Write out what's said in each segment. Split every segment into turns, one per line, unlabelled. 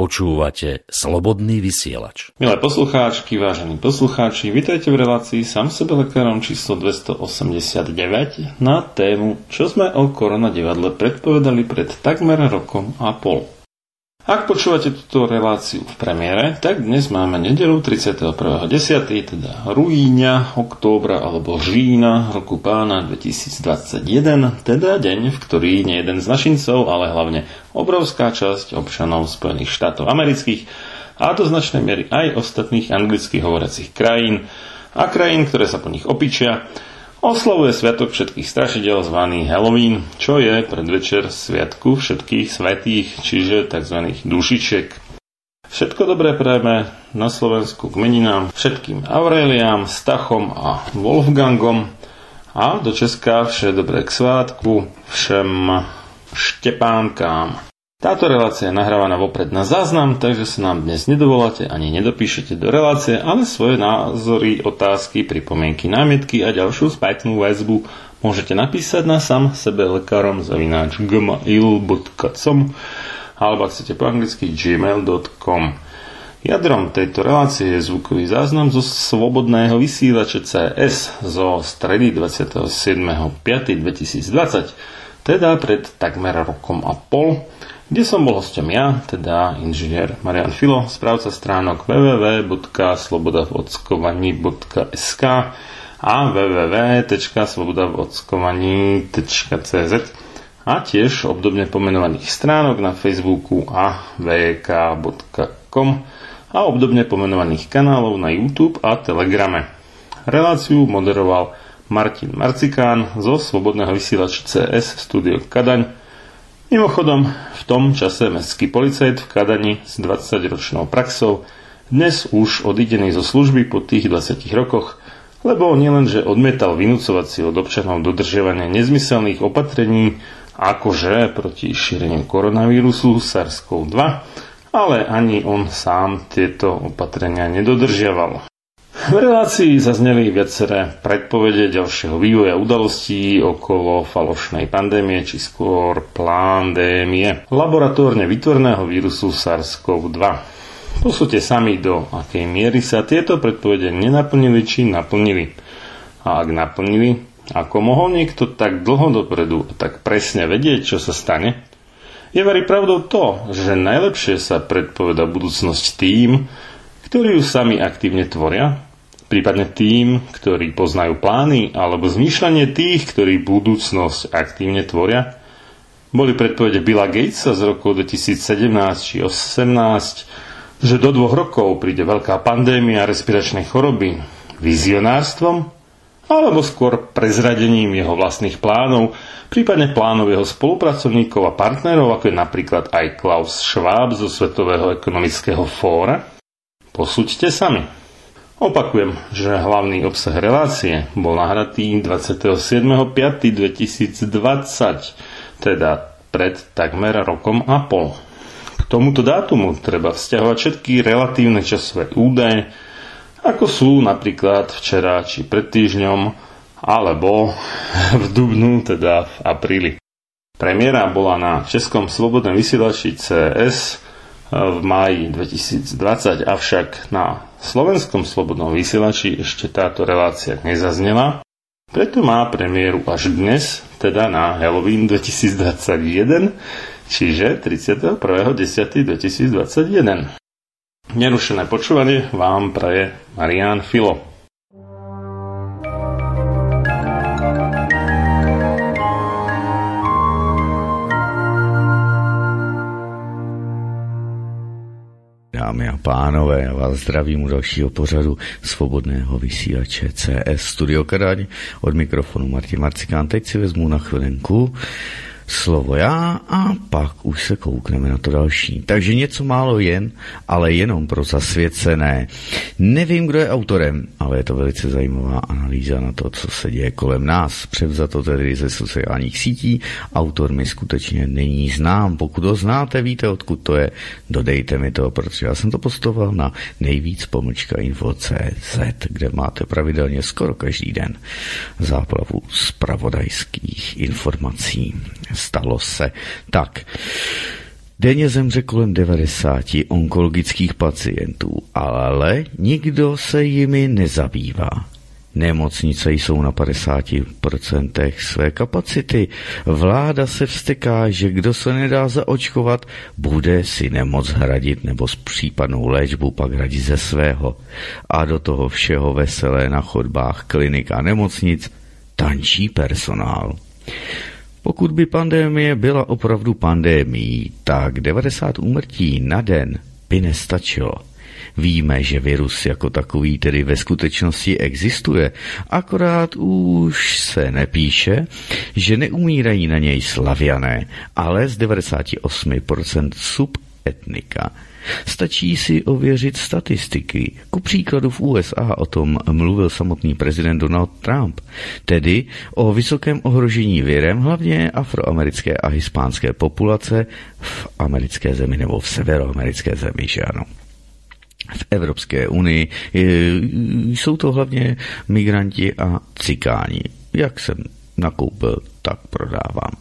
Počúvate Slobodný vysielač.
Milé poslucháčky, vážení poslucháči, vítajte v relácii Sam sebe lekárom číslo 289 na tému, čo sme o koronadivadle predpovedali pred takmer rokom a pol. Ak počúvate túto reláciu v premiére, tak dnes máme nedelu 31.10., teda rúíňa, októbra alebo října roku pána 2021, teda deň, v ktorý nie jeden z našincov, ale hlavne obrovská časť občanov Spojených štátov amerických a do značnej miery aj ostatných anglicky hovoriacich krajín a krajín, ktoré sa po nich opičia, oslavuje Sviatok všetkých strašidel zvaný Halloween, čo je predvečer Sviatku všetkých svetých, čiže tzv. dušičiek. Všetko dobré prajeme na Slovensku k meninám všetkým Aureliám, Stachom a Wolfgangom a do Česka vše dobré k svátku všem Štepánkám. Táto relácia je nahrávaná vopred na záznam, takže sa nám dnes nedovoláte ani nedopíšete do relácie, ale svoje názory, otázky, pripomienky, námietky a ďalšiu spätnú väzbu môžete napísať na sam sebe lekárom zavináč gmail.com alebo ak chcete po anglicky gmail.com. Jadrom tejto relácie je zvukový záznam zo slobodného vysielača CS zo stredy 27.5.2020, teda pred takmer rokom a pol, kde som bol hostom ja, teda inžinier Marian Filo, správca stránok www.slobodavockovaní.sk a www.slobodavockovaní.cz a tiež obdobne pomenovaných stránok na Facebooku a vk.com a obdobne pomenovaných kanálov na YouTube a Telegrame. Reláciu moderoval Martin Marcikán zo Slobodného vysielača CS Studio Kadaň Mimochodom, v tom čase mestský policajt v Kadani s 20-ročnou praxou dnes už odidený zo služby po tých 20 rokoch, lebo nielenže odmietal vynúcovať si od občanov dodržiavanie nezmyselných opatrení, akože proti šíreniu koronavírusu SARS-CoV-2, ale ani on sám tieto opatrenia nedodržiaval. V relácii zazneli viaceré predpovede ďalšieho vývoja udalostí okolo falošnej pandémie, či skôr plandémie laboratórne vytvorného vírusu SARS-CoV-2. Posúďte sami, do akej miery sa tieto predpovede nenaplnili či naplnili. A ak naplnili, ako mohol niekto tak dlho dopredu a tak presne vedieť, čo sa stane? Je verí pravdou to, že najlepšie sa predpoveda budúcnosť tým, ktorí ju sami aktívne tvoria, prípadne tým, ktorí poznajú plány alebo zmýšľanie tých, ktorí budúcnosť aktívne tvoria. Boli predpovede Billa Gatesa z roku 2017 či 2018, že do dvoch rokov príde veľká pandémia respiračnej choroby vizionárstvom alebo skôr prezradením jeho vlastných plánov, prípadne plánov jeho spolupracovníkov a partnerov, ako je napríklad aj Klaus Schwab zo Svetového ekonomického fóra? Posúďte sami. Opakujem, že hlavný obsah relácie bol nahratý 27.5.2020, teda pred takmer rokom a pol tomuto dátumu treba vzťahovať všetky relatívne časové údaje, ako sú napríklad včera či pred týždňom, alebo v dubnu, teda v apríli. Premiéra bola na Českom slobodnom vysielači CS v máji 2020, avšak na Slovenskom slobodnom vysielači ešte táto relácia nezaznela, preto má premiéru až dnes, teda na Halloween 2021, čiže 31.10.2021. Nerušené počúvanie vám praje Marian Filo.
Dámy a pánové, já vás zdravím u dalšího pořadu svobodného vysílače CS Studio Kadaň. Od mikrofonu Martin Marcikán. Teď si vezmu na chvilinku slovo já a pak už se koukneme na to další. Takže něco málo jen, ale jenom pro zasvěcené. Nevím, kdo je autorem, ale je to velice zajímavá analýza na to, co se děje kolem nás. Převzato tedy ze sociálních sítí. Autor mi skutečně není znám. Pokud ho znáte, víte, odkud to je, dodejte mi to, protože já jsem to postoval na nejvíc pomlčka info.cz, kde máte pravidelně skoro každý den záplavu zpravodajských informací stalo se. Tak, denně zemře kolem 90 onkologických pacientů, ale nikdo se jimi nezabývá. Nemocnice jsou na 50% své kapacity. Vláda se vsteká, že kdo se nedá zaočkovat, bude si nemoc hradit nebo s případnou léčbu pak hradit ze svého. A do toho všeho veselé na chodbách klinik a nemocnic tančí personál. Pokud by pandémie byla opravdu pandémií, tak 90 úmrtí na den by nestačilo. Víme, že virus jako takový tedy ve skutečnosti existuje, akorát už se nepíše, že neumírají na něj slaviané, ale z 98% subetnika. Stačí si ověřit statistiky. Ku příkladu v USA o tom mluvil samotný prezident Donald Trump, tedy o vysokém ohrožení virem hlavně afroamerické a hispánské populace v americké zemi nebo v severoamerické zemi, že ano v Evropské unii jsou to hlavně migranti a cikáni. Jak jsem nakoupil, tak prodávám.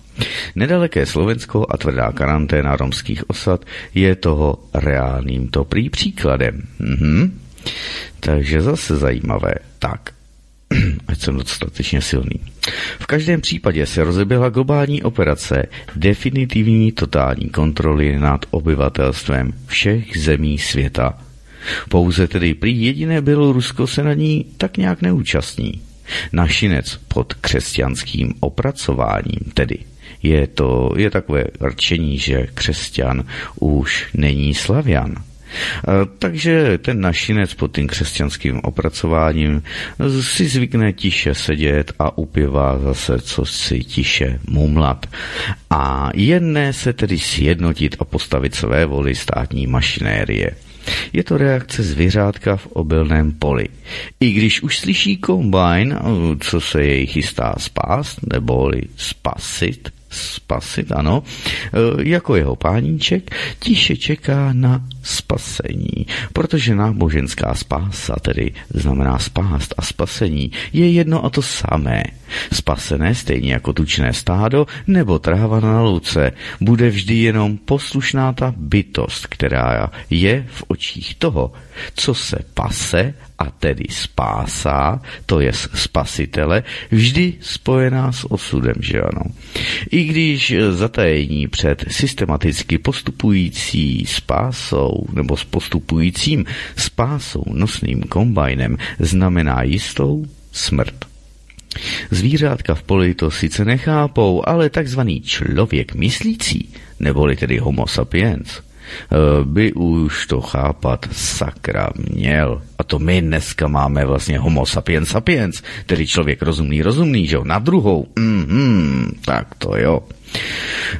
Nedaleké Slovensko a tvrdá karanténa romských osad je toho reálným to prý příkladem. Mhm. Takže zase zajímavé. Tak, ať jsem dostatečně silný. V každém případě se rozeběhla globální operace definitivní totální kontroly nad obyvatelstvem všech zemí světa. Pouze tedy prý jediné Bělorusko se na ní tak nějak neúčastní. Našinec pod křesťanským opracováním tedy je to je takové rčení, že křesťan už není slavian. Takže ten našinec pod tím křesťanským opracováním si zvykne tiše sedět a upěvá zase, co si tiše mumlat. A jedné se tedy sjednotit a postavit své voli státní mašinérie. Je to reakce zvěřátka v obilném poli. I když už slyší kombajn, co se jej chystá spást, neboli spasit, spasit, ano, e, jako jeho páníček, tiše čeká na spasení, protože náboženská spása, tedy znamená spást a spasení, je jedno a to samé. Spasené, stejně jako tučné stádo nebo tráva na louce, bude vždy jenom poslušná ta bytost, která je v očích toho, co se pase a tedy spásá, to je spasitele, vždy spojená s osudem, že ano. I když zatajení před systematicky postupující spásou nebo s postupujícím spásou nosným kombajnem znamená jistou smrt. Zvířátka v poli to sice nechápou, ale takzvaný člověk myslící, neboli tedy homo sapiens, by už to chápat sakra měl. A to my dneska máme vlastně homo sapiens sapiens, tedy člověk rozumný rozumný, že jo, na druhou. Mm-hmm, tak to jo.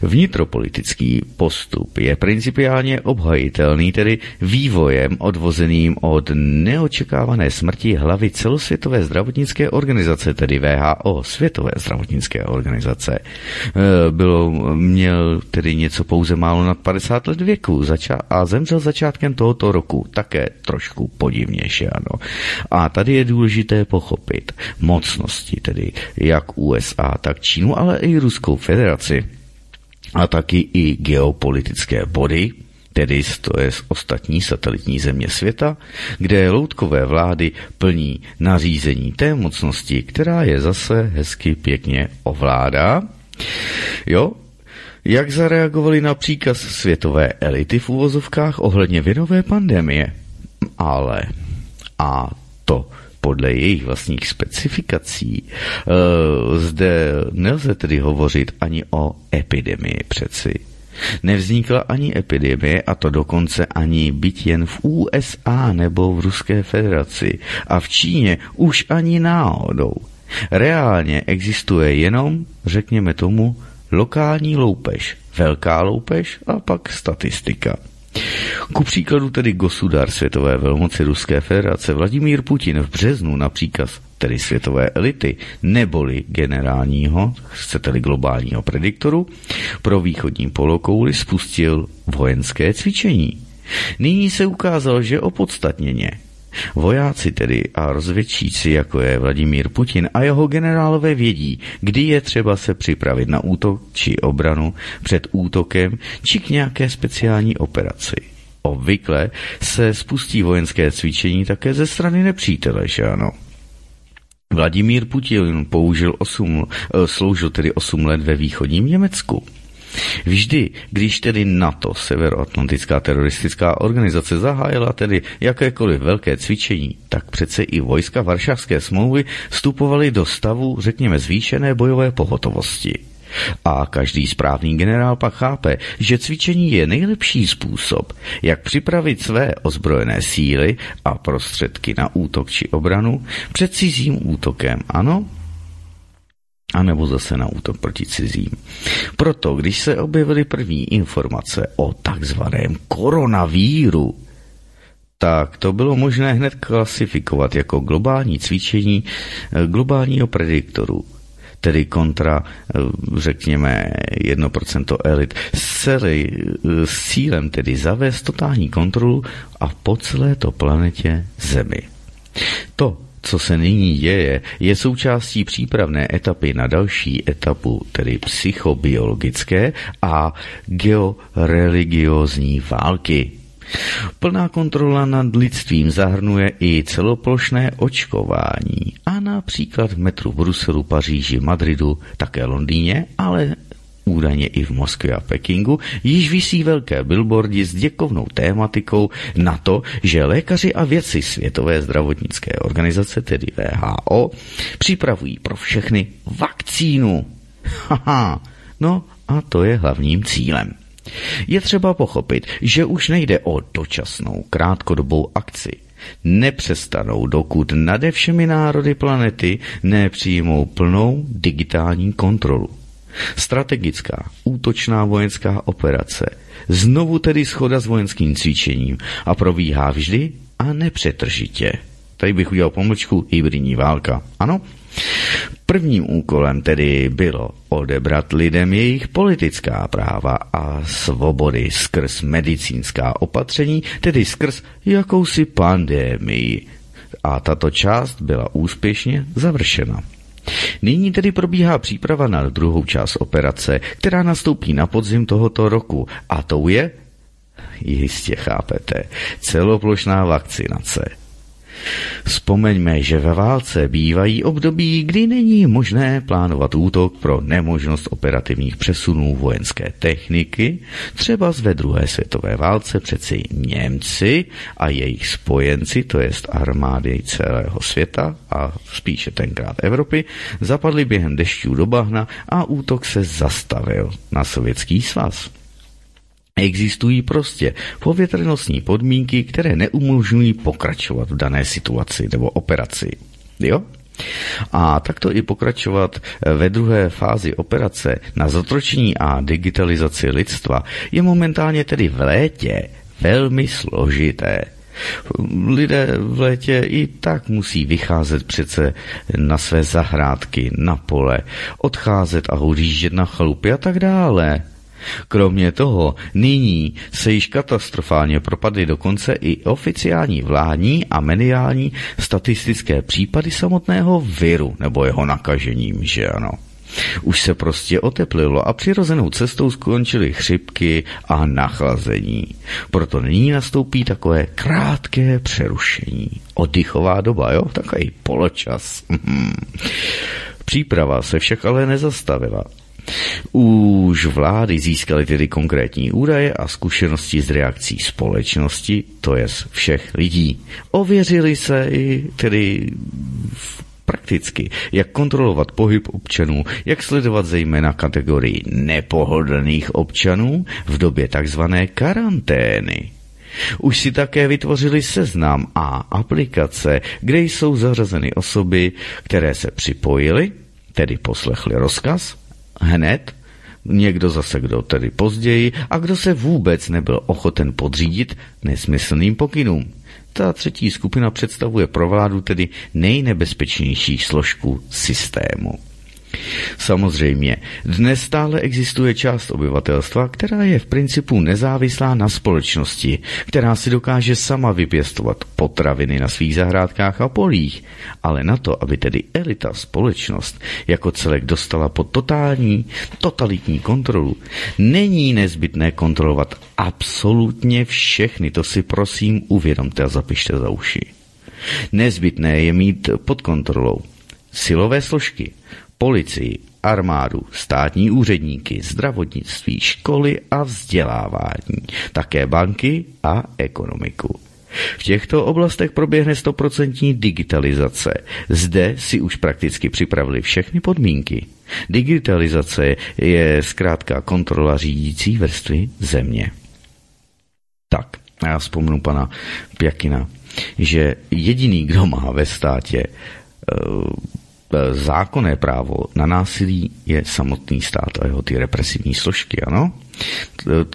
Vnitropolitický postup je principiálně obhajitelný, tedy vývojem odvozeným od neočekávané smrti hlavy celosvětové zdravotnické organizace, tedy VHO, Světové zdravotnické organizace. E, bylo, měl tedy něco pouze málo nad 50 let věku a zemřel začátkem tohoto roku, také trošku podivnější, ano. A tady je důležité pochopit mocnosti, tedy jak USA, tak Čínu, ale i Ruskou federaci a taky i geopolitické body, tedy to je ostatní satelitní země světa, kde loutkové vlády plní nařízení té mocnosti, která je zase hezky pěkně ovládá. Jo, jak zareagovali na příkaz světové elity v úvozovkách ohledně věnové pandemie? Ale a to podle jejich vlastních specifikací. Eh, zde nelze tedy hovořit ani o epidemii přeci. Nevznikla ani epidemie, a to dokonce ani byt jen v USA nebo v Ruské federaci. A v Číně už ani náhodou. Reálně existuje jenom, řekněme tomu, lokální loupež, velká loupež a pak statistika. Ku příkladu tedy gosudar světové velmoci Ruské federace Vladimír Putin v březnu na příkaz tedy světové elity, neboli generálního, chcete-li globálního prediktoru, pro východní polokouli spustil vojenské cvičení. Nyní se ukázalo, že opodstatněně Vojáci tedy a rozvědčíci, jako je Vladimír Putin a jeho generálové vědí, kdy je třeba se připravit na útok či obranu před útokem či k nějaké speciální operaci. Obvykle se spustí vojenské cvičení také ze strany nepřítele, že ano? Vladimír Putin použil 8, eh, sloužil tedy 8 let ve východním Německu. Vždy, když tedy NATO, Severoatlantická teroristická organizace, zahájila tedy jakékoliv velké cvičení, tak přece i vojska Varšavské smlouvy vstupovaly do stavu, řekněme, zvýšené bojové pohotovosti. A každý správný generál pak chápe, že cvičení je nejlepší způsob, jak připravit své ozbrojené síly a prostředky na útok či obranu před cizím útokem. Ano, anebo zase na útok proti cizím. Proto, když se objevily první informace o takzvaném koronavíru, tak to bylo možné hned klasifikovat jako globální cvičení eh, globálního prediktoru, tedy kontra, eh, řekněme, 1% elit, s, celý, eh, s cílem tedy zavést totální kontrolu a po celé to planetě Zemi. To, co se nyní děje, je součástí přípravné etapy na další etapu, tedy psychobiologické a georeligiozní války. Plná kontrola nad lidstvím zahrnuje i celoplošné očkování a například v metru Bruselu, Paříži, Madridu, také Londýně, ale údajně i v Moskvě a Pekingu, již visí velké billboardy s děkovnou tématikou na to, že lékaři a věci Světové zdravotnické organizace, tedy VHO, připravují pro všechny vakcínu. Haha, no a to je hlavním cílem. Je třeba pochopit, že už nejde o dočasnou krátkodobou akci. Nepřestanou, dokud nade všemi národy planety nepřijmou plnou digitální kontrolu. Strategická, útočná vojenská operace, znovu tedy schoda s vojenským cvičením a probíhá vždy a nepřetržitě. Tady bych udělal pomlčku hybridní válka. Ano? Prvním úkolem tedy bylo odebrat lidem jejich politická práva a svobody skrz medicínská opatření, tedy skrz jakousi pandémii. A tato část byla úspěšně završena. Nyní tedy probíhá příprava na druhou část operace, která nastoupí na podzim tohoto roku a tou je, jistě chápete, celoplošná vakcinace. Vzpomeňme, že ve válce bývají období, kdy není možné plánovat útok pro nemožnost operativních přesunů vojenské techniky. Třeba ve druhé světové válce přeci Němci a jejich spojenci, to jest armády celého světa a spíše tenkrát Evropy, zapadli během dešťů do bahna a útok se zastavil na sovětský svaz. Existují prostě povětrnostní podmínky, které neumožňují pokračovat v dané situaci nebo operaci. Jo? A takto i pokračovat ve druhé fázi operace na zotročení a digitalizaci lidstva je momentálně tedy v létě velmi složité. Lidé v létě i tak musí vycházet přece na své zahrádky, na pole, odcházet a odjíždět na chalupy a tak dále. Kromě toho, nyní se již katastrofálně propadly dokonce i oficiální vládní a mediální statistické případy samotného viru nebo jeho nakažením, že ano. Už se prostě oteplilo a přirozenou cestou skončily chřipky a nachlazení. Proto nyní nastoupí takové krátké přerušení. Oddychová doba, jo? Takový poločas. Příprava se však ale nezastavila. Už vlády získaly tedy konkrétní údaje a zkušenosti z reakcí společnosti, to je všech lidí. Ověřili se i tedy prakticky, jak kontrolovat pohyb občanů, jak sledovat zejména kategorii nepohodlných občanů v době takzvané karantény. Už si také vytvořili seznam a aplikace, kde jsou zařazeny osoby, které se připojily, tedy poslechli rozkaz hned, někdo zase kdo tedy později a kdo se vůbec nebyl ochoten podřídit nesmyslným pokynům. Ta třetí skupina představuje pro vládu tedy nejnebezpečnější složku systému. Samozřejmě, dnes stále existuje část obyvatelstva, která je v principu nezávislá na společnosti, která si dokáže sama vypěstovat potraviny na svých zahrádkách a polích, ale na to, aby tedy elita společnost jako celek dostala pod totální, totalitní kontrolu, není nezbytné kontrolovat absolutně všechny, to si prosím uvědomte a zapište za uši. Nezbytné je mít pod kontrolou silové složky, policii, armádu, státní úředníky, zdravotnictví, školy a vzdělávání, také banky a ekonomiku. V těchto oblastech proběhne stoprocentní digitalizace. Zde si už prakticky připravili všechny podmínky. Digitalizace je zkrátka kontrola řídící vrstvy země. Tak, já vzpomnu pana Pjakina, že jediný, kdo má ve státě Eh, zákonné právo na násilí je samotný stát a jeho ty represivní složky, ano?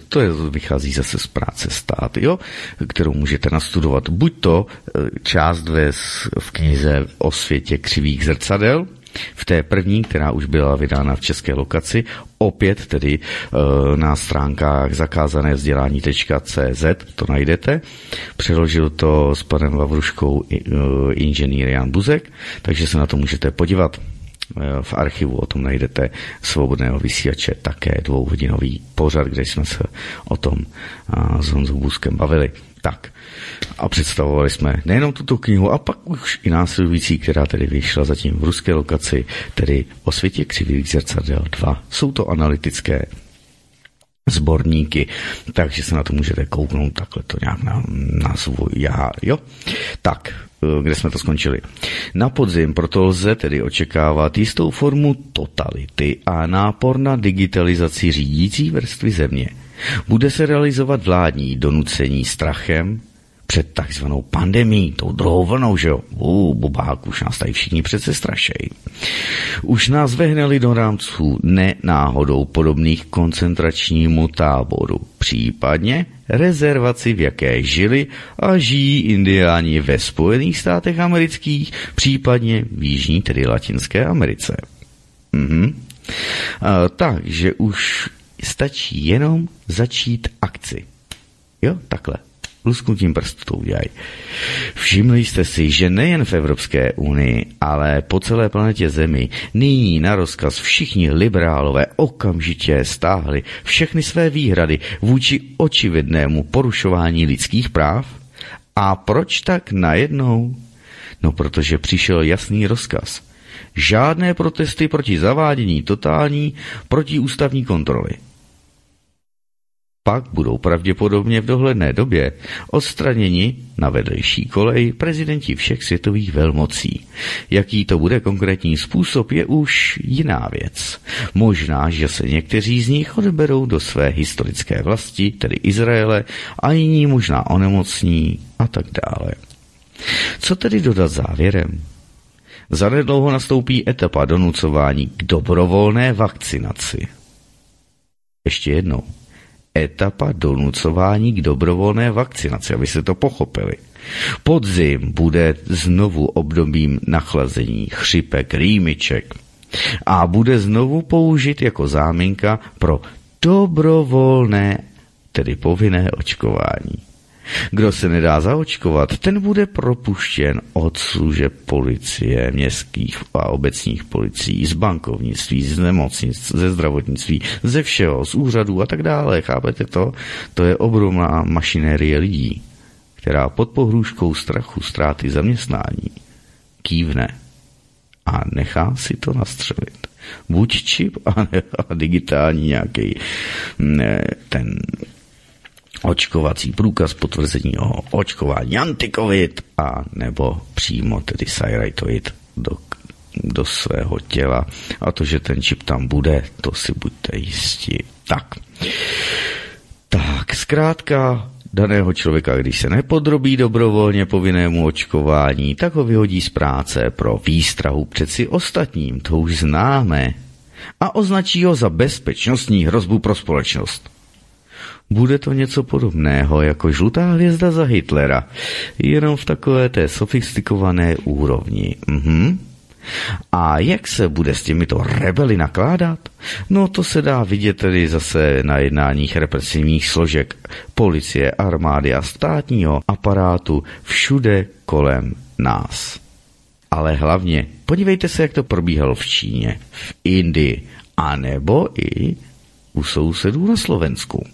To je, vychází zase z práce stát, jo? kterou můžete nastudovat buď to eh, část ve, v knize o světě křivých zrcadel, v té první, která už byla vydána v české lokaci, opět tedy e, na stránkách zakázané vzdělání.cz to najdete. Přeložil to s panem Lavruškou e, inženýr Jan Buzek, takže se na to můžete podívat. V archivu o tom najdete svobodného vysílače také dvouhodinový pořad, kde jsme se o tom s Honzou Buzkem bavili. Tak, a představovali jsme nejenom tuto knihu, a pak už i následující, která tedy vyšla zatím v ruské lokaci, tedy o světě křivých zrcadel 2. Jsou to analytické sborníky, takže se na to můžete kouknout, takhle to nějak na, na svůj já, jo? Tak, eh, kde jsme to skončili. Na podzim proto lze tedy očekávat jistou formu totality a nápor na digitalizaci řídící vrstvy země. Bude se realizovat vládní donucení strachem, před takzvanou pandemí, tou druhou vlnou, že jo? U, bubák, už nás tady všichni přece strašej. Už nás vehnali do rámců nenáhodou podobných koncentračnímu táboru, případně rezervaci, v jaké žili a žijí indiáni ve Spojených státech amerických, případně v Jižní, tedy Latinské Americe. Mhm. A, takže už stačí jenom začít akci. Jo, takhle lusknutím prstu udělají. Všimli jste si, že nejen v Evropské unii, ale po celé planetě Zemi nyní na rozkaz všichni liberálové okamžitě stáhli všechny své výhrady vůči očividnému porušování lidských práv? A proč tak najednou? No protože přišel jasný rozkaz. Žádné protesty proti zavádění totální protiústavní kontroly pak budou pravděpodobně v dohledné době odstraněni na vedlejší kolej prezidenti všech světových velmocí. Jaký to bude konkrétní způsob, je už jiná věc. Možná, že se někteří z nich odberou do své historické vlasti, tedy Izraele, a jiní možná onemocní a tak dále. Co tedy dodat závěrem? Zanedlouho nastoupí etapa donucování k dobrovolné vakcinaci. Ještě jednou etapa donucování k dobrovolné vakcinaci, aby se to pochopili. Podzim bude znovu obdobím nachlazení chřipek, rýmiček a bude znovu použit jako záminka pro dobrovolné, tedy povinné očkování. Kdo se nedá zaočkovat, ten bude propuštěn od služeb policie, městských a obecních policií, z bankovnictví, z nemocnic, ze zdravotnictví, ze všeho, z úřadů a tak dále. Chápete to? To je obrovná mašinérie lidí, která pod pohrůžkou strachu ztráty zaměstnání kývne a nechá si to nastřelit. Buď čip a, a digitální nějaký ten očkovací průkaz potvrzení o očkování antikovid a nebo přímo tedy sajrajtoid do, do svého těla. A to, že ten čip tam bude, to si buďte jistí. Tak. Tak, zkrátka, daného člověka, když se nepodrobí dobrovolně povinnému očkování, tak ho vyhodí z práce pro výstrahu přeci ostatním, to už známe, a označí ho za bezpečnostní hrozbu pro společnost. Bude to něco podobného jako žlutá hvězda za Hitlera, jenom v takové té sofistikované úrovni. Mhm. A jak se bude s těmito rebely nakládat? No to se dá vidět tedy zase na jednáních represivních složek policie, armády a státního aparátu všude kolem nás. Ale hlavně, podívejte se, jak to probíhalo v Číně, v Indii, anebo i u sousedů na Slovensku.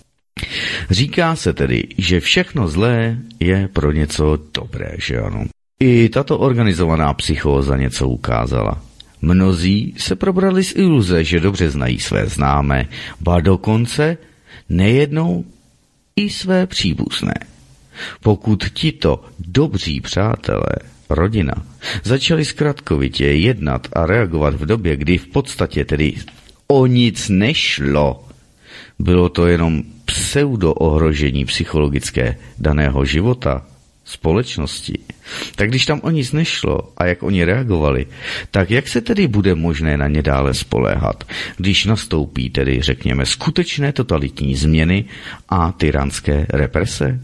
Říká se tedy, že všechno zlé je pro něco dobré, že ano? I tato organizovaná psychóza něco ukázala. Mnozí se probrali z iluze, že dobře znají své známé, ba dokonce nejednou i své příbuzné. Pokud tito dobří přátelé, rodina, začali zkratkovitě jednat a reagovat v době, kdy v podstatě tedy o nic nešlo, bylo to jenom pseudo ohrožení psychologické daného života, společnosti, tak když tam o nic nešlo a jak oni reagovali, tak jak se tedy bude možné na ně dále spoléhat, když nastoupí tedy, řekněme, skutečné totalitní změny a tyranské represe?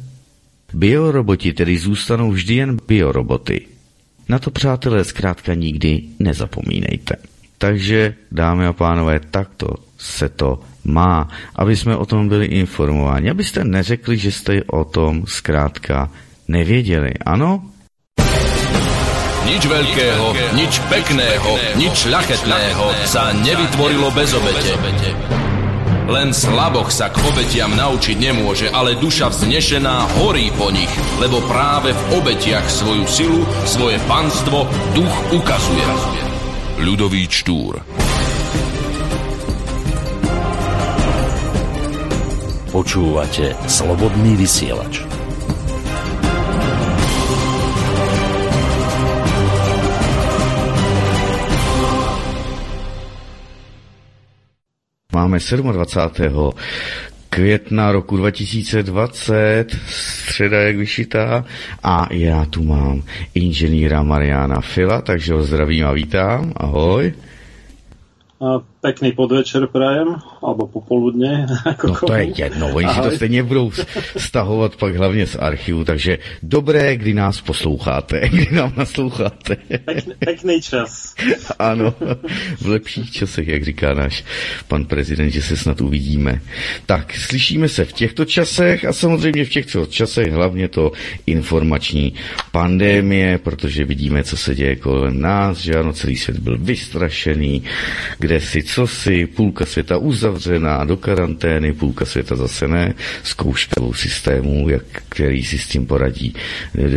Bioroboti tedy zůstanou vždy jen bioroboty. Na to, přátelé, zkrátka nikdy nezapomínejte. Takže, dámy a pánové, takto se to má, aby jsme o tom byli informováni, abyste neřekli, že jste o tom zkrátka nevěděli. Ano?
Nič veľkého, nič pekného, nič ľachetného sa nevytvorilo bez obete. Len slaboch sa k obetiam naučiť nemôže, ale duša vznešená horí po nich, lebo práve v obetiach svoju silu, svoje panstvo duch ukazuje. Ľudový Štúr
Počúvate Slobodný vysielač.
Máme 27. května roku 2020, středa jak vyšitá a já tu mám inženýra Mariana Fila, takže ho zdravím a vítám. Ahoj.
Pekný podvečer prajem, alebo popoludne.
Ako no to je jedno, oni si to stejně budou stahovat pak hlavně z archivu, takže dobré, kdy nás posloucháte, kdy nám nasloucháte.
Pekný, pekný čas.
ano, v lepších časech, jak říká náš pan prezident, že se snad uvidíme. Tak, slyšíme se v těchto časech a samozřejmě v těchto časech hlavně to informační pandémie, protože vidíme, co se děje kolem nás, že ano, celý svět byl vystrašený, kde si co si, půlka světa uzavřená do karantény, půlka světa zase ne, zkouškou systému, jak, který si s tím poradí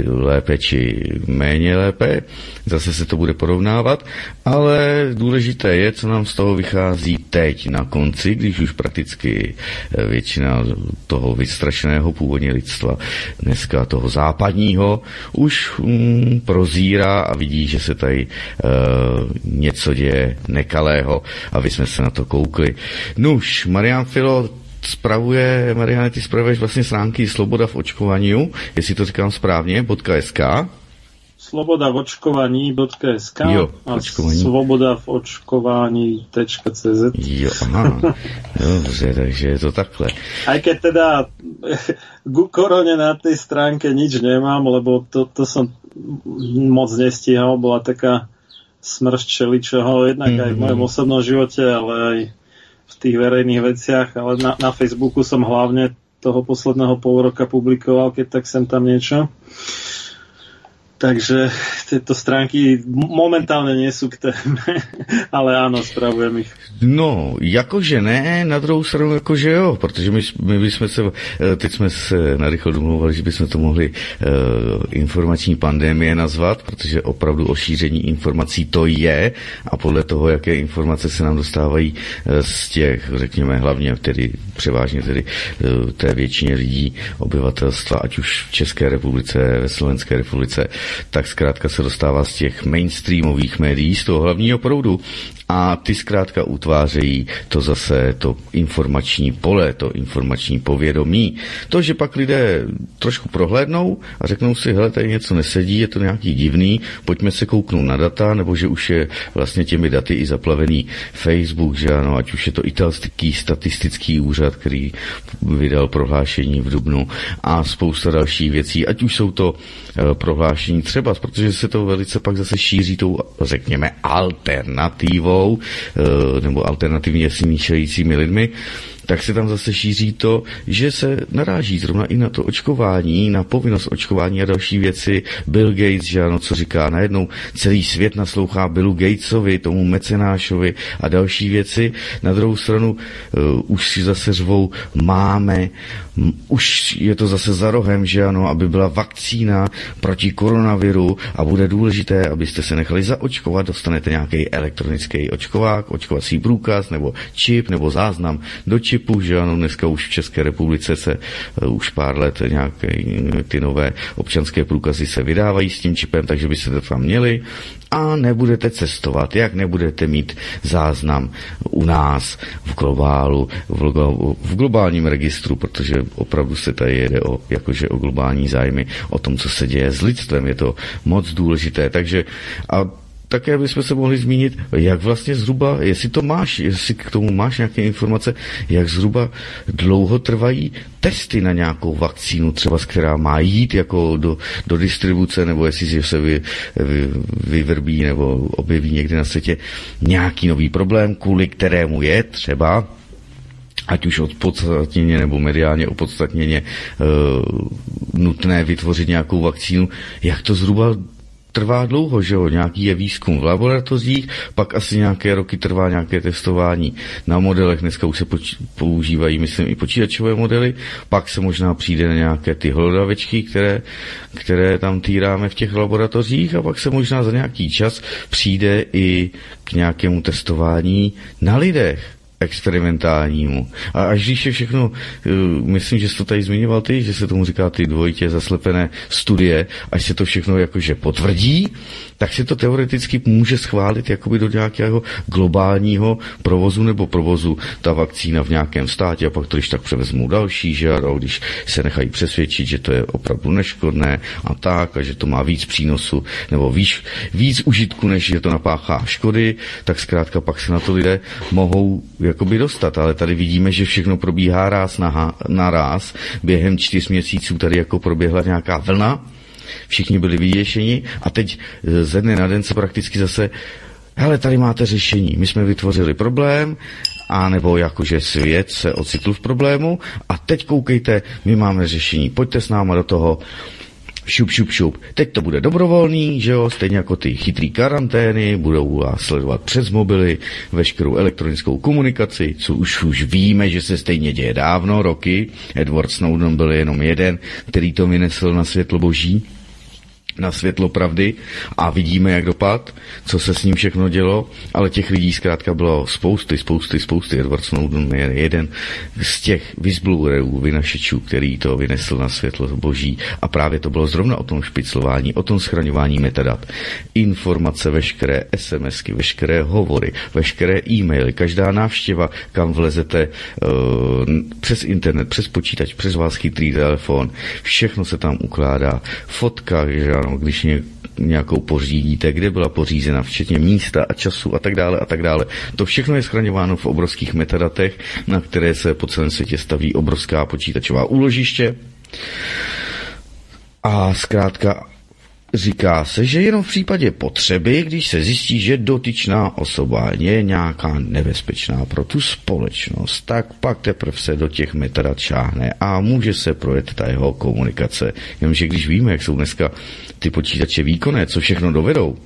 lépe či méně lépe. Zase se to bude porovnávat, ale důležité je, co nám z toho vychází teď na konci, když už prakticky eh, většina toho vystrašeného původně lidstva, dneska toho západního, už mm, prozírá a vidí, že se tady uh, něco děje nekalého aby jsme se na to koukli. Nuž, Marian Filo spravuje, Mariane, ty spravuješ vlastně stránky Sloboda v očkování, jestli to říkám správně, .sk.
Sloboda v očkovaní.sk jo, a očkování. svoboda v očkování.cz
Jo, aha, dobře, takže je to takhle.
Aj keď teda ku korone na tej stránke nič nemám, lebo to, to som moc nestíhal, bola taká smršť čeličoho, jednak mm-hmm. aj v mojom osobnom živote, ale aj v tých verejných veciach, ale na, na Facebooku som hlavne toho posledného pol roka publikoval, keď tak sem tam niečo. Takže tieto stránky momentálne nie sú k téme, ale áno, spravujem ich.
No, jakože ne, na druhou stranu jakože jo, protože my, my bychom se, eh, teď jsme se narychlo domluvali, že bychom to mohli uh, informační pandémie nazvat, protože opravdu o šíření informací to je a podle toho, jaké informace se nám dostávají uh, z těch, řekněme, hlavně tedy převážně tedy té většině lidí, obyvatelstva, ať už v České republice, ve Slovenské republice, tak zkrátka se dostává z těch mainstreamových médií, z toho hlavního proudu a ty zkrátka utvářejí to zase to informační pole, to informační povědomí. To, že pak lidé trošku prohlédnou a řeknou si, hele, tady něco nesedí, je to nějaký divný, pojďme se kouknout na data, nebo že už je vlastně těmi daty i zaplavený Facebook, že ano, ať už je to italský statistický úřad, který vydal prohlášení v Dubnu a spousta dalších věcí, ať už jsou to e, prohlášení třeba, protože se to velice pak zase šíří tou, řekněme, alternativou, eh, nebo alternativně smýšlejícími lidmi, tak se tam zase šíří to, že se naráží zrovna i na to očkování, na povinnost očkování a další věci. Bill Gates, že ano, co říká, najednou celý svět naslouchá Billu Gatesovi, tomu mecenášovi a další věci. Na druhou stranu uh, už si zase řvou, máme, už je to zase za rohem, že ano, aby byla vakcína proti koronaviru a bude důležité, abyste se nechali zaočkovat, dostanete nějaký elektronický očkovák, očkovací průkaz nebo čip nebo záznam do čipu, že ano, dneska už v České republice se uh, už pár let nějaké ty nové občanské průkazy se vydávají s tím čipem, takže byste to tam měli. A nebudete cestovat, jak nebudete mít záznam u nás v globálu, v, v globálním registru, protože opravdu se tady jede o, jakože o globální zájmy, o tom, co se děje s lidstvem, je to moc důležité, takže a také bychom se mohli zmínit, jak vlastně zhruba, jestli to máš, jestli k tomu máš nějaké informace, jak zhruba dlouho trvají testy na nějakou vakcínu, třeba která má jít jako do, do distribuce, nebo jestli se vy, vy, vyvrbí nebo objeví někde na světě nějaký nový problém, kvůli kterému je třeba ať už odpodstatněně nebo mediálně opodstatněně e, nutné vytvořit nějakou vakcínu, jak to zhruba trvá dlouho, že jo, nějaký je výzkum v laboratořích, pak asi nějaké roky trvá nějaké testování na modelech, dneska už se používají, myslím, i počítačové modely, pak se možná přijde na nějaké ty hlodavečky, které, které tam týráme v těch laboratořích. A pak se možná za nějaký čas přijde i k nějakému testování na lidech. Experimentálnímu. A až když je všechno, eh, myslím, že jsi to tady zmiňoval ty, že se tomu říká ty dvojitě zaslepené studie, až se to všechno jakože potvrdí, tak se to teoreticky může schválit jakoby do nějakého globálního provozu nebo provozu ta vakcína v nějakém státě a pak to když tak převezmou další, že a když se nechají přesvědčit, že to je opravdu neškodné a tak a že to má víc přínosu nebo víc, víc užitku, než že to napáchá škody, tak zkrátka pak se na to lidé mohou jakoby dostat, ale tady vidíme, že všechno probíhá ráz na, na ráz. Během čtyř měsíců tady jako proběhla nějaká vlna, všichni byli vyděšeni. A teď e, ze dne na den se prakticky zase hele, tady máte řešení, my jsme vytvořili problém, a nebo jakože svět se ocitl v problému. A teď koukejte, my máme řešení, pojďte s náma do toho, šup, šup, šup. Teď to bude dobrovolný, že jo, stejně jako ty chytrý karantény, budou vás sledovat přes mobily, veškerou elektronickou komunikaci, co už už víme, že se stejně děje dávno, roky. Edward Snowden byl jenom jeden, který to vynesl na světlo boží na světlo pravdy a vidíme, jak dopad, co se s ním všechno dělo, ale těch lidí zkrátka bylo spousty, spousty, spousty. Edward Snowden je jeden z těch whisblowerů, vynašečů, který to vynesl na světlo boží a právě to bylo zrovna o tom špiclování, o tom schraňování metadat. Informace, veškeré SMSky, veškeré hovory, veškeré e-maily, každá návštěva, kam vlezete uh, přes internet, přes počítač, přes vás chytrý telefon, všechno se tam ukládá. Fotka, že ano, když ně, nějakou pořídíte, kde byla pořízena, včetně místa a času a tak dále a tak dále. To všechno je schraňováno v obrovských metadatech, na které se po celém světě staví obrovská počítačová úložiště. A zkrátka Říká se, že jenom v případě potřeby, když se zjistí, že dotyčná osoba je nějaká nebezpečná pro tu společnost, tak pak teprve se do těch metadat šáhne a může se projet ta jeho komunikace. Jenomže když víme, jak jsou dneska ty počítače výkonné, co všechno dovedou,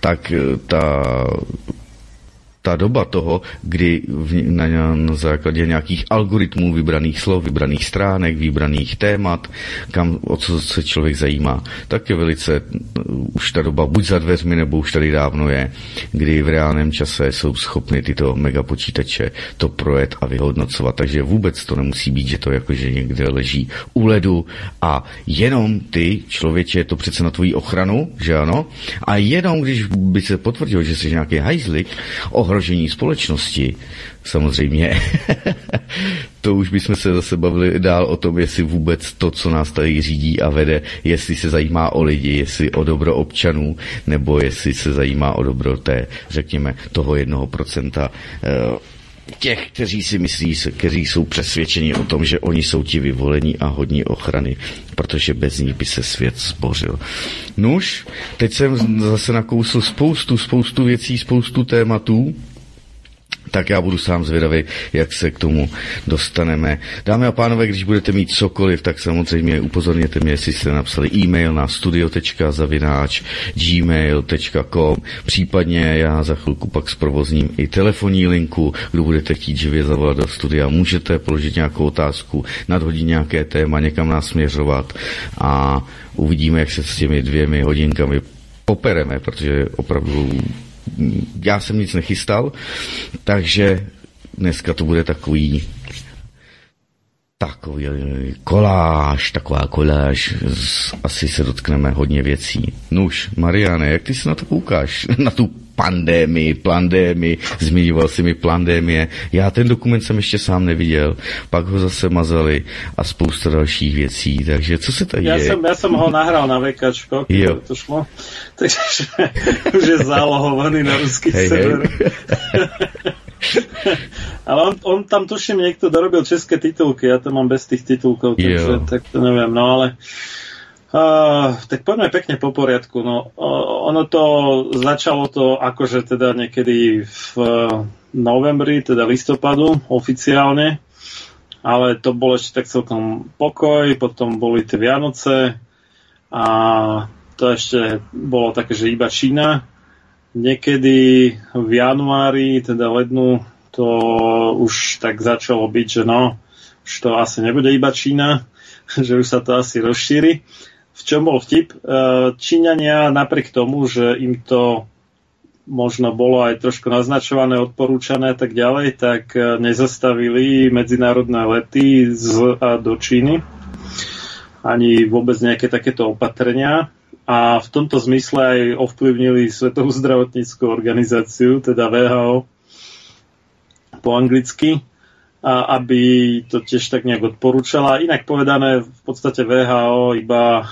tak eh, ta ta doba toho, kdy v, na, na základě nějakých algoritmů vybraných slov, vybraných stránek, vybraných témat, kam, o co se člověk zajímá, tak je velice už ta doba buď za dveřmi, nebo už tady dávno je, kdy v reálném čase jsou schopny tyto megapočítače to projet a vyhodnocovat. Takže vůbec to nemusí být, že to jakože někde leží u ledu a jenom ty, člověče, to přece na tvoji ochranu, že ano? A jenom když by se potvrdilo, že jsi nějaký hajzlik, ohrožení společnosti, samozřejmě, to už bychom se zase bavili dál o tom, jestli vůbec to, co nás tady řídí a vede, jestli se zajímá o lidi, jestli o dobro občanů, nebo jestli se zajímá o dobro té, řekněme, toho jednoho procenta eh, těch, kteří si myslí, kteří jsou přesvědčeni o tom, že oni jsou ti vyvolení a hodní ochrany, protože bez ní by se svět zbořil. Nuž, teď jsem zase nakousl spoustu, spoustu věcí, spoustu tématů, tak já budu sám zvědavý, jak se k tomu dostaneme. Dámy a pánové, když budete mít cokoliv, tak samozřejmě upozorněte mě, jestli jste napsali e-mail na studio.zavináč gmail.com případně já za chvilku pak zprovozním i telefonní linku, kdo budete chtít živě zavolat do studia, můžete položit nějakou otázku, nadhodit nějaké téma, někam nás směřovat a uvidíme, jak se s těmi dvěmi hodinkami popereme, protože opravdu já jsem nic nechystal, takže dneska to bude takový takový koláž, taková koláž, asi se dotkneme hodně věcí. Nuž, Mariane, jak ty se na to koukáš? Na tu pandémii, plandémii, zmiňoval si mi plandémie. Já ten dokument jsem ještě sám neviděl, pak ho zase mazali a spousta dalších věcí, takže co se tady
já
je?
Jsem, já jsem ho nahrál na VKčko,
jo.
to šlo, takže už je zálohovaný na ruský hey, server. Hey. Ale on, on tam tuším niekto dorobil české titulky, ja to mám bez tých titulkov, takže jo. tak to neviem, no ale Uh, tak poďme pekne po poriadku. No, uh, ono to začalo to akože teda niekedy v uh, novembri, teda listopadu oficiálne, ale to bolo ešte tak celkom pokoj, potom boli tie Vianoce a to ešte bolo také, že iba Čína. Niekedy v januári, teda lednu, to už tak začalo byť, že no, už to asi nebude iba Čína, že už sa to asi rozšíri v čom bol vtip? E, Číňania napriek tomu, že im to možno bolo aj trošku naznačované, odporúčané a tak ďalej, tak e, nezastavili medzinárodné lety z a do Číny. Ani vôbec nejaké takéto opatrenia. A v tomto zmysle aj ovplyvnili Svetovú zdravotníckú organizáciu, teda VHO po anglicky, a aby to tiež tak nejak odporúčala. Inak povedané, v podstate VHO iba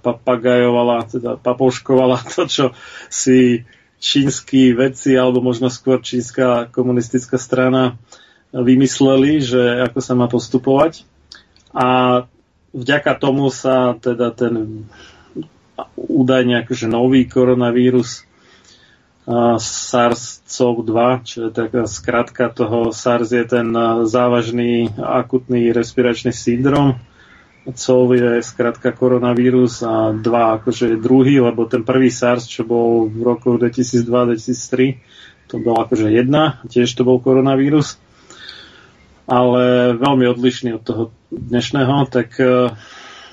papagajovala, teda papouškovala to, čo si čínsky vedci, alebo možno skôr čínska komunistická strana vymysleli, že ako sa má postupovať. A vďaka tomu sa teda ten údajne akože nový koronavírus SARS-CoV-2, čo je taká skratka toho SARS je ten závažný akutný respiračný syndrom, COV je skratka koronavírus a dva akože druhý, lebo ten prvý SARS, čo bol v roku 2002-2003, to bol akože jedna, tiež to bol koronavírus, ale veľmi odlišný od toho dnešného, tak e,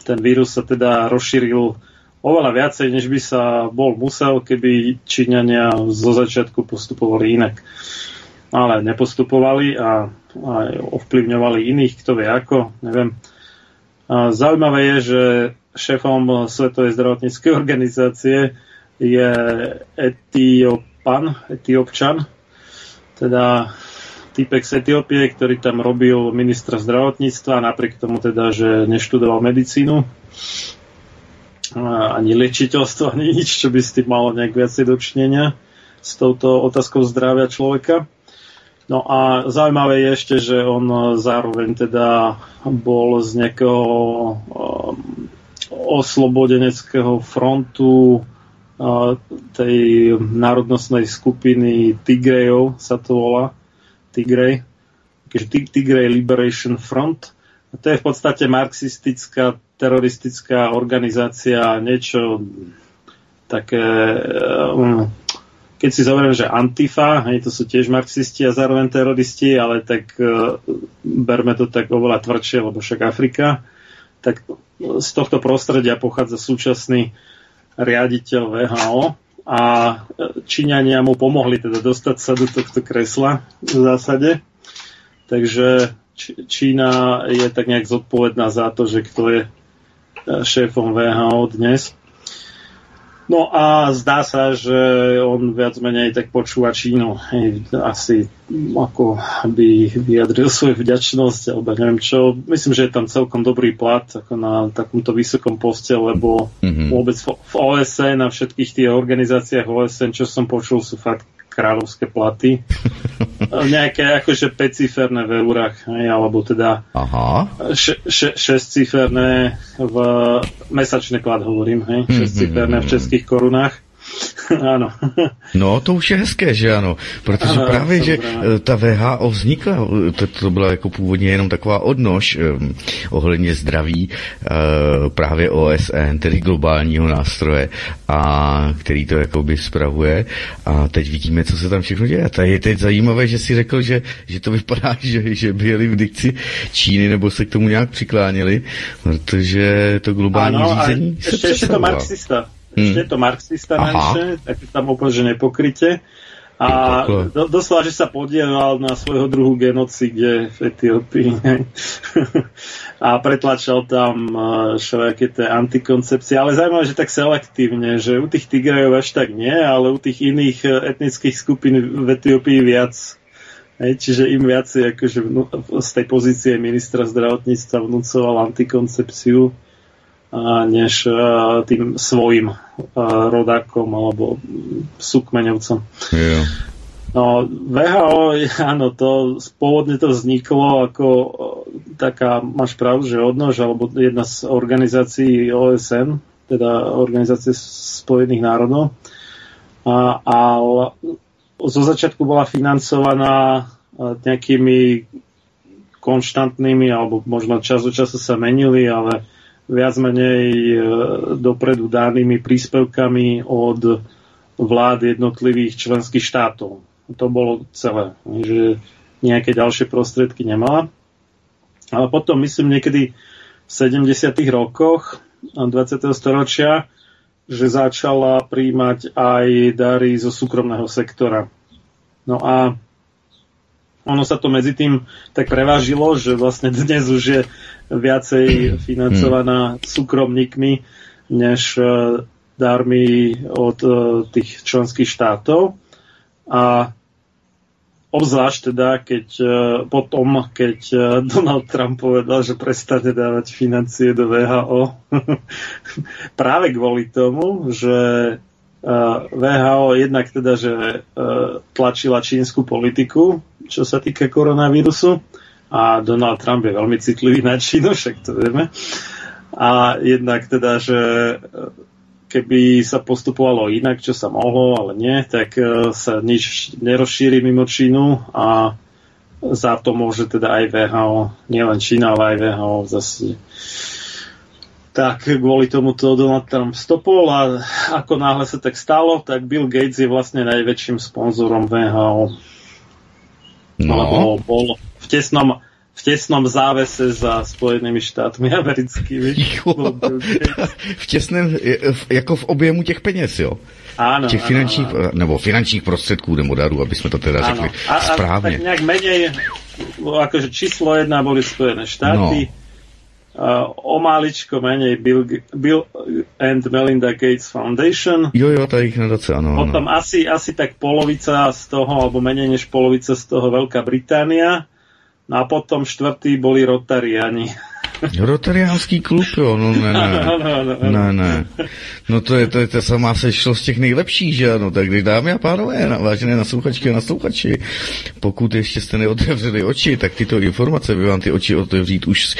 ten vírus sa teda rozšíril oveľa viacej, než by sa bol musel, keby Číňania zo začiatku postupovali inak. Ale nepostupovali a, a ovplyvňovali iných, kto vie ako, neviem. Zaujímavé je, že šéfom Svetovej zdravotníckej organizácie je Etiopan, Etiopčan, teda typek z Etiópie, ktorý tam robil ministra zdravotníctva, napriek tomu teda, že neštudoval medicínu, ani liečiteľstvo, ani nič, čo by s tým malo nejak viacej dočinenia s touto otázkou zdravia človeka. No a zaujímavé je ešte, že on zároveň teda bol z nejakého um, oslobodeneckého frontu uh, tej národnostnej skupiny Tigrejov sa to volá. Tigrej. Tigray Liberation Front. A to je v podstate marxistická teroristická organizácia, niečo také um, keď si zoberiem, že Antifa, hej, to sú tiež marxisti a zároveň teroristi, ale tak uh, berme to tak oveľa tvrdšie, lebo však Afrika, tak z tohto prostredia pochádza súčasný riaditeľ VHO a Číňania mu pomohli teda dostať sa do tohto kresla v zásade. Takže Čína je tak nejak zodpovedná za to, že kto je šéfom VHO dnes. No a zdá sa, že on viac menej tak počúva Čínu. Asi ako by vyjadril svoju vďačnosť, alebo neviem čo. Myslím, že je tam celkom dobrý plat ako na takomto vysokom poste, lebo mm-hmm. vôbec v OSN a všetkých tých organizáciách OSN, čo som počul, sú fakt kráľovské platy. Nejaké akože 5 ciferné v eurách, hej, alebo teda Aha. 6 ciferné v mesačný plat hovorím, hej, 6 mm-hmm. ciferné v českých korunách. Áno.
No, to už je hezké, že ano. Protože ano, právě, že dobré. ta VHO vznikla, to, to byla jako původně jenom taková odnož um, ohledně zdraví uh, právě OSN, tedy globálního nástroje, a který to jakoby spravuje. A teď vidíme, co se tam všechno děje. A je teď zajímavé, že si řekl, že, že to vypadá, že, že byli v dikci Číny, nebo se k tomu nějak přikláněli, protože to globální ano, řízení se ještě
to marxista. Hmm. Ešte je to marxista najvyššie, tak tam úplne, že nepokryte. A do, doslova, že sa podielal na svojho druhu genocíde v Etiópii. a pretlačal tam e, všelijaké tie antikoncepcie. Ale zaujímavé, že tak selektívne, že u tých Tigrejov až tak nie, ale u tých iných e, etnických skupín v Etiópii viac. Hej, čiže im viacej akože z tej pozície ministra zdravotníctva vnúcoval antikoncepciu než tým svojim rodákom alebo súkmeňovcom. Yeah. No, VHO, áno, to pôvodne to vzniklo ako taká, máš pravdu, že odnož, alebo jedna z organizácií OSN, teda Organizácie Spojených národov. A, a zo začiatku bola financovaná nejakými konštantnými, alebo možno čas od času sa menili, ale viac menej e, dopredu danými príspevkami od vlád jednotlivých členských štátov. To bolo celé, že nejaké ďalšie prostriedky nemala. Ale potom, myslím, niekedy v 70. rokoch 20. storočia že začala príjmať aj dary zo súkromného sektora. No a ono sa to medzi tým tak prevážilo, že vlastne dnes už je viacej financovaná súkromníkmi než e, darmi od e, tých členských štátov. A obzvlášť teda, keď e, potom, keď Donald Trump povedal, že prestane dávať financie do VHO, práve kvôli tomu, že VHO jednak teda, že tlačila čínsku politiku, čo sa týka koronavírusu, a Donald Trump je veľmi citlivý na Čínu, však to vieme. A jednak teda, že e, keby sa postupovalo inak, čo sa mohlo, ale nie, tak e, sa nič nerozšíri mimo Čínu a za to môže teda aj VHO, nielen Čína, ale aj VHO zase tak kvôli tomu to Donald Trump stopol a ako náhle sa tak stalo, tak Bill Gates je vlastne najväčším sponzorom VHO. No. Alebo bol v tesnom, v tesnom závese za Spojenými štátmi americkými.
v těsném, jako v objemu těch peněz, jo?
Áno,
těch finančních, áno, áno. nebo finančních prostředků nebo darů, aby jsme to teda áno. řekli a, správně.
A tak nejak menej, akože číslo jedna boli Spojené štáty, no. Uh, o máličko menej Bill, Bill and Melinda Gates Foundation.
Jo, jo, tá ich nadace, áno.
Potom Asi, asi tak polovica z toho, alebo menej než polovica z toho Veľká Británia. No a potom štvrtý boli Rotariani.
Rotariánský klub, jo, no ne, ne, ne, ne. No to je, to je ta samá sešlo z těch nejlepších, že ano, tak dámy a pánové, na, vážené naslouchačky a naslouchači, pokud ještě jste neotevřeli oči, tak tyto informace by vám ty oči otevřít už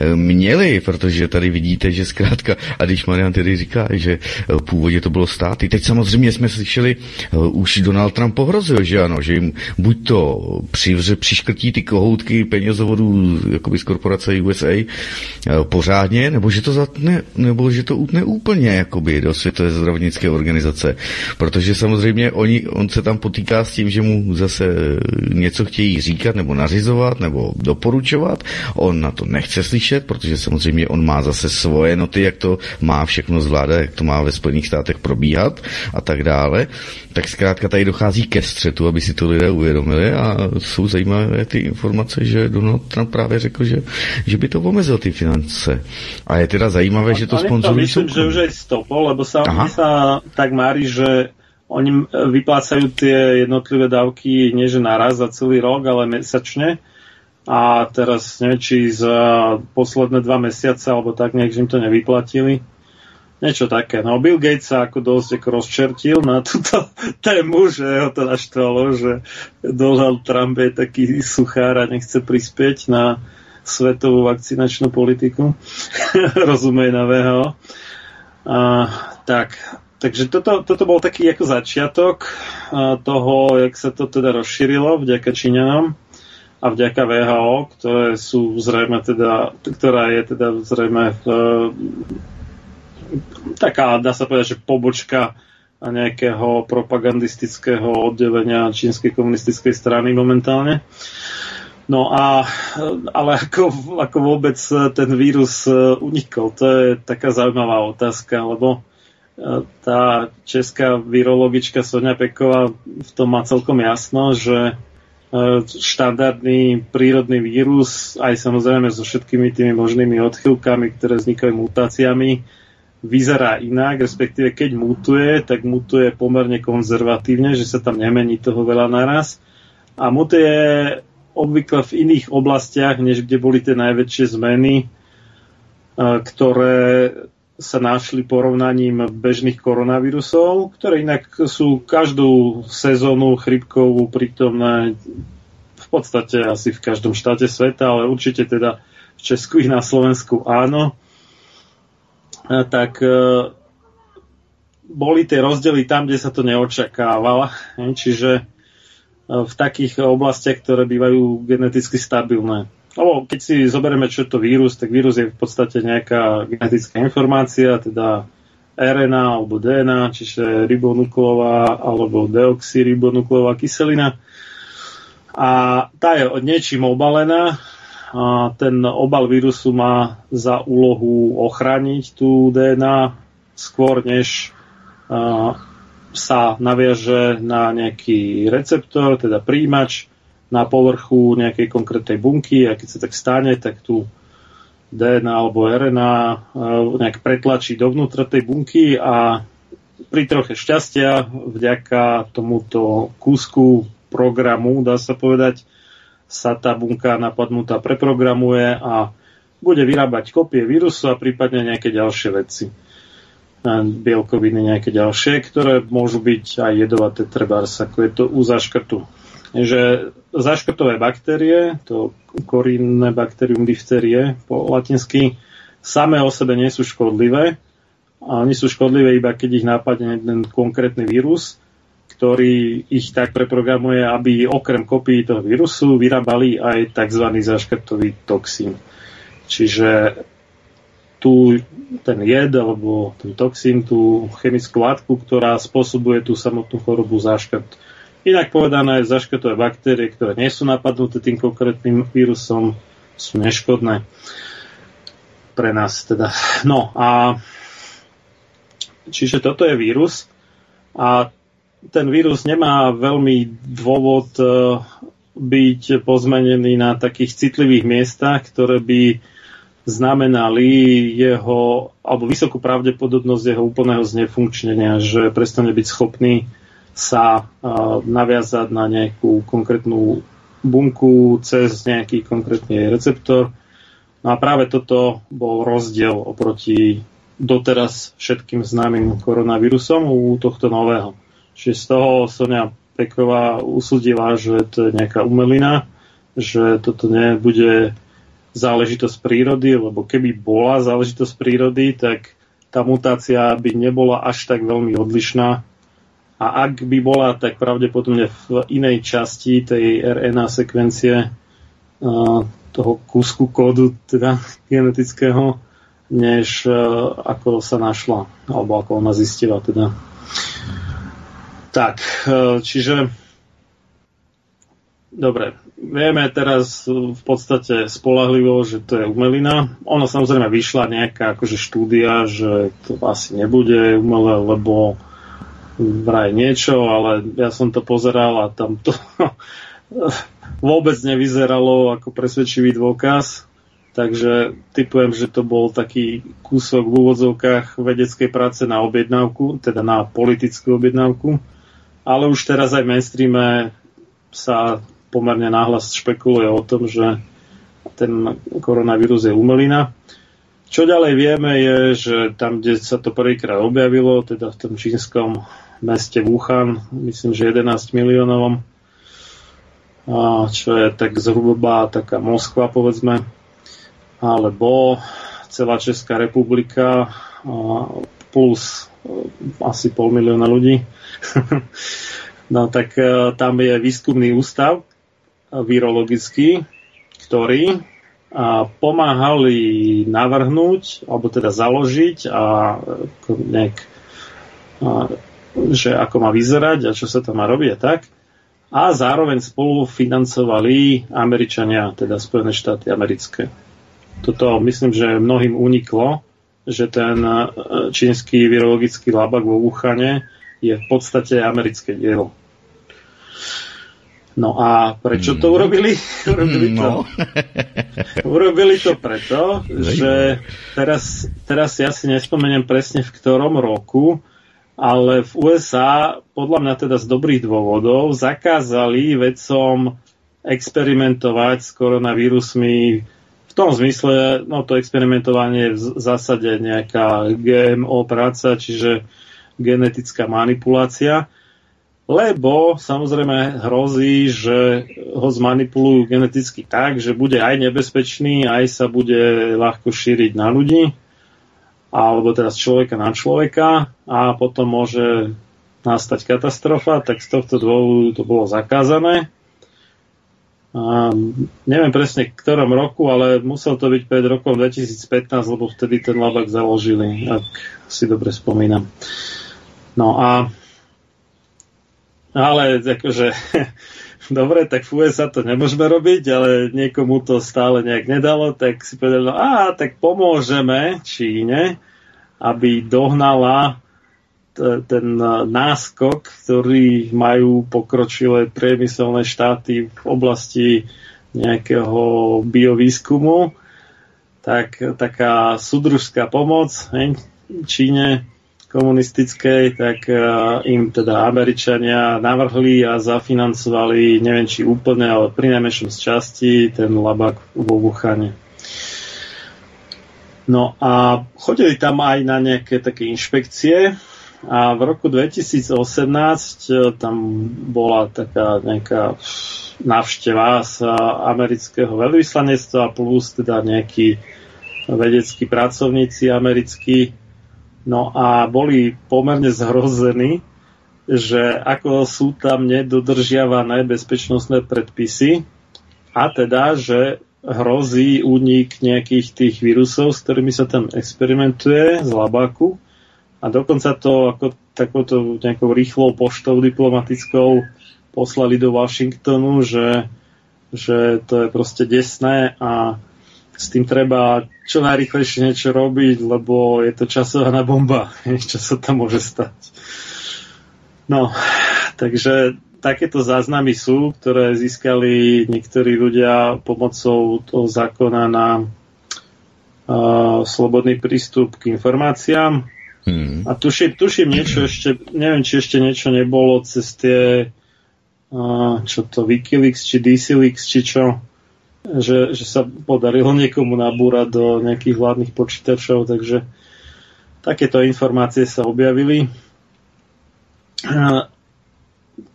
eh, měly, protože tady vidíte, že zkrátka, a když Marian tedy říká, že eh, původně to bylo státy, teď samozřejmě jsme slyšeli, eh, už Donald Trump pohrozil, že ano, že jim buď to přivře, přiškrtí ty kohoutky penězovodů jakoby z korporace USA, Eh, pořádně, nebo že to zatne, nebo že to utne úplně jakoby do Světové zdravotnické organizace. Protože samozřejmě oni, on se tam potýká s tím, že mu zase něco chtějí říkat nebo nařizovat nebo doporučovat. On na to nechce slyšet, protože samozřejmě on má zase svoje noty, jak to má všechno zvládat, jak to má ve Spojených státech probíhat a tak dále. Tak zkrátka tady dochází ke střetu, aby si to lidé uvědomili a jsou zajímavé ty informace, že Donald Trump právě řekl, že, že by to omezil ty finance. A je teda zajímavé, že to sponzorujú
Myslím, že už aj stopol, lebo sa, sa tak mári, že oni vyplácajú tie jednotlivé dávky nie že naraz za celý rok, ale mesačne. A teraz neviem, či za posledné dva mesiace alebo tak nejak im to nevyplatili. Niečo také. No Bill Gates sa ako dosť ako rozčertil na túto tému, že ho to naštvalo, že Donald Trump je taký suchár a nechce prispieť na svetovú vakcinačnú politiku. Rozumej na VHO. A, tak, takže toto, toto bol taký ako začiatok toho, jak sa to teda rozšírilo vďaka Číňanom a vďaka VHO, ktoré sú zrejme teda, ktorá je teda zrejme v, taká, dá sa povedať, že pobočka nejakého propagandistického oddelenia čínskej komunistickej strany momentálne. No a, ale ako, ako vôbec ten vírus e, unikol, to je taká zaujímavá otázka, lebo e, tá česká virologička Sonia Peková v tom má celkom jasno, že e, štandardný prírodný vírus, aj samozrejme so všetkými tými možnými odchylkami, ktoré vznikajú mutáciami, vyzerá inak, respektíve keď mutuje, tak mutuje pomerne konzervatívne, že sa tam nemení toho veľa naraz. A mutuje obvykle v iných oblastiach, než kde boli tie najväčšie zmeny, ktoré sa našli porovnaním bežných koronavírusov, ktoré inak sú každú sezónu chrypkovú prítomné v podstate asi v každom štáte sveta, ale určite teda v Česku i na Slovensku áno. Tak e, boli tie rozdiely tam, kde sa to neočakávalo. Čiže v takých oblastiach, ktoré bývajú geneticky stabilné. Lebo keď si zoberieme, čo je to vírus, tak vírus je v podstate nejaká genetická informácia, teda RNA alebo DNA, čiže ribonukleová alebo deoxyribonukleová kyselina. A tá je niečím obalená. A ten obal vírusu má za úlohu ochrániť tú DNA skôr než sa naviaže na nejaký receptor, teda príjimač na povrchu nejakej konkrétnej bunky a keď sa tak stane, tak tu DNA alebo RNA uh, nejak pretlačí dovnútra tej bunky a pri troche šťastia vďaka tomuto kúsku programu, dá sa povedať, sa tá bunka napadnutá preprogramuje a bude vyrábať kopie vírusu a prípadne nejaké ďalšie veci. Bielkoviny nejaké ďalšie, ktoré môžu byť aj jedovaté trebárs, ako je to u zaškrtu. Že zaškrtové baktérie, to korinné bakterium difterie po latinsky, samé o sebe nie sú škodlivé. A oni sú škodlivé iba keď ich nápadne ten konkrétny vírus, ktorý ich tak preprogramuje, aby okrem kopii toho vírusu vyrábali aj tzv. zaškrtový toxín. Čiže tu ten jed alebo ten toxín, tú chemickú látku, ktorá spôsobuje tú samotnú chorobu záškrt. Inak povedané, zaškrtové baktérie, ktoré nie sú napadnuté tým konkrétnym vírusom, sú neškodné pre nás teda. No a čiže toto je vírus a ten vírus nemá veľmi dôvod eh, byť pozmenený na takých citlivých miestach, ktoré by znamenali jeho, alebo vysokú pravdepodobnosť jeho úplného znefunkčnenia, že prestane byť schopný sa naviazať na nejakú konkrétnu bunku cez nejaký konkrétny receptor. No a práve toto bol rozdiel oproti doteraz všetkým známym koronavírusom u tohto nového. Čiže z toho Sonia Peková usudila, že to je nejaká umelina, že toto nebude záležitosť prírody, lebo keby bola záležitosť prírody, tak tá mutácia by nebola až tak veľmi odlišná. A ak by bola, tak pravdepodobne v inej časti tej RNA sekvencie toho kúsku kódu teda genetického, než ako sa našla, alebo ako ona zistila teda. Tak, e, čiže dobre, vieme teraz v podstate spolahlivo, že to je umelina. Ono samozrejme vyšla nejaká akože štúdia, že to asi nebude umelé, lebo vraj niečo, ale ja som to pozeral a tam to vôbec nevyzeralo ako presvedčivý dôkaz. Takže typujem, že to bol taký kúsok v úvodzovkách vedeckej práce na objednávku, teda na politickú objednávku. Ale už teraz aj v mainstreame sa pomerne náhlas špekuluje o tom, že ten koronavírus je umelina. Čo ďalej vieme je, že tam, kde sa to prvýkrát objavilo, teda v tom čínskom meste Wuhan, myslím, že 11 miliónovom, čo je tak zhruba taká Moskva, povedzme, alebo celá Česká republika plus asi pol milióna ľudí. no tak e, tam je výskumný ústav, virologický, ktorý pomáhali navrhnúť, alebo teda založiť a nejak, a, že ako má vyzerať a čo sa tam má robiť a tak. A zároveň spolu financovali Američania, teda Spojené štáty americké. Toto myslím, že mnohým uniklo, že ten čínsky virologický labak vo Wuhane je v podstate americké dielo. No a prečo to mm. urobili? urobili, to, no. urobili to preto, že teraz, teraz ja si nespomeniem presne v ktorom roku, ale v USA, podľa mňa teda z dobrých dôvodov, zakázali vedcom experimentovať s koronavírusmi v tom zmysle, no to experimentovanie je v zásade nejaká GMO práca, čiže genetická manipulácia lebo samozrejme hrozí, že ho zmanipulujú geneticky tak, že bude aj nebezpečný, aj sa bude ľahko šíriť na ľudí, alebo teraz človeka na človeka a potom môže nastať katastrofa, tak z tohto dôvodu to bolo zakázané. A neviem presne v ktorom roku, ale musel to byť pred rokom 2015, lebo vtedy ten labak založili, ak si dobre spomínam. No a ale akože, dobre, tak v USA to nemôžeme robiť, ale niekomu to stále nejak nedalo, tak si povedali, no a tak pomôžeme Číne aby dohnala ten náskok, ktorý majú pokročilé priemyselné štáty v oblasti nejakého biovýskumu, tak taká súdružská pomoc hej, Číne komunistickej, tak im teda Američania navrhli a zafinancovali, neviem či úplne, ale pri najmenšom z časti ten labak vo Wuchane. No a chodili tam aj na nejaké také inšpekcie, a v roku 2018 e, tam bola taká nejaká návšteva z amerického veľvyslanectva plus teda nejakí vedeckí pracovníci americkí. No a boli pomerne zhrození, že ako sú tam nedodržiavané bezpečnostné predpisy a teda, že hrozí únik nejakých tých vírusov, s ktorými sa tam experimentuje z labáku a dokonca to ako takouto nejakou rýchlou poštou diplomatickou poslali do Washingtonu, že, že to je proste desné a s tým treba čo najrychlejšie niečo robiť, lebo je to časovaná bomba, čo sa tam môže stať. No, takže takéto záznamy sú, ktoré získali niektorí ľudia pomocou toho zákona na uh, slobodný prístup k informáciám. Hmm. A tuším, tuším niečo ešte, neviem, či ešte niečo nebolo cez tie, uh, čo to, Wikileaks, či DCLeaks, či čo, že, že sa podarilo niekomu nabúrať do nejakých vládnych počítačov, takže takéto informácie sa objavili.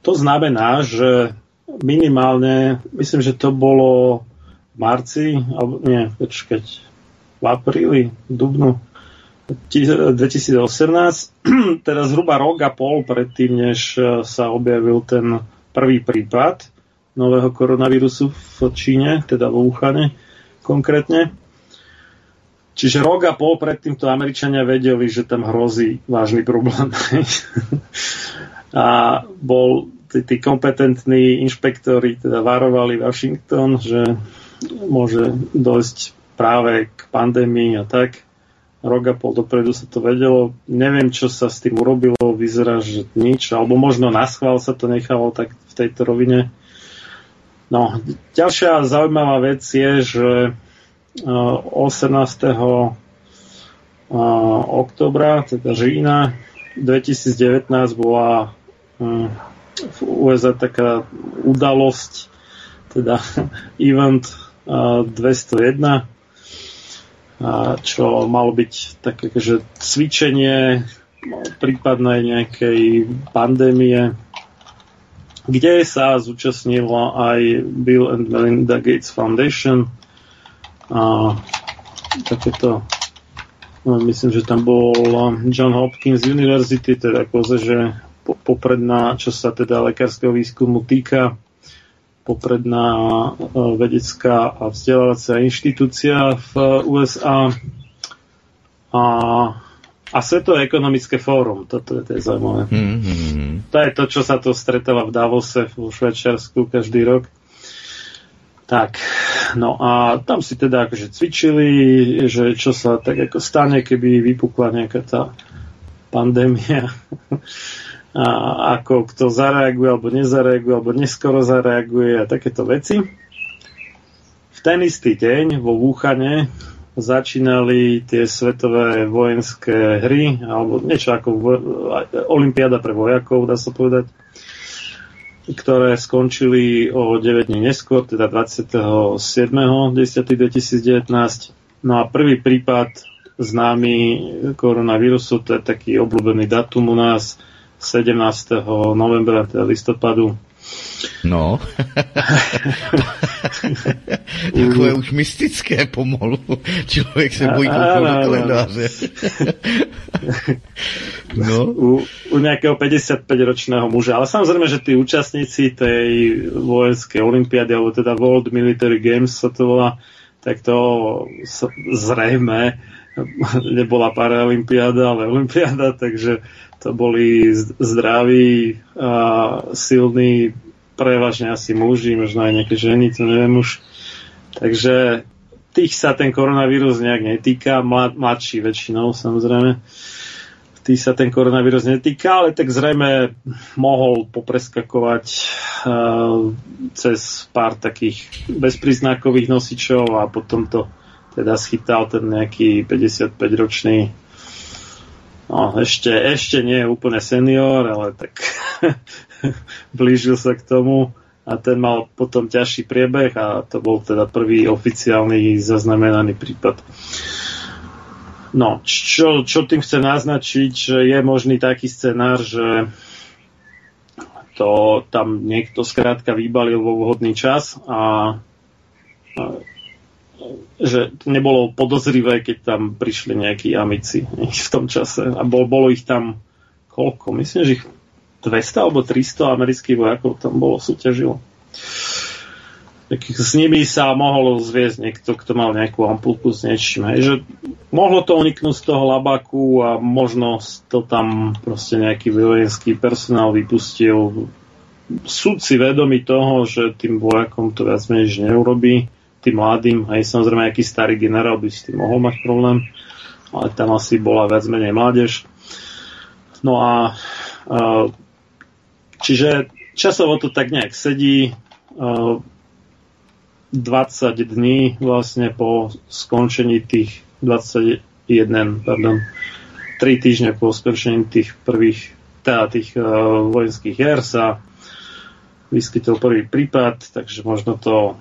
To znamená, že minimálne, myslím, že to bolo v marci, alebo nie, počkať, v apríli, v dubnu, 2018, teda zhruba rok a pol predtým, než e, sa objavil ten prvý prípad nového koronavírusu v Číne, teda vo Wuhane konkrétne. Čiže rok a pol predtým to Američania vedeli, že tam hrozí vážny problém. a bol tí, tí kompetentní inšpektori teda varovali Washington, že môže dojsť práve k pandémii a tak rok a pol dopredu sa to vedelo. Neviem, čo sa s tým urobilo, vyzerá, že nič, alebo možno na schvál sa to nechalo tak v tejto rovine. No, ďalšia zaujímavá vec je, že 18. oktobra, teda října 2019 bola v USA taká udalosť, teda event 201, čo malo byť také, že cvičenie prípadnej nejakej pandémie, kde sa zúčastnilo aj Bill and Melinda Gates Foundation. A takéto no, myslím, že tam bol John Hopkins University, teda akože, že popredná, čo sa teda lekárskeho výskumu týka, popredná e, vedecká a vzdelávacia inštitúcia v USA a, a Svetové ekonomické fórum. Toto je, to je zaujímavé. Mm-hmm. To je to, čo sa to stretáva v Davose v Švajčiarsku každý rok. Tak, no a tam si teda akože cvičili, že čo sa tak ako stane, keby vypukla nejaká tá pandémia a ako kto zareaguje alebo nezareaguje alebo neskoro zareaguje a takéto veci. V ten istý deň vo Vúchane začínali tie svetové vojenské hry, alebo niečo ako vo, Olympiáda pre vojakov, dá sa povedať, ktoré skončili o 9 dní neskôr, teda 27.10.2019. No a prvý prípad známy koronavírusu, to je taký obľúbený datum u nás, 17. novembra, teda listopadu.
No. je už mystické pomalu. Člověk se bojí kouknout do kalendáře.
no. U, u nejakého 55-ročného muža. Ale samozrejme, že tí účastníci tej vojenskej olimpiády, alebo teda World Military Games sa to volá, tak to zrejme nebola paralimpiáda, ale olimpiáda, takže to boli zdraví a silní, prevažne asi muži, možno aj nejaké ženy, to neviem už. Takže tých sa ten koronavírus nejak netýka, mlad, mladší väčšinou samozrejme. Tých sa ten koronavírus netýka, ale tak zrejme mohol popreskakovať uh, cez pár takých bezpríznakových nosičov a potom to teda schytal ten nejaký 55-ročný no, ešte, ešte nie je úplne senior, ale tak blížil sa k tomu a ten mal potom ťažší priebeh a to bol teda prvý oficiálny zaznamenaný prípad. No, čo, čo tým chce naznačiť, že je možný taký scenár, že to tam niekto skrátka vybalil vo vhodný čas a že nebolo podozrivé, keď tam prišli nejakí amici v tom čase a bol, bolo ich tam koľko? Myslím, že ich 200 alebo 300 amerických vojakov tam bolo, súťažilo. Tak s nimi sa mohol zviesť niekto, kto mal nejakú ampulku s niečím. Hej, že mohlo to uniknúť z toho labaku a možno to tam proste nejaký vojenský personál vypustil. Súd si vedomí toho, že tým vojakom to viac menej neurobí, tým mladým, aj samozrejme aký starý generál by s tým mohol mať problém, ale tam asi bola viac menej mládež. No a Čiže časovo to tak nejak sedí. 20 dní vlastne po skončení tých 21, pardon, 3 týždne po skončení tých prvých teda tých uh, vojenských hier sa vyskytol prvý prípad, takže možno to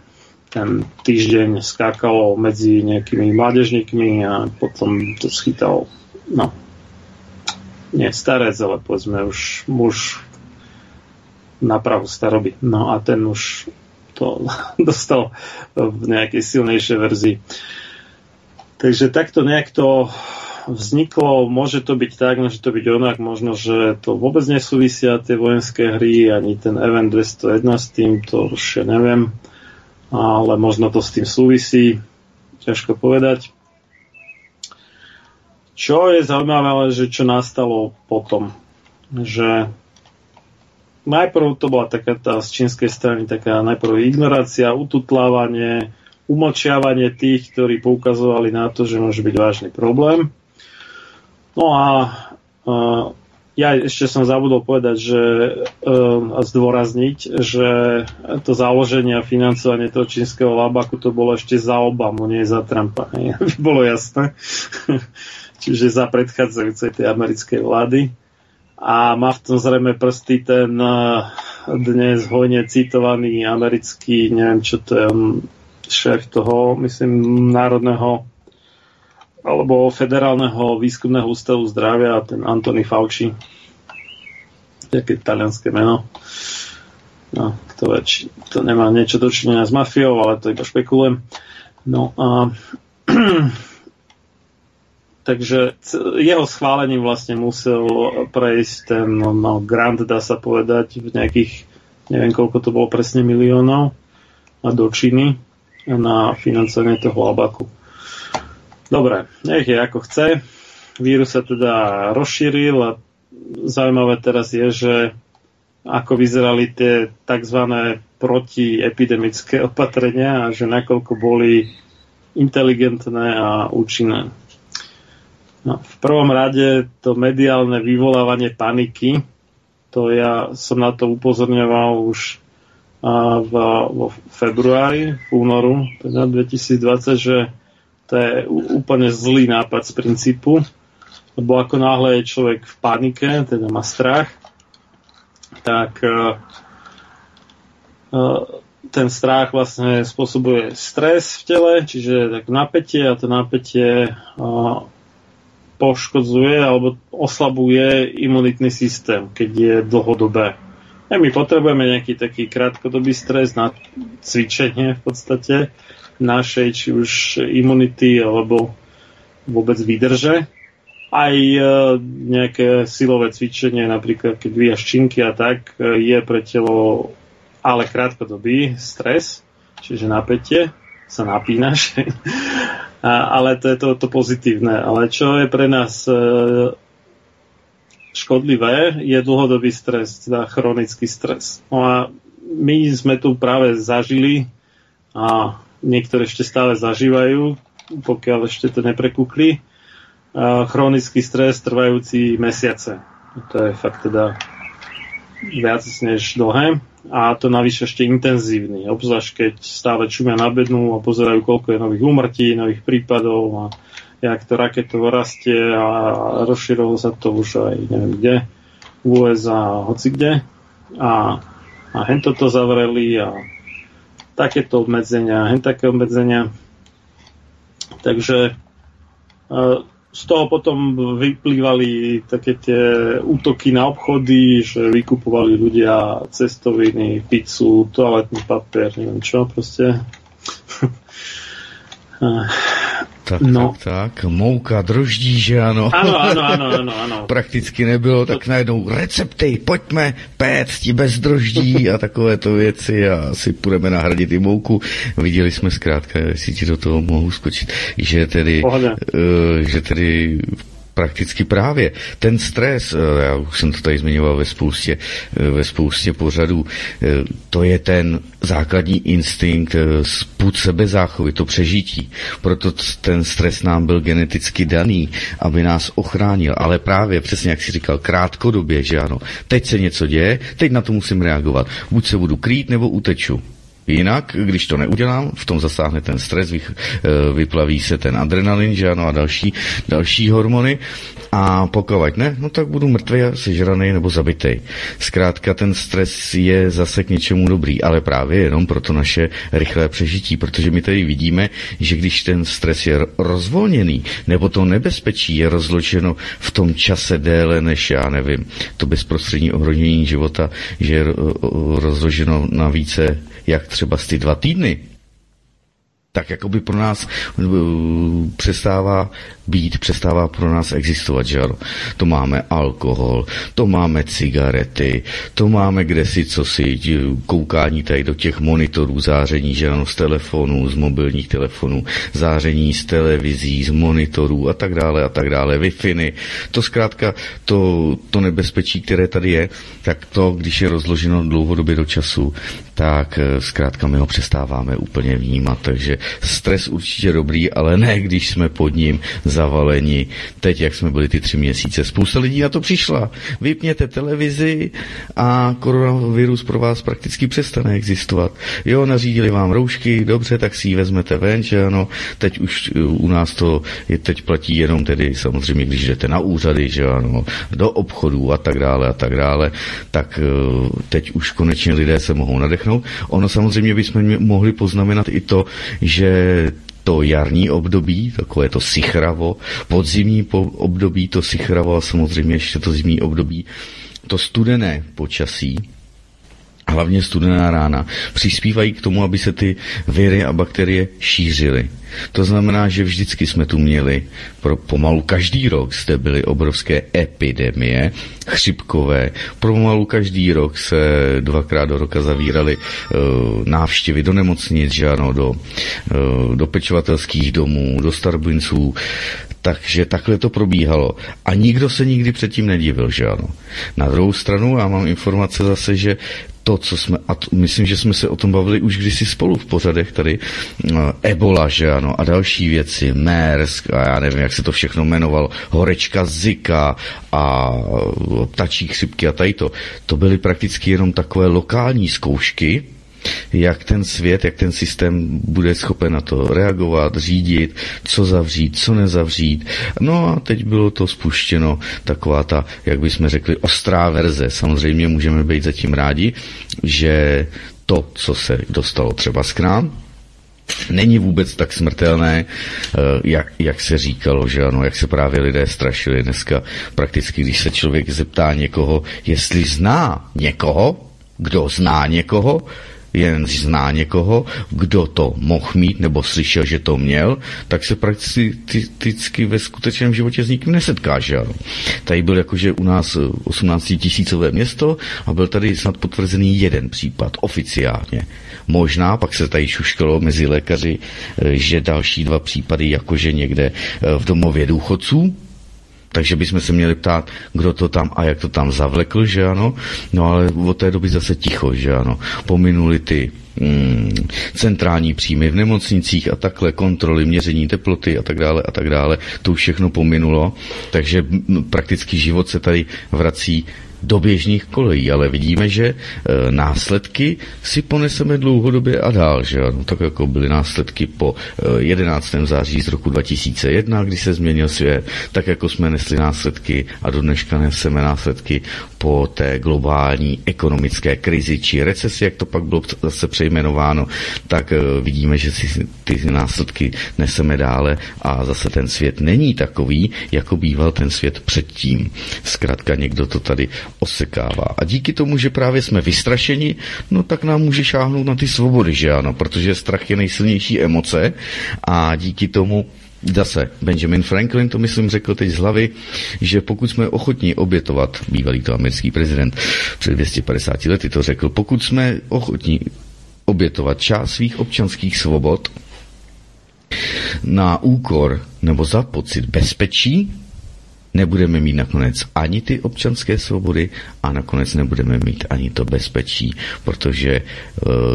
ten týždeň skákalo medzi nejakými mládežníkmi a potom to schytal no, nie starec, ale povedzme už muž na prahu staroby. No a ten už to dostal v nejakej silnejšej verzii. Takže takto nejak to vzniklo, môže to byť tak, môže to byť onak, možno, že to vôbec nesúvisia tie vojenské hry, ani ten Event 201 s tým, to už ja neviem, ale možno to s tým súvisí, ťažko povedať. Čo je zaujímavé, že čo nastalo potom, že najprv to bola taká tá z čínskej strany taká najprv ignorácia, ututlávanie, umlčiavanie tých, ktorí poukazovali na to, že môže byť vážny problém. No a uh, ja ešte som zabudol povedať, že uh, a zdôrazniť, že to založenie a financovanie toho čínskeho labaku to bolo ešte za Obamu, nie za Trumpa. Aby bolo jasné. Čiže za predchádzajúcej tej americkej vlády a má v tom zrejme prsty ten eh, dnes hojne citovaný americký, neviem čo to je, šéf toho, myslím, národného alebo federálneho výskumného ústavu zdravia, ten Anthony Fauci. Také talianské meno. No, kto vie, či to nemá niečo dočinenia s mafiou, ale to iba špekulujem. No a Takže jeho schválením vlastne musel prejsť ten no, grant, dá sa povedať, v nejakých, neviem koľko to bolo presne miliónov a do Číny na financovanie toho labaku. Dobre, nech je ako chce. Vírus sa teda rozšíril a zaujímavé teraz je, že ako vyzerali tie tzv. protiepidemické opatrenia a že nakoľko boli inteligentné a účinné. No, v prvom rade to mediálne vyvolávanie paniky, to ja som na to upozorňoval už vo februári, v únoru teda 2020, že to je úplne zlý nápad z princípu, lebo ako náhle je človek v panike, teda má strach, tak uh, uh, ten strach vlastne spôsobuje stres v tele, čiže tak napätie a to napätie uh, poškodzuje alebo oslabuje imunitný systém, keď je dlhodobé. A my potrebujeme nejaký taký krátkodobý stres na cvičenie v podstate našej, či už imunity alebo vôbec výdrže. Aj e, nejaké silové cvičenie, napríklad keď vyjaš činky a tak, e, je pre telo ale krátkodobý stres, čiže napätie, sa napínaš. Ale to je to, to pozitívne. Ale čo je pre nás e, škodlivé, je dlhodobý stres, teda chronický stres. No a my sme tu práve zažili a niektoré ešte stále zažívajú, pokiaľ ešte to neprekúkli. Chronický stres trvajúci mesiace. To je fakt teda viac než dlhé a to navyše ešte intenzívny, obzvlášť keď stále čumia na bednu a pozerajú, koľko je nových úmrtí, nových prípadov a jak to raketovo rastie a rozširovalo sa to už aj neviem kde, v USA, hoci kde. A, a hen toto zavreli a takéto obmedzenia, hen také obmedzenia. Takže e, z toho potom vyplývali také tie útoky na obchody, že vykupovali ľudia cestoviny, pizzu, toaletný papier, neviem čo proste.
Tak, no. tak, tak. Mouka, droždí, že ano.
Ano, ano, ano, ano, ano.
Prakticky nebylo, tak najednou recepty, pojďme péct bez droždí a takovéto věci a si půjdeme nahradit i mouku. Viděli jsme zkrátka, jestli ti do toho mohu skočit, že tedy, uh, že tedy prakticky právě ten stres, eh, já už jsem to tady zmiňoval ve spoustě, eh, ve spoustě pořadů, eh, to je ten základní instinkt spůd sebezáchovy, to přežití. Proto ten stres nám byl geneticky daný, aby nás ochránil. Ale právě přesně, jak si říkal, krátkodobě, že ano, teď se něco děje, teď na to musím reagovat. Buď se budu krýt, nebo uteču. Jinak, když to neudělám, v tom zasáhne ten stres, vy, eh, vyplaví se ten adrenalin, že ano, a další, další hormony. A pokud ne, no tak budu mrtvý sežraný nebo zabitý. Zkrátka ten stres je zase k něčemu dobrý, ale právě jenom pro to naše rychlé přežití, protože my tady vidíme, že když ten stres je rozvolněný, nebo to nebezpečí je rozloženo v tom čase déle než, já nevím, to bezprostřední ohrožení života, že je rozloženo na více jak třeba z ty dva týdny, tak jako by pro nás uh, přestává být, přestává pro nás existovat, že ano. To máme alkohol, to máme cigarety, to máme kde si co si, koukání tady do těch monitorů, záření, že ano, z telefonů, z mobilních telefonů, záření z televizí, z monitorů a tak dále a tak dále, wi To zkrátka, to, to nebezpečí, které tady je, tak to, když je rozloženo dlouhodobě do času, tak eh, zkrátka my ho přestáváme úplně vnímat. Takže stres určitě dobrý, ale ne, když jsme pod ním zavaleni. Teď, jak jsme byli ty tři měsíce, spousta lidí na to přišla. Vypněte televizi a koronavirus pro vás prakticky přestane existovat. Jo, nařídili vám roušky, dobře, tak si ji vezmete ven, že ano. Teď už u nás to je, teď platí jenom tedy samozřejmě, když jdete na úřady, že ano, do obchodů a tak dále a tak dále, tak eh, teď už konečně lidé se mohou nadechnout. Ono samozřejmě bychom mohli poznamenat i to, že to jarní období, takové to sichravo, podzimní období, to sichravo a samozřejmě ještě to zimní období, to studené počasí, hlavně studená rána, přispívají k tomu, aby se ty viry a bakterie šířily. To znamená, že vždycky jsme tu měli, pro pomalu každý rok zde byly obrovské epidemie, chřipkové, pomalu každý rok se dvakrát do roka zavíraly uh, návštěvy do nemocnic, že ano, do, uh, do pečovatelských domů, do starbinců, takže takhle to probíhalo. A nikdo se nikdy předtím nedivil, že ano. Na druhou stranu já mám informace zase, že to, co jsme, a t, myslím, že jsme se o tom bavili už kdysi spolu v pořadech tady, uh, Ebola, že ano, a další věci, MERS, a já nevím, jak se to všechno jmenovalo, horečka Zika a uh, ptačí chřipky a tady to. To byly prakticky jenom takové lokální zkoušky, jak ten svět, jak ten systém bude schopen na to reagovat, řídit, co zavřít, co nezavřít. No a teď bylo to spuštěno taková ta, jak bychom řekli, ostrá verze. Samozřejmě můžeme být zatím rádi, že to, co se dostalo třeba z krám, není vůbec tak smrtelné, eh, jak, jak se říkalo, že ano, jak se právě lidé strašili dneska. Prakticky, když se člověk zeptá někoho, jestli zná někoho, kdo zná někoho, jen zná někoho, kdo to mohl mít nebo slyšel, že to měl, tak se prakticky ve skutečném životě s nikým nesetká, že ano. Tady byl jakože u nás 18 tisícové město a byl tady snad potvrzený jeden případ oficiálně. Možná pak se tady šuškalo mezi lékaři, eh, že další dva případy jakože někde eh, v domově důchodců, Takže bychom se měli ptát, kdo to tam a jak to tam zavlekl, že ano. No ale od té doby zase ticho, že ano. Pominuli ty mm, centrální příjmy v nemocnicích a takhle, kontroly, měření teploty a tak dále a tak dále. To už všechno pominulo, takže prakticky život se tady vrací do běžných kolejí, ale vidíme, že e, následky si poneseme dlouhodobě a dál, že ano, tak jako byly následky po e, 11. září z roku 2001, kdy se změnil svět, tak jako jsme nesli následky a do dneška neseme následky po té globální ekonomické krizi či recesi, jak to pak bylo zase přejmenováno, tak e, vidíme, že si ty následky neseme dále a zase ten svět není takový, jako býval ten svět předtím. Zkrátka někdo to tady osekává. A díky tomu, že právě jsme vystrašeni, no tak nám může šáhnout na ty svobody, že ano, protože strach je nejsilnější emoce a díky tomu Zase Benjamin Franklin to myslím řekl teď z hlavy, že pokud jsme ochotní obětovat, bývalý to americký prezident před 250 lety to řekl, pokud jsme ochotní obětovat část svých občanských svobod na úkor nebo za pocit bezpečí, nebudeme mít nakonec ani ty občanské svobody a nakonec nebudeme mít ani to bezpečí, protože e,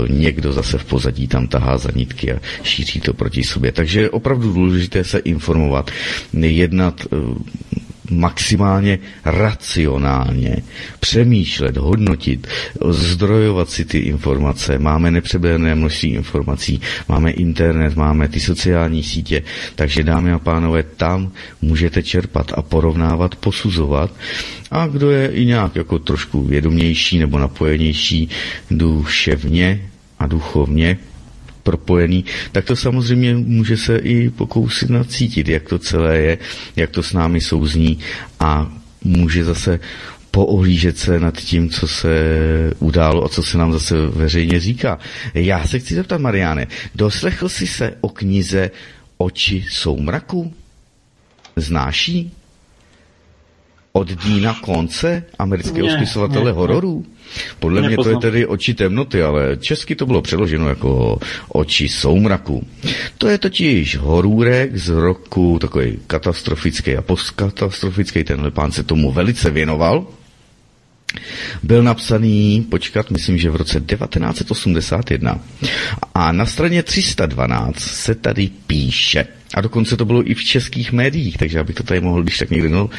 někdo zase v pozadí tam tahá za nitky a šíří to proti sobě. Takže je opravdu důležité se informovat, jednat e, maximálně racionálně přemýšlet, hodnotit, zdrojovat si ty informace. Máme nepřeberné množství informací, máme internet, máme ty sociální sítě, takže dámy a pánové, tam můžete čerpat a porovnávat, posuzovat a kdo je i nějak jako trošku vědomější nebo napojenější duševně a duchovně, propojený, tak to samozřejmě může se i pokousit nacítit, jak to celé je, jak to s námi souzní a může zase poohlížet se nad tím, co se událo a co se nám zase veřejně říká. Já se chci zeptat, Mariáne, doslechl jsi se o knize Oči soumraku? Znáš ji? Od Dina Konce, amerického ne, spisovatele ne, hororů? Podle mě to je tedy oči temnoty, ale česky to bylo přeloženo jako oči soumraku. To je totiž horůrek z roku takový katastrofický a postkatastrofický, tenhle pán se tomu velice věnoval. Byl napsaný, počkat, myslím, že v roce 1981. A na straně 312 se tady píše, a dokonce to bylo i v českých médiích, takže abych to tady mohl, když tak někdy no,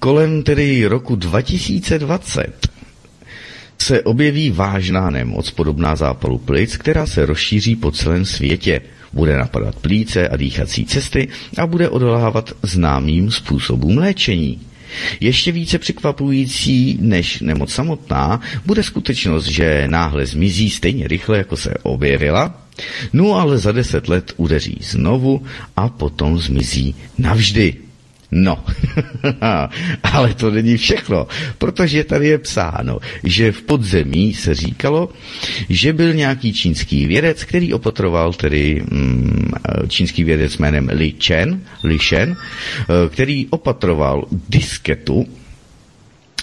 kolem tedy roku 2020 se objeví vážná nemoc podobná zápalu plic, která se rozšíří po celém světě. Bude napadat plíce a dýchací cesty a bude odolávat známým způsobům léčení. Ještě více překvapující než nemoc samotná bude skutečnost, že náhle zmizí stejně rychle, jako se objevila, no ale za deset let udeří znovu a potom zmizí navždy. No, ale to není všechno, protože tady je psáno, že v podzemí se říkalo, že byl nějaký čínský vědec, který opatroval tedy mm, čínský vědec jménem Li Chen, Li Shen, eh, který opatroval disketu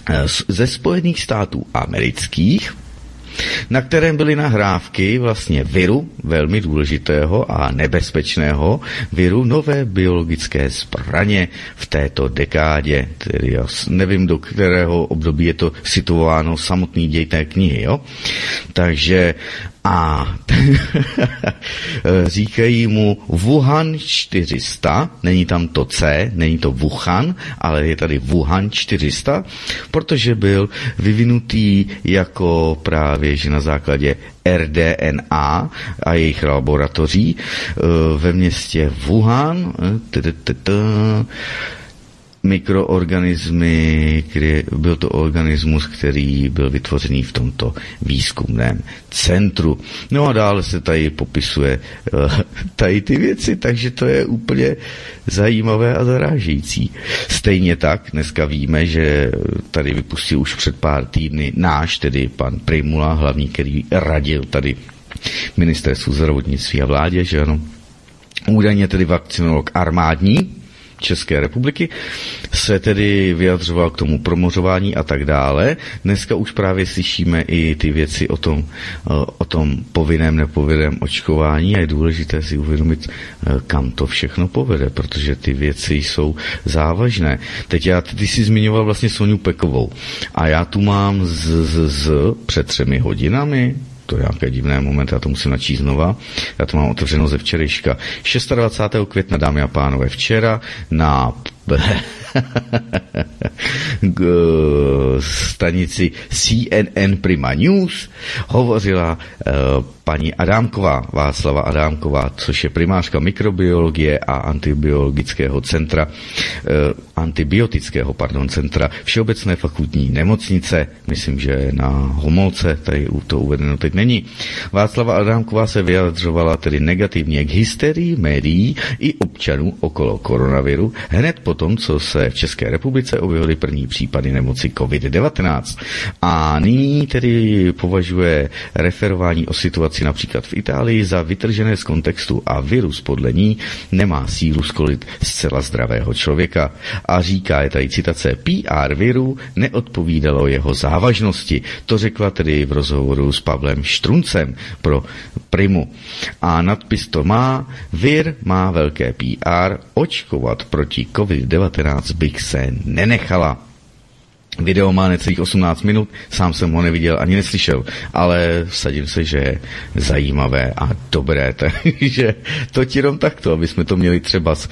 eh, ze Spojených států amerických, na kterém byly nahrávky vlastně viru, velmi důležitého a nebezpečného viru nové biologické zbraně v této dekádě. Tedy já nevím, do kterého období je to situováno samotný děj té knihy. Jo? Takže a říkají mu Wuhan 400, není tam to C, není to Wuhan, ale je tady Wuhan 400, protože byl vyvinutý jako právě, že na základě RDNA a jejich laboratoří eh, ve městě Wuhan, eh, mikroorganismy, byl to organismus, který byl vytvořený v tomto výzkumném centru. No a dále se tady popisuje uh, tady ty věci, takže to je úplně zajímavé a zarážející. Stejně tak dneska víme, že tady vypustil už před pár týdny náš, tedy pan Primula, hlavní, který radil tady ministerstvu zdravotnictví a vládě, že ano, údajně tedy vakcinolog armádní, České republiky se tedy vyjadřoval k tomu promořování a tak dále. Dneska už právě slyšíme i ty věci o tom, o tom povinném, nepovinném očkování a je důležité si uvědomit, kam to všechno povede, protože ty věci jsou závažné. Teď já, ty jsi zmiňoval vlastně Soniu Pekovou a já tu mám z, z, z před třemi hodinami, to je nějaké divné moment, já to musím načíst znova. Já to mám otevřeno ze včerejška. 26. května, dámy a pánové, včera na stanici CNN Prima News hovořila uh, paní Adámková, Václava Adámková, což je primářka mikrobiologie a antibiologického centra, uh, antibiotického, pardon, centra Všeobecné fakultní nemocnice, myslím, že na Homolce, tady to uvedeno teď není. Václava Adámková se vyjadřovala tedy negativně k hysterii médií i občanů okolo koronaviru hned potom, co se v České republice objevily první případy nemoci COVID-19. A nyní tedy považuje referování o situaci například v Itálii za vytržené z kontextu a virus podle ní nemá sílu skolit zcela zdravého člověka. A říká, je tady citace, PR viru neodpovídalo jeho závažnosti. To řekla tedy v rozhovoru s Pavlem Štruncem pro Primu. A nadpis to má, vir má velké PR, očkovat proti COVID-19 bych se nenechala. Video má necelých 18 minut, sám jsem ho neviděl ani neslyšel, ale vsadím se, že je zajímavé a dobré, takže to jenom takto, aby jsme to měli třeba s,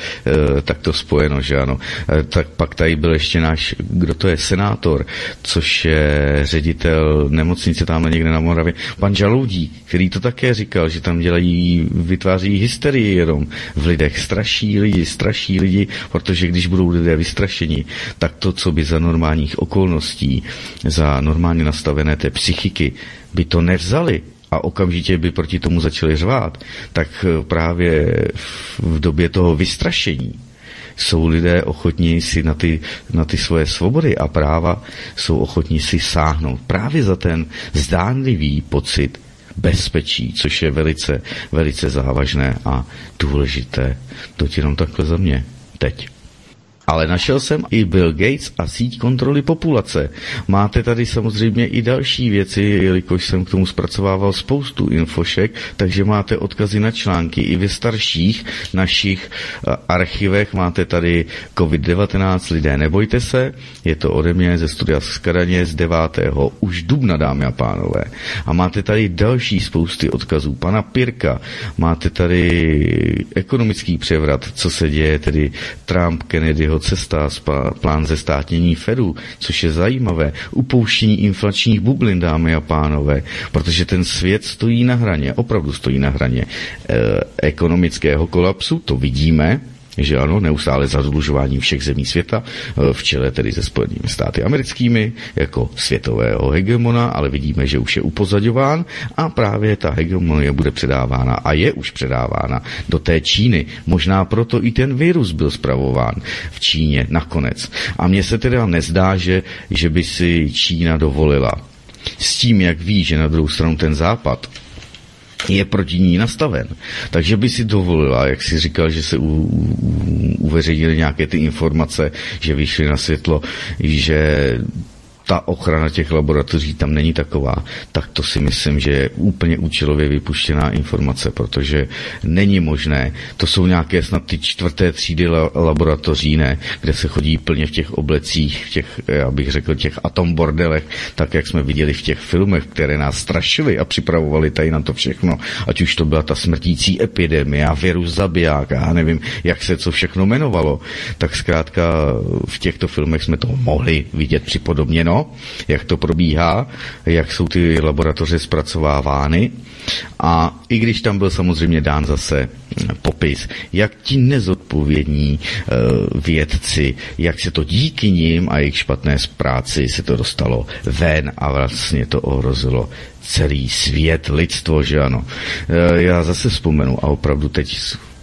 e, takto spojeno, že ano. E, tak pak tady byl ještě náš, kdo to je, senátor, což je ředitel nemocnice tam někde na Moravě, pan Žaloudí, který to také říkal, že tam dělají, vytváří hysterii jenom v lidech, straší lidi, straší lidi, protože když budou lidé vystrašeni, tak to, co by za normálních okolností, za normálně nastavené té psychiky, by to nevzali a okamžitě by proti tomu začali řvát, tak eh, právě v době toho vystrašení jsou lidé ochotní si na ty, na ty svoje svobody a práva jsou ochotní si sáhnout právě za ten zdánlivý pocit bezpečí, což je velice, velice závažné a důležité. To jenom takhle za mě. Teď. Ale našel jsem i Bill Gates a síť kontroly populace. Máte tady samozřejmě i další věci, jelikož jsem k tomu zpracovával spoustu infošek, takže máte odkazy na články. I ve starších našich eh, archivech máte tady COVID-19, lidé nebojte se, je to ode mě ze studia z Karaně z 9. už dubna, dámy a pánové. A máte tady další spousty odkazů pana Pirka, máte tady ekonomický převrat, co se děje, tedy Trump, Kennedyho cesta, plán ze státnění Fedu, což je zajímavé, upouštění inflačních bublin, dámy a pánové, protože ten svět stojí na hraně, opravdu stojí na hraně e, ekonomického kolapsu, to vidíme, že ano, neustále zadlužování všech zemí světa, eh, v čele tedy se Spojenými státy americkými, jako světového hegemona, ale vidíme, že už je upozadován a právě ta hegemonie bude předávána a je už předávána do té Číny. Možná proto i ten virus byl zpravován v Číně nakonec. A mně se teda nezdá, že, že by si Čína dovolila s tím, jak ví, že na druhou stranu ten západ je proti ní nastaven. Takže by si dovolila, jak si říkal, že se u, u, uveřejnily nějaké ty informace, že vyšly na světlo, že ta ochrana těch laboratoří tam není taková, tak to si myslím, že je úplně účelově vypuštěná informace, protože není možné, to jsou nějaké snad ty čtvrté třídy la- laboratoří, ne, kde se chodí plně v těch oblecích, v těch, já bych řekl, těch atombordelech, tak jak jsme viděli v těch filmech, které nás strašily a připravovali tady na to všechno, ať už to byla ta smrtící epidemie a virus zabiják, já nevím, jak se co všechno jmenovalo, tak zkrátka v těchto filmech jsme to mohli vidět připodobněno jak to probíhá, jak jsou ty laboratoře zpracovávány. A i když tam byl samozřejmě dán zase popis, jak ti nezodpovědní e, vědci, jak se to díky nim a jejich špatné práci se to dostalo ven a vlastně to ohrozilo celý svět, lidstvo, že ano. E, já zase vzpomenu a opravdu teď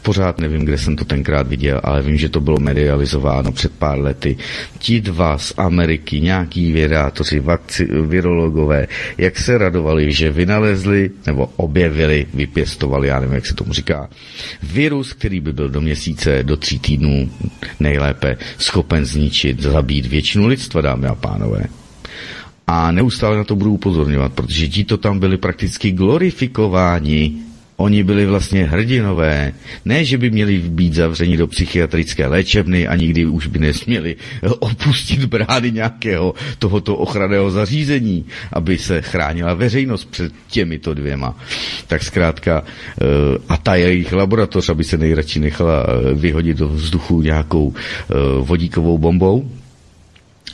pořád nevím, kde jsem to tenkrát viděl, ale vím, že to bylo medializováno před pár lety. Ti dva z Ameriky, nějaký vědátoři, vakci, virologové, jak se radovali, že vynalezli nebo objevili, vypěstovali, já nevím, jak se tomu říká, virus, který by byl do měsíce, do tří týdnů nejlépe schopen zničit, zabít většinu lidstva, dámy a pánové. A neustále na to budu upozorňovat, protože ti to tam byli prakticky glorifikováni Oni byli vlastně hrdinové. Ne, že by měli být zavřeni do psychiatrické léčebny a nikdy už by nesměli opustit brány nějakého tohoto ochranného zařízení, aby se chránila veřejnost před těmito dvěma. Tak zkrátka eh, a ta jejich laboratoř, aby se nejradši nechala eh, vyhodit do vzduchu nějakou eh, vodíkovou bombou,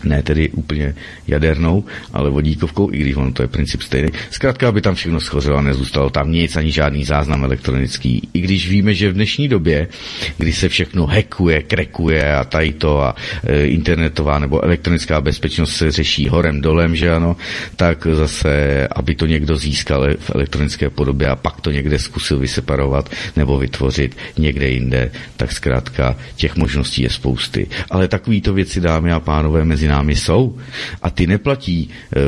ne tedy úplně jadernou, ale vodíkovkou, i když ono to je princip stejný. Zkrátka, aby tam všechno schořelo a nezůstalo tam nic, ani žádný záznam elektronický. I když víme, že v dnešní době, kdy se všechno hackuje, krekuje a tady to a e, internetová nebo elektronická bezpečnost se řeší horem dolem, že ano, tak zase, aby to někdo získal v elektronické podobě a pak to někde zkusil vyseparovat nebo vytvořit někde jinde, tak zkrátka těch možností je spousty. Ale takovýto věci, dámy a pánové, mezi námi jsou a ty neplatí e,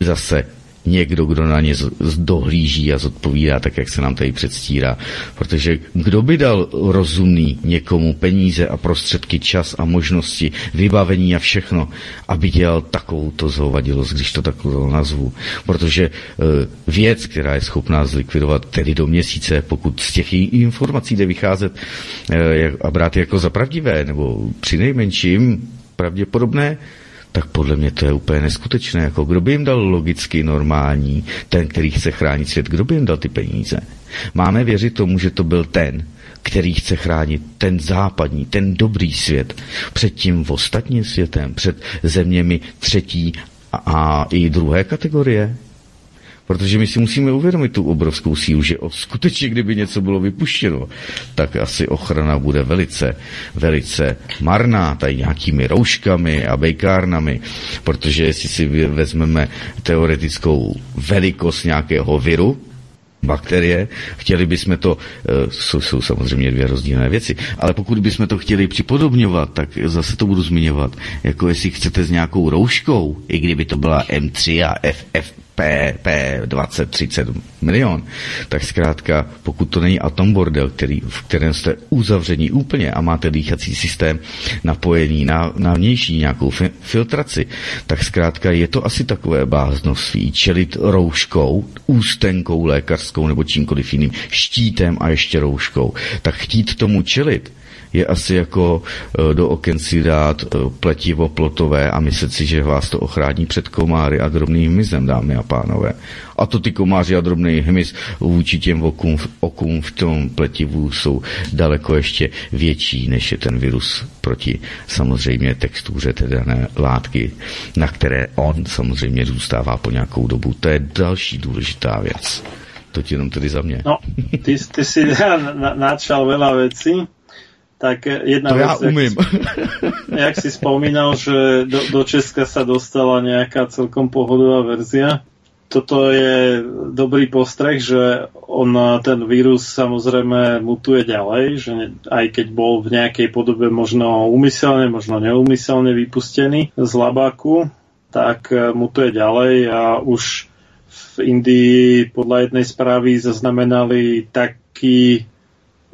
zase někdo, kdo na ně dohlíží a zodpovídá tak, jak se nám tady předstírá. Protože kdo by dal rozumný někomu peníze a prostředky, čas a možnosti, vybavení a všechno, aby dělal takovouto zhovadilost, když to takovou nazvu. Protože e, věc, která je schopná zlikvidovat tedy do měsíce, pokud z těch informací jde vycházet e, a brát je jako za pravdivé, nebo při nejmenším pravděpodobné, tak podle mě to je úplně neskutečné. Jako kdo by jim dal logicky normální, ten, který chce chránit svět, kdo by jim dal ty peníze? Máme věřit tomu, že to byl ten, který chce chránit ten západní, ten dobrý svět před tím ostatním světem, před zeměmi třetí a, a i druhé kategorie? Protože my si musíme uvědomit tu obrovskou sílu, že o, skutečně, kdyby něco bylo vypuštěno, tak asi ochrana bude velice, velice marná, tady nějakými rouškami a bejkárnami, protože jestli si vezmeme teoretickou velikost nějakého viru, bakterie. Chtěli bychom to, eh, jsou, jsou samozřejmě dvě rozdílné věci, ale pokud bychom to chtěli připodobňovat, tak zase to budu zmiňovat, jako jestli chcete s nějakou rouškou, i kdyby to byla M3 a FF, P, P 20, 30 milion, tak zkrátka, pokud to není atom bordel, který, v kterém jste uzavření úplně a máte dýchací systém napojený na, na vnější nějakou fi, filtraci, tak zkrátka je to asi takové báznovství čelit rouškou, ústenkou lékařskou nebo čímkoliv jiným, štítem a ještě rouškou. Tak chtít tomu čelit, je asi jako e, do oken si dát e, pletivo plotové a myslet si, že vás to ochrání před komáry a drobným hmyzem, dámy a pánové. A to ty komáři a drobný hmyz vůči těm okům, okům v tom pletivu jsou daleko ještě větší, než je ten virus proti samozřejmě textuře té dané látky, na které on samozřejmě zůstává po nějakou dobu. To je další důležitá věc. To ti jenom tedy za mě.
No, ty, ty si načal veľa vecí tak jedna
to
vec,
ja umím.
Jak, jak si spomínal, že do, do Česka sa dostala nejaká celkom pohodová verzia. Toto je dobrý postreh, že on, ten vírus samozrejme mutuje ďalej, že aj keď bol v nejakej podobe možno umyselne, možno neumyselne vypustený z labáku, tak mutuje ďalej a už v Indii podľa jednej správy zaznamenali taký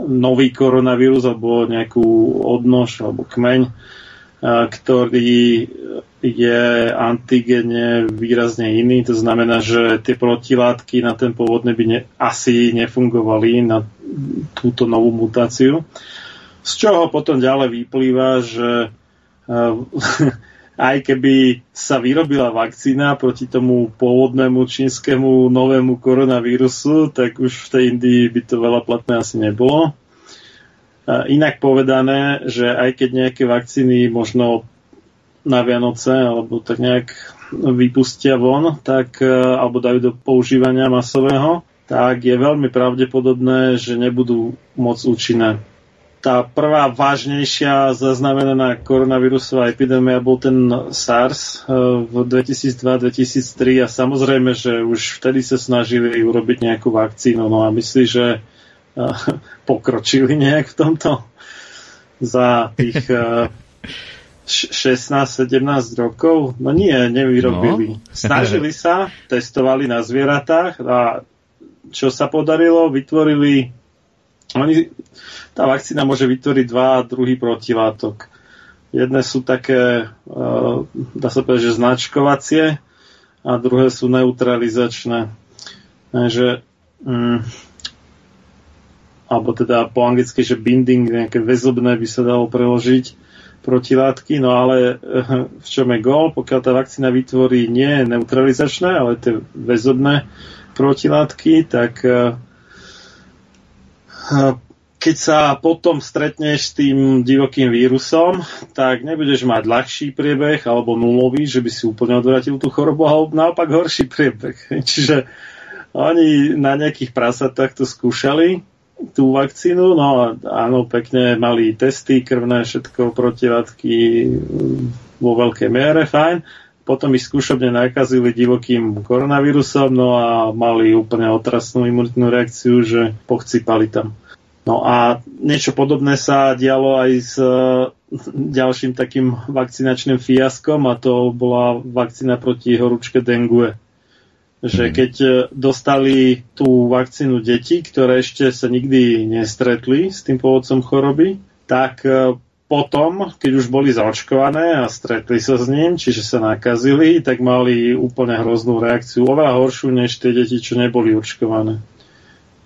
nový koronavírus alebo nejakú odnož alebo kmeň, ktorý je antigene výrazne iný. To znamená, že tie protilátky na ten pôvodný by ne, asi nefungovali na túto novú mutáciu. Z čoho potom ďalej vyplýva, že aj keby sa vyrobila vakcína proti tomu pôvodnému čínskemu novému koronavírusu, tak už v tej Indii by to veľa platné asi nebolo. Inak povedané, že aj keď nejaké vakcíny možno na Vianoce alebo tak nejak vypustia von, tak, e, alebo dajú do používania masového, tak je veľmi pravdepodobné, že nebudú moc účinné tá prvá vážnejšia zaznamenaná koronavírusová epidémia bol ten SARS eh, v 2002-2003 a samozrejme, že už vtedy sa snažili urobiť nejakú vakcínu. No a myslí, že pokročili nejak v tomto za tých 16-17 rokov? No nie, nevyrobili. No. Snažili sa, testovali na zvieratách a čo sa podarilo, vytvorili oni, tá vakcína môže vytvoriť dva druhy protilátok. Jedné sú také, dá sa povedať, že značkovacie a druhé sú neutralizačné. Takže, mm, alebo teda po anglicky, že binding, nejaké väzobné by sa dalo preložiť protilátky, no ale eh, v čom je gol, pokiaľ tá vakcína vytvorí nie neutralizačné, ale tie väzobné protilátky, tak eh, eh, keď sa potom stretneš s tým divokým vírusom, tak nebudeš mať ľahší priebeh alebo nulový, že by si úplne odvratil tú chorobu, alebo naopak horší priebeh. Čiže oni na nejakých prasatách to skúšali tú vakcínu, no áno, pekne mali testy, krvné, všetko protilátky vo veľkej miere, fajn. Potom ich skúšobne nakazili divokým koronavírusom, no a mali úplne otrasnú imunitnú reakciu, že pochcípali tam. No a niečo podobné sa dialo aj s e, ďalším takým vakcinačným fiaskom a to bola vakcína proti horúčke dengue že mhm. keď e, dostali tú vakcínu deti, ktoré ešte sa nikdy nestretli s tým pôvodcom choroby, tak e, potom, keď už boli zaočkované a stretli sa s ním, čiže sa nakazili, tak mali úplne hroznú reakciu, oveľa horšiu než tie deti, čo neboli očkované.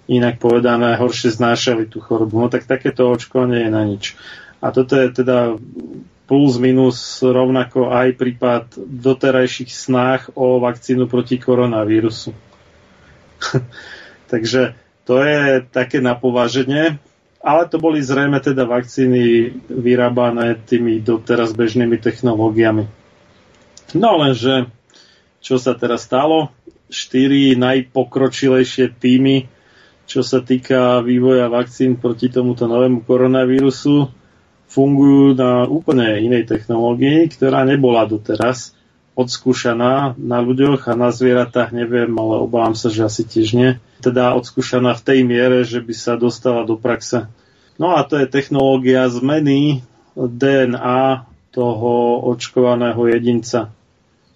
Inak povedané, horšie znášali tú chorobu. No tak takéto očkovanie je na nič. A toto je teda plus minus rovnako aj prípad doterajších snách o vakcínu proti koronavírusu. Takže to je také napováženie, ale to boli zrejme teda vakcíny vyrábané tými doteraz bežnými technológiami. No lenže, čo sa teraz stalo? Štyri najpokročilejšie týmy, čo sa týka vývoja vakcín proti tomuto novému koronavírusu, fungujú na úplne inej technológii, ktorá nebola doteraz odskúšaná na ľuďoch a na zvieratách neviem, ale obávam sa, že asi tiež nie. Teda odskúšaná v tej miere, že by sa dostala do praxe. No a to je technológia zmeny DNA toho očkovaného jedinca.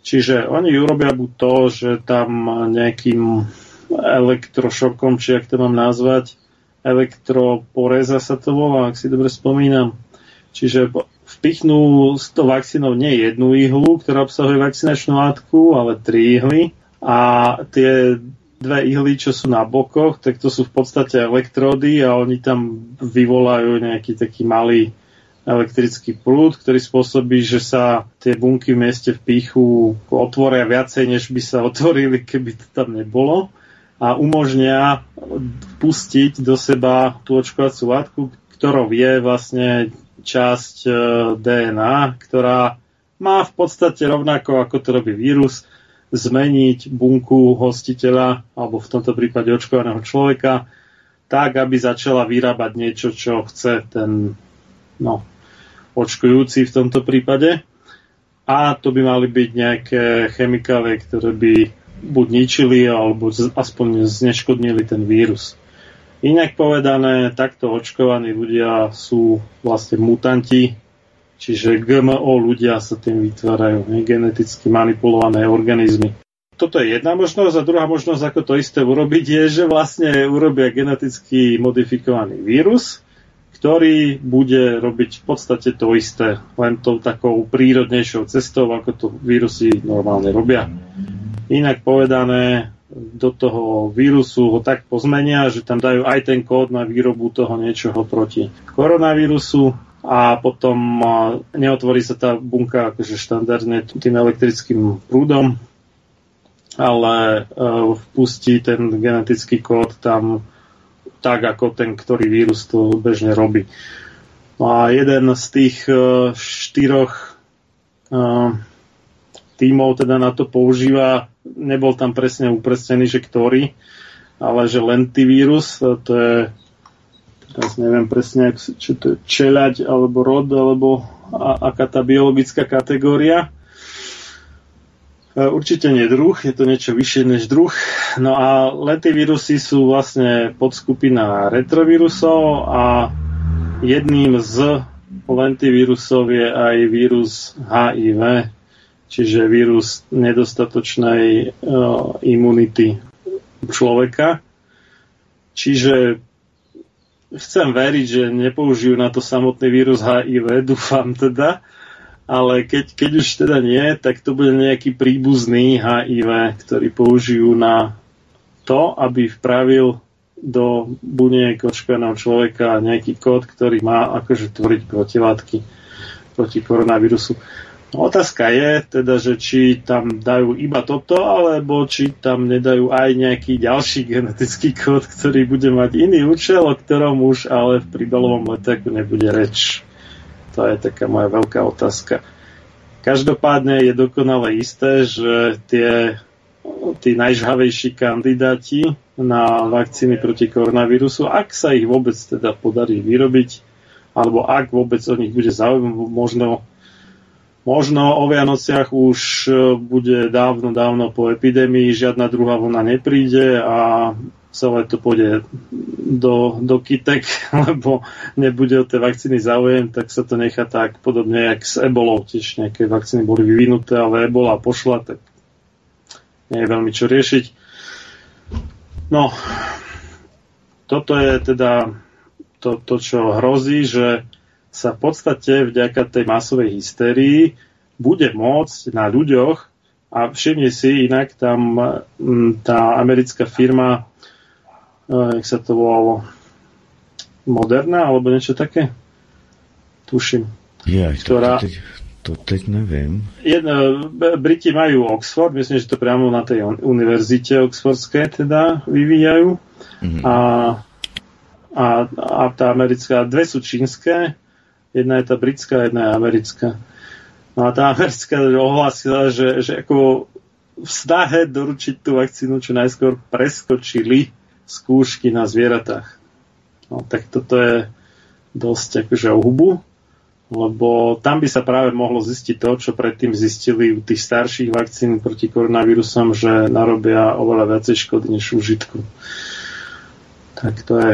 Čiže oni urobia buď to, že tam nejakým elektrošokom, či ak to mám nazvať, elektroporeza sa to volá, ak si dobre spomínam, Čiže vpichnú s tou vakcínou nie jednu ihlu, ktorá obsahuje vakcinačnú látku, ale tri ihly. A tie dve ihly, čo sú na bokoch, tak to sú v podstate elektródy a oni tam vyvolajú nejaký taký malý elektrický prúd, ktorý spôsobí, že sa tie bunky v mieste v píchu otvoria viacej, než by sa otvorili, keby to tam nebolo a umožnia pustiť do seba tú očkovaciu látku, ktorou je vlastne časť e, DNA, ktorá má v podstate rovnako ako to robí vírus, zmeniť bunku hostiteľa, alebo v tomto prípade očkovaného človeka, tak, aby začala vyrábať niečo, čo chce ten no, očkujúci v tomto prípade. A to by mali byť nejaké chemikálie, ktoré by buď ničili, alebo aspoň zneškodnili ten vírus. Inak povedané, takto očkovaní ľudia sú vlastne mutanti, čiže GMO ľudia sa tým vytvárajú, ne, geneticky manipulované organizmy. Toto je jedna možnosť a druhá možnosť, ako to isté urobiť, je, že vlastne urobia geneticky modifikovaný vírus, ktorý bude robiť v podstate to isté, len tou takou prírodnejšou cestou, ako to vírusy normálne robia. Inak povedané, do toho vírusu ho tak pozmenia, že tam dajú aj ten kód na výrobu toho niečoho proti koronavírusu a potom neotvorí sa tá bunka akože štandardne tým elektrickým prúdom, ale e, vpustí ten genetický kód tam tak, ako ten, ktorý vírus to bežne robí. No a jeden z tých e, štyroch e, tímov teda na to používa nebol tam presne upresnený, že ktorý, ale že lentivírus, to je teraz neviem presne, čo to je čeľať, alebo rod, alebo a, aká tá biologická kategória. určite nie druh, je to niečo vyššie než druh. No a letivírusy sú vlastne podskupina retrovírusov a jedným z lentivírusov je aj vírus HIV, čiže vírus nedostatočnej uh, imunity človeka. Čiže chcem veriť, že nepoužijú na to samotný vírus HIV, dúfam teda, ale keď, keď už teda nie, tak to bude nejaký príbuzný HIV, ktorý použijú na to, aby vpravil do buniek očkaného človeka nejaký kód, ktorý má akože tvoriť protilátky proti koronavírusu. Otázka je teda, že či tam dajú iba toto, alebo či tam nedajú aj nejaký ďalší genetický kód, ktorý bude mať iný účel, o ktorom už ale v príbalovom letáku nebude reč. To je taká moja veľká otázka. Každopádne je dokonale isté, že tie tí najžhavejší kandidáti na vakcíny proti koronavírusu, ak sa ich vôbec teda podarí vyrobiť, alebo ak vôbec o nich bude záujem, možno Možno o Vianociach už e, bude dávno, dávno po epidémii, žiadna druhá vlna nepríde a celé to pôjde do, do kytek, lebo nebude o tej vakcíny záujem, tak sa to nechá tak podobne, jak s ebolou. Tiež nejaké vakcíny boli vyvinuté, ale ebola pošla, tak nie je veľmi čo riešiť. No, toto je teda to, to čo hrozí, že sa v podstate vďaka tej masovej hystérii bude môcť na ľuďoch a všimni si inak tam tá americká firma jak sa to volalo Moderna alebo niečo také tuším
ja, ktorá, to, teď, to teď neviem.
Jedna, Briti majú Oxford, myslím, že to priamo na tej univerzite oxfordské teda vyvíjajú. Mm-hmm. A, a, a tá americká, dve sú čínske, Jedna je tá britská, jedna je americká. No a tá americká ohlásila, že, že ako v snahe doručiť tú vakcínu čo najskôr preskočili skúšky na zvieratách. No tak toto je dosť akože o hubu, lebo tam by sa práve mohlo zistiť to, čo predtým zistili u tých starších vakcín proti koronavírusom, že narobia oveľa viacej škody než užitku. Tak to je,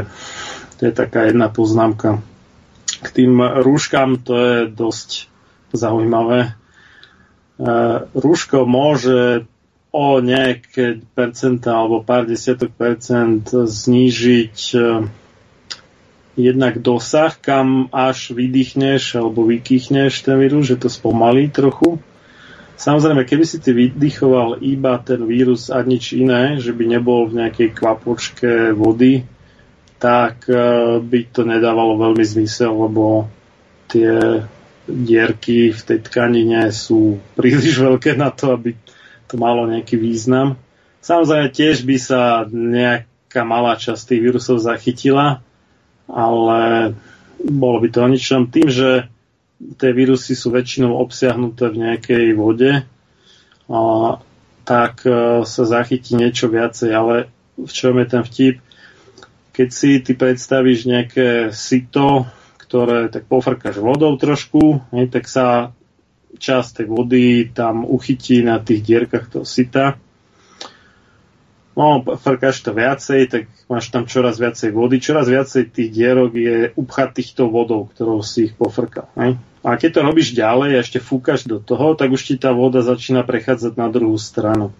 to je taká jedna poznámka. K tým rúškam to je dosť zaujímavé. E, rúško môže o nejaké percenta alebo pár desiatok percent znížiť e, jednak dosah, kam až vydýchneš alebo vykýchneš ten vírus, že to spomalí trochu. Samozrejme, keby si ty vydychoval iba ten vírus a nič iné, že by nebol v nejakej kvapočke vody, tak e, by to nedávalo veľmi zmysel, lebo tie dierky v tej tkanine sú príliš veľké na to, aby to malo nejaký význam. Samozrejme tiež by sa nejaká malá časť tých vírusov zachytila, ale bolo by to o ničom. Tým, že tie vírusy sú väčšinou obsiahnuté v nejakej vode, tak e, sa zachytí niečo viacej, ale v čom je ten vtip? Keď si ty predstavíš nejaké sito, ktoré tak pofrkáš vodou trošku, hej, tak sa časť tej vody tam uchytí na tých dierkach toho sita. No, frkáš to viacej, tak máš tam čoraz viacej vody, čoraz viacej tých dierok je upchatých tou vodou, ktorou si ich pofrkal. Hej. A keď to robíš ďalej a ešte fúkaš do toho, tak už ti tá voda začína prechádzať na druhú stranu.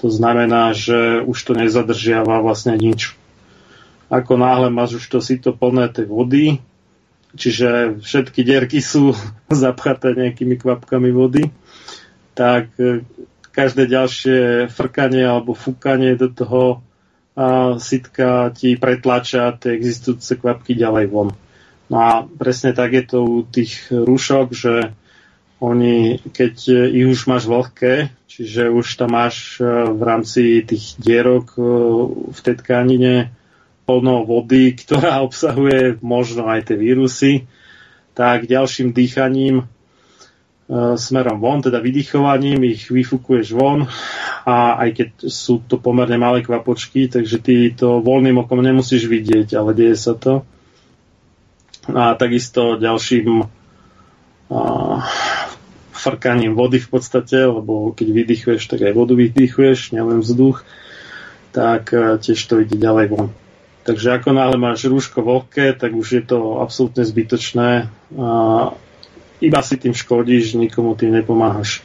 To znamená, že už to nezadržiava vlastne nič ako náhle máš už to sito plné tej vody, čiže všetky dierky sú zapchaté nejakými kvapkami vody, tak e, každé ďalšie frkanie alebo fúkanie do toho a sitka ti pretlača tie existujúce kvapky ďalej von. No a presne tak je to u tých rúšok, že oni, keď ich už máš vlhké, čiže už tam máš e, v rámci tých dierok e, v tej tkanine plno vody, ktorá obsahuje možno aj tie vírusy, tak ďalším dýchaním e, smerom von, teda vydychovaním ich vyfúkuješ von a aj keď sú to pomerne malé kvapočky, takže ty to voľným okom nemusíš vidieť, ale deje sa to. A takisto ďalším a, frkaním vody v podstate, lebo keď vydychuješ, tak aj vodu vydychuješ, nielen vzduch, tak e, tiež to ide ďalej von. Takže ako náhle máš rúško vlhké, tak už je to absolútne zbytočné. A iba si tým škodíš, nikomu tým nepomáhaš.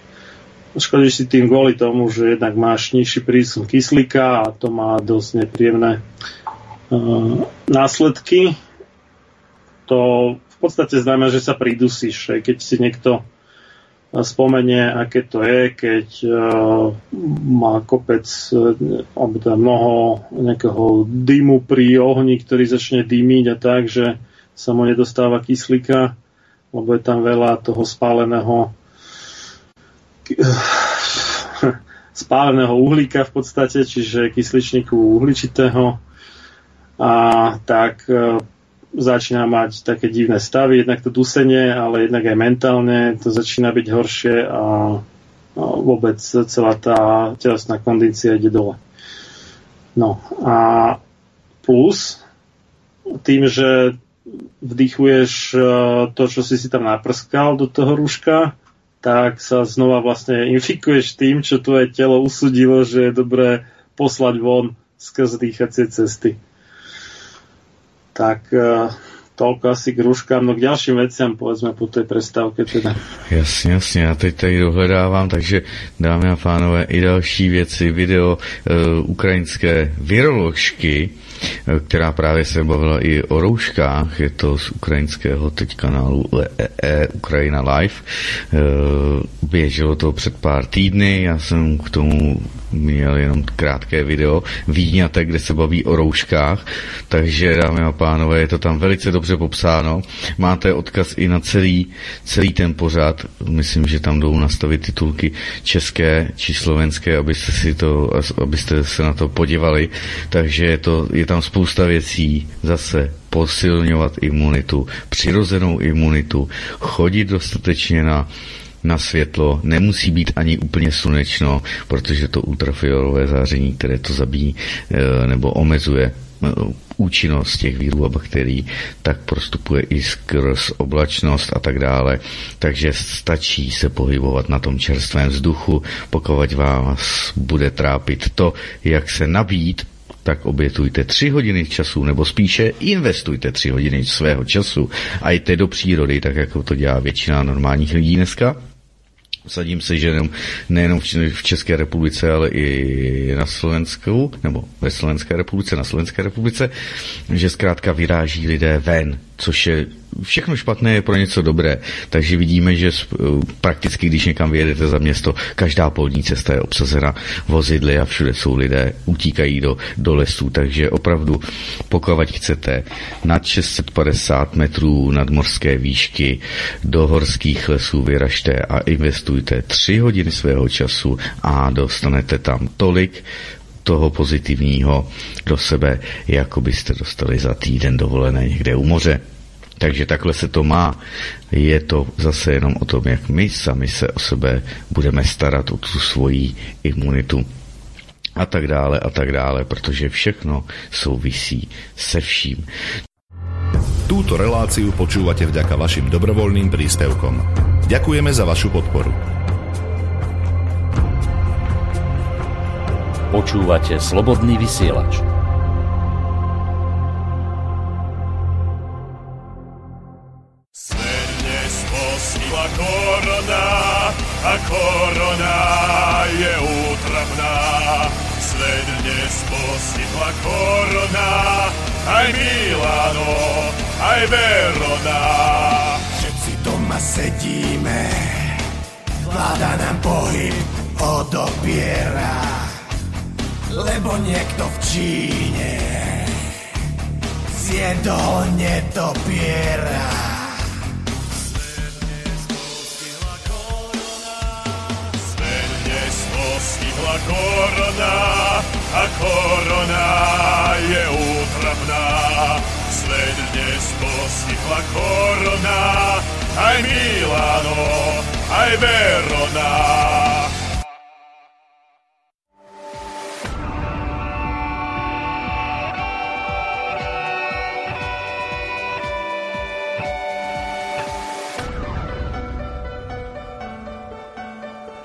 Škodíš si tým kvôli tomu, že jednak máš nižší prísun kyslíka a to má dosť nepríjemné uh, následky. To v podstate znamená, že sa pridusíš. Keď si niekto spomenie, aké to je, keď uh, má kopec uh, alebo teda mnoho nejakého dymu pri ohni, ktorý začne dymiť a tak, že sa mu nedostáva kyslíka, lebo je tam veľa toho spáleného spáleného uhlíka v podstate, čiže kysličníku uhličitého. A tak uh, začína mať také divné stavy, jednak to dusenie, ale jednak aj mentálne to začína byť horšie a vôbec celá tá telesná kondícia ide dole. No a plus tým, že vdychuješ e, to, čo si si tam naprskal do toho rúška, tak sa znova vlastne infikuješ tým, čo tvoje telo usudilo, že je dobré poslať von skrz dýchacie cesty. Tak uh, toľko asi k rúškám, no k ďalším veciam povedzme po tej prestávke teda.
Jasně, jasně, já teď tady dohledávám, takže dámy a pánové, i další věci, video uh, ukrajinské viroložky, uh, která právě se bavila i o rouškách, je to z ukrajinského teď kanálu e, e, Ukrajina Live. Běželo to před pár týdny, já jsem k tomu měl jenom krátké video. Výňatek, kde se baví o rouškách, takže dámy a pánové, je to tam velice dobře popsáno. Máte odkaz i na celý, celý ten pořad, myslím, že tam jdou nastavit titulky české či slovenské, abyste, si to, abyste se na to podívali, takže je, to, je tam spousta věcí. Zase posilňovat imunitu, přirozenou imunitu, chodit dostatečně na na světlo, nemusí být ani úplně slunečno, protože to ultrafialové záření, které to zabíjí eh, nebo omezuje eh, účinnost těch vírů a bakterií, tak prostupuje i skrz oblačnost a tak dále. Takže stačí se pohybovat na tom čerstvém vzduchu, pokud vás bude trápit to, jak se nabít tak obětujte tři hodiny času, nebo spíše investujte tři hodiny svého času a jděte do přírody, tak jako to dělá většina normálních lidí dneska. Sadím se, že jenom, nejenom v České republice, ale i na Slovensku, nebo ve Slovenské republice, na Slovenské republice, že zkrátka vyráží lidé ven, což je všechno špatné je pro něco dobré. Takže vidíme, že prakticky, když někam vyjedete za město, každá polní cesta je obsazena vozidly a všude jsou lidé, utíkají do, do lesů. Takže opravdu, pokud chcete nad 650 metrů nadmorské výšky do horských lesů vyražte a investujte 3 hodiny svého času a dostanete tam tolik toho pozitivního do sebe, jako byste dostali za týden dovolené někde u moře. Takže takhle se to má. Je to zase jenom o tom, jak my sami se o sebe budeme starat o tu svoji imunitu a tak dále a tak dále, protože všechno souvisí se vším.
Túto reláciu počúvate vďaka vašim dobrovoľným príspevkom. Ďakujeme za vašu podporu.
Počúvate Slobodný vysielač.
a korona je útrapná. Svet dnes postihla korona, aj Milano, aj Verona.
Všetci doma sedíme, vláda nám pohyb odopiera, lebo niekto v Číne zjedol netopiera.
Stihla korona a korona je útrapná. Svet dnes postihla korona, aj Milano, aj Verona.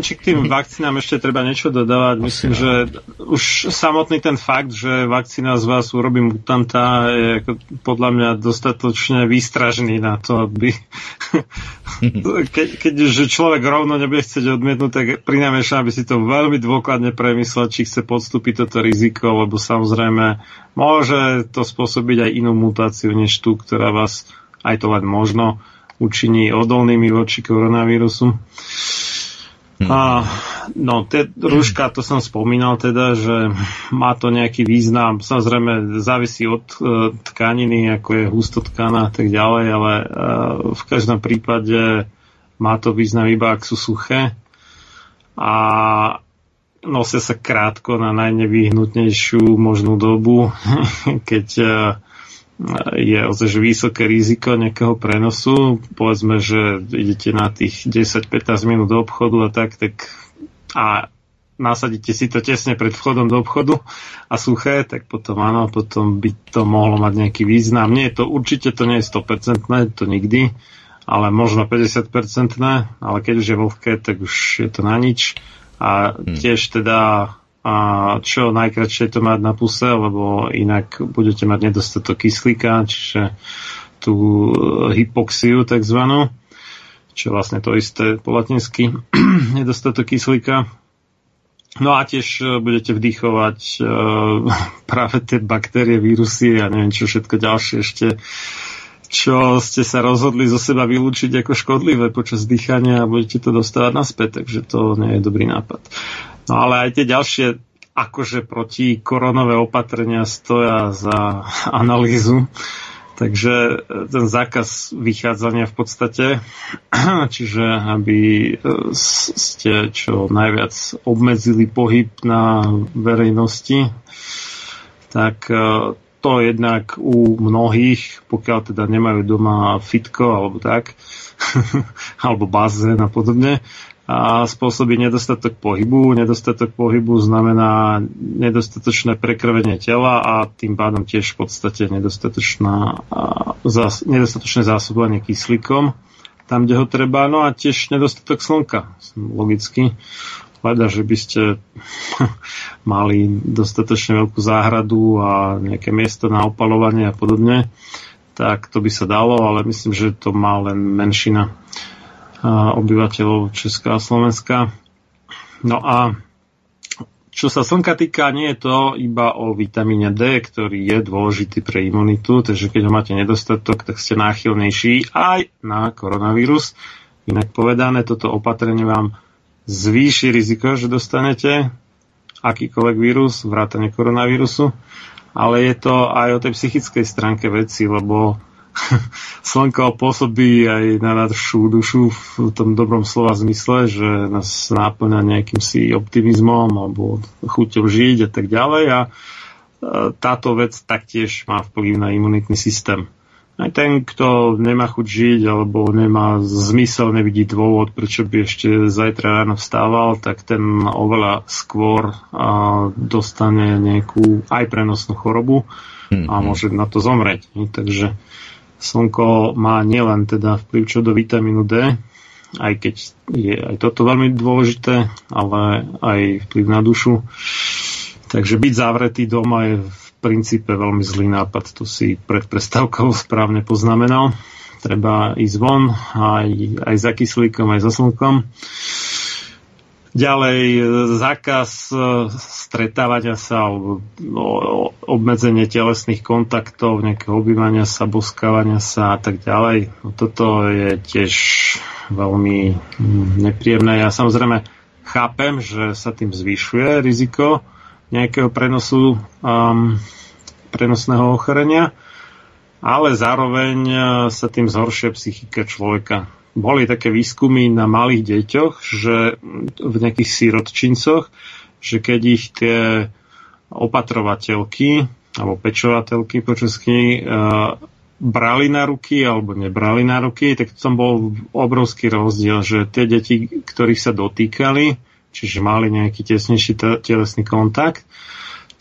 Neviem, či k tým vakcínám ešte treba niečo dodávať. Myslím, že už samotný ten fakt, že vakcína z vás urobí mutanta, je ako podľa mňa dostatočne výstražný na to, aby keď, keď že človek rovno nebude chcieť odmietnúť, tak prinajmenšie, aby si to veľmi dôkladne premyslel, či chce podstúpiť toto riziko, lebo samozrejme môže to spôsobiť aj inú mutáciu, než tú, ktorá vás aj to len možno učiní odolnými voči koronavírusu. Hmm. A, no, tie rúška, to som spomínal teda, že má to nejaký význam. Samozrejme, závisí od uh, tkaniny, ako je hustotkana a tak ďalej, ale uh, v každom prípade má to význam iba, ak sú suché. A nosia sa krátko na najnevyhnutnejšiu možnú dobu, keď uh, je ozaj vysoké riziko nejakého prenosu. Povedzme, že idete na tých 10-15 minút do obchodu a tak, tak a nasadíte si to tesne pred vchodom do obchodu a suché, tak potom áno, potom by to mohlo mať nejaký význam. Nie to, určite to nie je 100%, to nikdy, ale možno 50%, ale keď už je vlhké, tak už je to na nič. A hmm. tiež teda a čo najkračšie to mať na puse, lebo inak budete mať nedostatok kyslíka, čiže tú hypoxiu takzvanú, čo vlastne to isté po latinsky, nedostatok kyslíka. No a tiež e, budete vdychovať uh, práve tie baktérie, vírusy a neviem čo všetko ďalšie ešte, čo ste sa rozhodli zo seba vylúčiť ako škodlivé počas dýchania a budete to dostávať naspäť, takže to nie je dobrý nápad. No ale aj tie ďalšie akože proti koronové opatrenia stoja za analýzu. Takže e, ten zákaz vychádzania v podstate, čiže aby e, ste čo najviac obmedzili pohyb na verejnosti, tak e, to jednak u mnohých, pokiaľ teda nemajú doma fitko alebo tak, alebo bazén a podobne, a spôsobí nedostatok pohybu. Nedostatok pohybu znamená nedostatočné prekrvenie tela a tým pádom tiež v podstate nedostatočná, zás, nedostatočné zásobovanie kyslíkom tam, kde ho treba. No a tiež nedostatok slnka, logicky. Leda, že by ste mali dostatočne veľkú záhradu a nejaké miesto na opalovanie a podobne, tak to by sa dalo, ale myslím, že to má len menšina obyvateľov Česka a Slovenska. No a čo sa slnka týka, nie je to iba o vitamíne D, ktorý je dôležitý pre imunitu, takže keď ho máte nedostatok, tak ste náchylnejší aj na koronavírus. Inak povedané, toto opatrenie vám zvýši riziko, že dostanete akýkoľvek vírus, vrátane koronavírusu, ale je to aj o tej psychickej stránke veci, lebo slnko pôsobí aj na našu dušu v tom dobrom slova zmysle, že nás náplňa nejakým si optimizmom alebo chuťou žiť a tak ďalej a e, táto vec taktiež má vplyv na imunitný systém. Aj ten, kto nemá chuť žiť alebo nemá zmysel, nevidí dôvod, prečo by ešte zajtra ráno vstával, tak ten oveľa skôr dostane nejakú aj prenosnú chorobu a mhm. môže na to zomrieť. Takže Slnko má nielen teda vplyv čo do vitamínu D, aj keď je aj toto veľmi dôležité, ale aj vplyv na dušu. Takže byť zavretý doma je v princípe veľmi zlý nápad. To si pred prestávkou správne poznamenal. Treba ísť von aj, aj za kyslíkom, aj za slnkom. Ďalej zákaz stretávania sa alebo obmedzenie telesných kontaktov, nejakého obývania sa, boskávania sa a tak ďalej. No, toto je tiež veľmi nepríjemné. Ja samozrejme chápem, že sa tým zvyšuje riziko nejakého prenosu um, prenosného ochorenia, ale zároveň sa tým zhoršia psychika človeka boli také výskumy na malých deťoch, že v nejakých sírotčincoch, že keď ich tie opatrovateľky alebo pečovateľky po česky uh, brali na ruky alebo nebrali na ruky, tak tam bol obrovský rozdiel, že tie deti, ktorých sa dotýkali, čiže mali nejaký tesnejší telesný kontakt,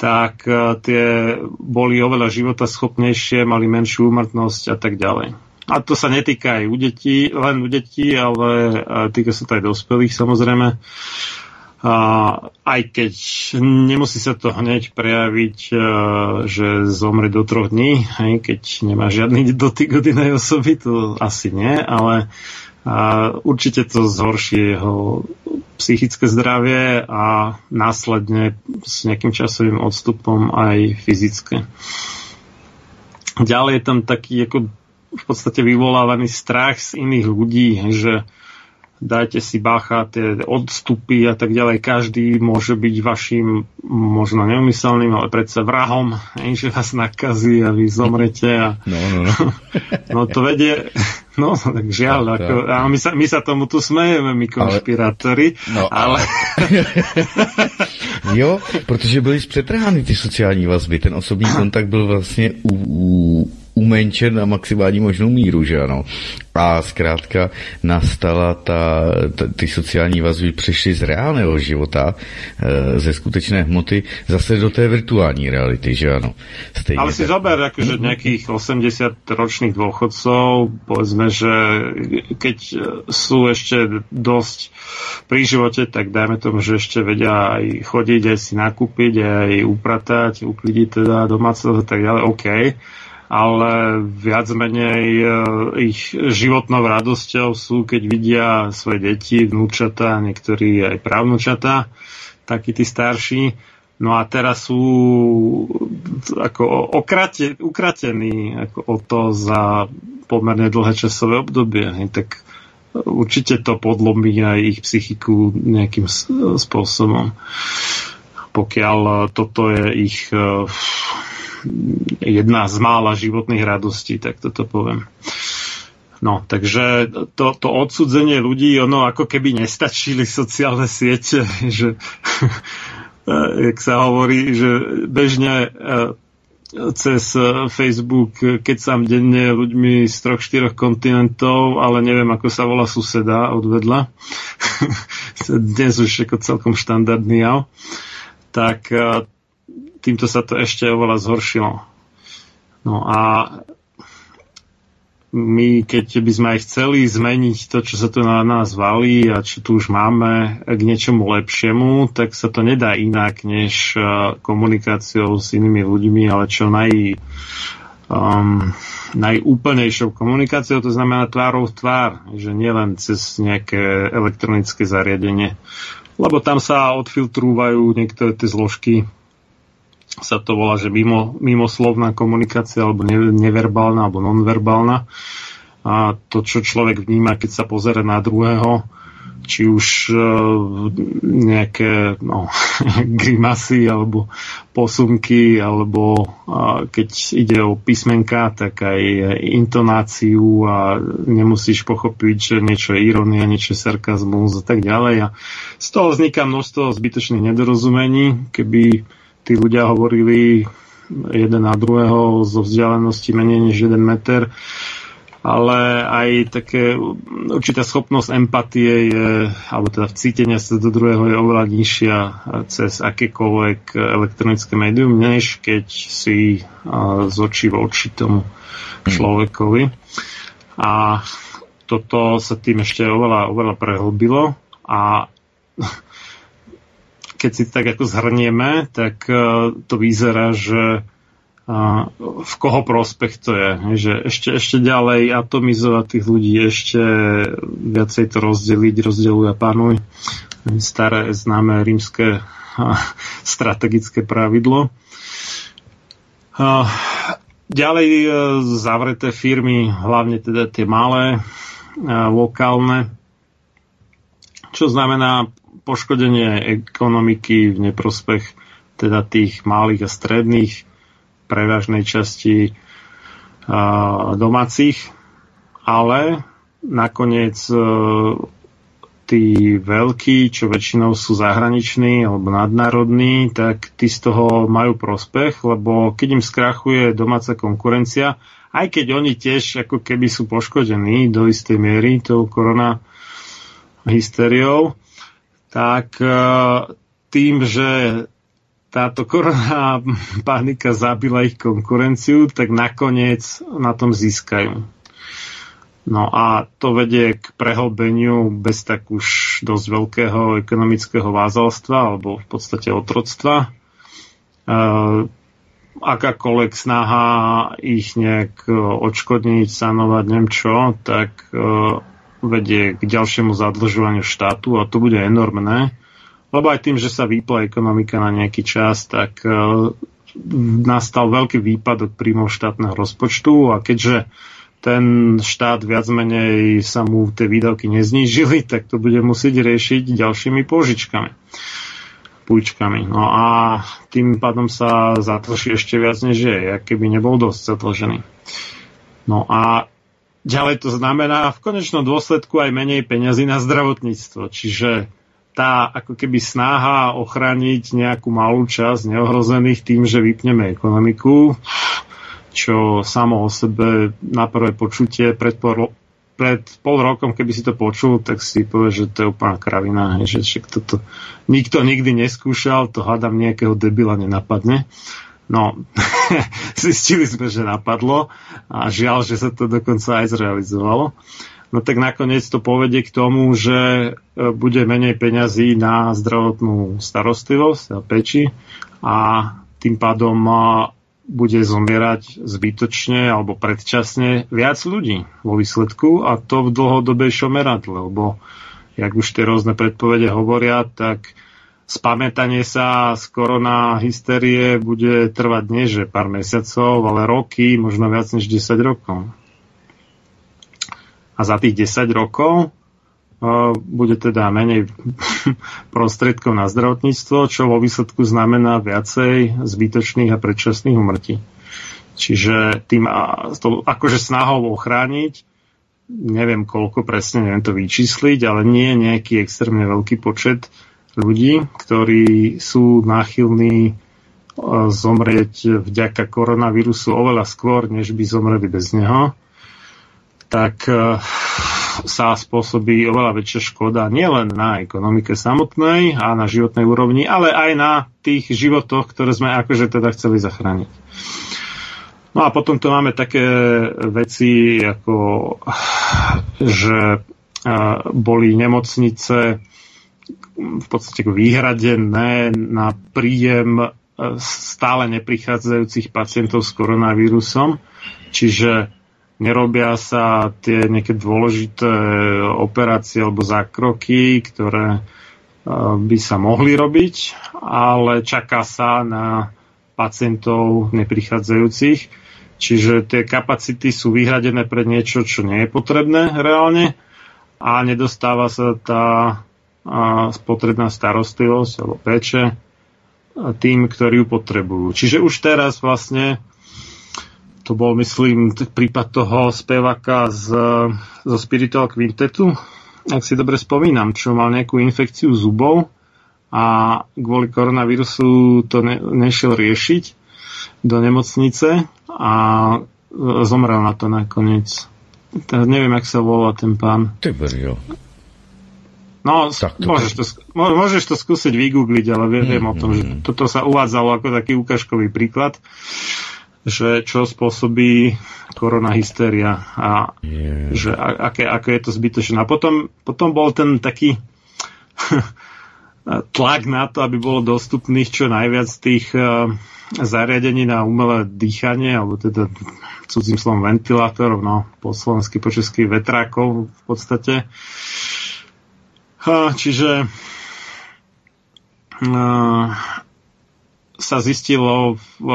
tak uh, tie boli oveľa životaschopnejšie, mali menšiu úmrtnosť a tak ďalej. A to sa netýka aj u detí, len u detí, ale týka sa to aj dospelých samozrejme. A aj keď nemusí sa to hneď prejaviť, že zomre do troch dní, aj keď nemá žiadny dotyk od inej osoby, to asi nie, ale určite to zhorší jeho psychické zdravie a následne s nejakým časovým odstupom aj fyzické. Ďalej je tam taký ako v podstate vyvolávaný strach z iných ľudí, že dajte si bacha, tie odstupy a tak ďalej. Každý môže byť vašim možno neumyselným, ale predsa vrahom, že vás nakazí a vy zomrete. A...
No, no, no.
no to vedie, no tak žiaľ, no, ako, a my sa, my sa tomu tu smejeme, my konšpirátori, ale... No, ale...
jo, protože byly zpřetrhány ty sociální vazby, ten osobní kontakt byl vlastně u, u umenčen na maximální možnou míru, že ano. A zkrátka nastala ta, ta ty sociální vazby přešly z reálného života, e, ze skutečné hmoty, zase do té virtuální reality, že ano.
Stejně Ale si tak. zober, akože nejakých 80 ročných dôchodcov, povedzme, že keď sú ešte dosť pri živote, tak dajme tomu, že ešte vedia aj chodiť, aj si nakúpiť, aj upratať, uklidiť teda domácnosť a tak ďalej, OK ale viac menej e, ich životnou radosťou sú, keď vidia svoje deti, vnúčata, niektorí aj právnučata, takí tí starší. No a teraz sú ako okrate, ukratení ako o to za pomerne dlhé časové obdobie. Tak určite to podlomí aj ich psychiku nejakým spôsobom. Pokiaľ toto je ich e, jedna z mála životných radostí, tak toto poviem. No, takže to, to odsudzenie ľudí, ono ako keby nestačili sociálne siete, že jak sa hovorí, že bežne e, cez Facebook, keď sám denne ľuďmi z troch, štyroch kontinentov, ale neviem, ako sa volá suseda odvedla. Dnes už ako celkom štandardný jav. Tak e, týmto sa to ešte oveľa zhoršilo. No a my, keď by sme aj chceli zmeniť to, čo sa tu na nás valí a čo tu už máme k niečomu lepšiemu, tak sa to nedá inak, než uh, komunikáciou s inými ľuďmi, ale čo naj, um, najúplnejšou komunikáciou, to znamená tvárou v tvár, že nielen cez nejaké elektronické zariadenie. Lebo tam sa odfiltrúvajú niektoré tie zložky sa to volá, že mimo, mimoslovná komunikácia alebo neverbálna alebo nonverbálna. A to, čo človek vníma, keď sa pozera na druhého, či už uh, nejaké no, grimasy alebo posunky, alebo keď ide o písmenka, tak aj intonáciu a nemusíš pochopiť, že niečo je ironia, niečo je sarkazmus a tak ďalej. A z toho vzniká množstvo zbytočných nedorozumení, keby tí ľudia hovorili jeden na druhého zo vzdialenosti menej než 1 meter, ale aj také určitá schopnosť empatie je, alebo teda vcítenia sa do druhého je oveľa nižšia cez akékoľvek elektronické médium, než keď si z očí v oči tomu hmm. človekovi. A toto sa tým ešte oveľa, oveľa prehlbilo a keď si tak ako zhrnieme, tak uh, to vyzerá, že v koho prospech to je. Že ešte, ešte ďalej atomizovať tých ľudí, ešte viacej to rozdeliť, rozdeluj a panuj. staré známe rímske strategické pravidlo. Ďalej e, zavreté firmy, hlavne teda tie malé, lokálne, čo znamená poškodenie ekonomiky v neprospech teda tých malých a stredných, prevažnej časti domácich, ale nakoniec e, tí veľkí, čo väčšinou sú zahraniční alebo nadnárodní, tak tí z toho majú prospech, lebo keď im skrachuje domáca konkurencia, aj keď oni tiež ako keby sú poškodení do istej miery tou korona hysteriou, tak e, tým, že táto korona panika zabila ich konkurenciu, tak nakoniec na tom získajú. No a to vedie k prehlbeniu bez tak už dosť veľkého ekonomického vázalstva alebo v podstate otroctva. E, akákoľvek snaha ich nejak odškodniť, sanovať, neviem čo, tak e, vedie k ďalšiemu zadlžovaniu štátu a to bude enormné. Lebo aj tým, že sa vypla ekonomika na nejaký čas, tak e, nastal veľký výpadok príjmov štátneho rozpočtu a keďže ten štát viac menej sa mu tie výdavky neznížili, tak to bude musieť riešiť ďalšími požičkami. Púčkami. No a tým pádom sa zatlží ešte viac než je, keby nebol dosť zatlžený. No a ďalej to znamená v konečnom dôsledku aj menej peňazí na zdravotníctvo. Čiže tá ako keby snaha ochrániť nejakú malú časť neohrozených tým, že vypneme ekonomiku, čo samo o sebe na prvé počutie pred pol, pred pol rokom, keby si to počul, tak si povie, že to je úplná kravina, že však toto nikto nikdy neskúšal, to hádam nejakého debila nenapadne. No, zistili sme, že napadlo a žiaľ, že sa to dokonca aj zrealizovalo. No tak nakoniec to povedie k tomu, že e, bude menej peňazí na zdravotnú starostlivosť a peči a tým pádom bude zomierať zbytočne alebo predčasne viac ľudí vo výsledku a to v dlhodobejšom meradle, lebo jak už tie rôzne predpovede hovoria, tak spamätanie sa z korona hysterie bude trvať nie že pár mesiacov, ale roky, možno viac než 10 rokov. A za tých 10 rokov bude teda menej prostriedkov na zdravotníctvo, čo vo výsledku znamená viacej zbytočných a predčasných umrtí. Čiže tým to, akože snahou ochrániť, neviem koľko presne, neviem to vyčísliť, ale nie nejaký extrémne veľký počet ľudí, ktorí sú náchylní zomrieť vďaka koronavírusu oveľa skôr, než by zomreli bez neho, tak sa spôsobí oveľa väčšia škoda nielen na ekonomike samotnej a na životnej úrovni, ale aj na tých životoch, ktoré sme akože teda chceli zachrániť. No a potom tu máme také veci, ako že boli nemocnice v podstate vyhradené na príjem stále neprichádzajúcich pacientov s koronavírusom. Čiže nerobia sa tie nejaké dôležité operácie alebo zákroky, ktoré e, by sa mohli robiť, ale čaká sa na pacientov neprichádzajúcich. Čiže tie kapacity sú vyhradené pre niečo, čo nie je potrebné reálne a nedostáva sa tá spotrebná starostlivosť alebo péče tým, ktorí ju potrebujú. Čiže už teraz vlastne to bol, myslím, prípad toho spevaka z, zo Spiritual Quintetu, ak si dobre spomínam, čo mal nejakú infekciu zubov a kvôli koronavírusu to ne, nešiel riešiť do nemocnice a zomrel na to nakoniec. Tak neviem, jak sa volá ten pán.
Ty brio.
No, tak to môžeš, to, môžeš to skúsiť vygoogliť, ale viem, mm, o tom, že mm-hmm. toto sa uvádzalo ako taký ukážkový príklad že čo spôsobí korona hysteria a yeah. že aké, aké je to zbytočné. A potom, potom bol ten taký tlak na to, aby bolo dostupných čo najviac tých uh, zariadení na umelé dýchanie, alebo teda cudzím slovom ventilátorov, no po slovensky, po česky vetrákov v podstate. Uh, čiže sa zistilo v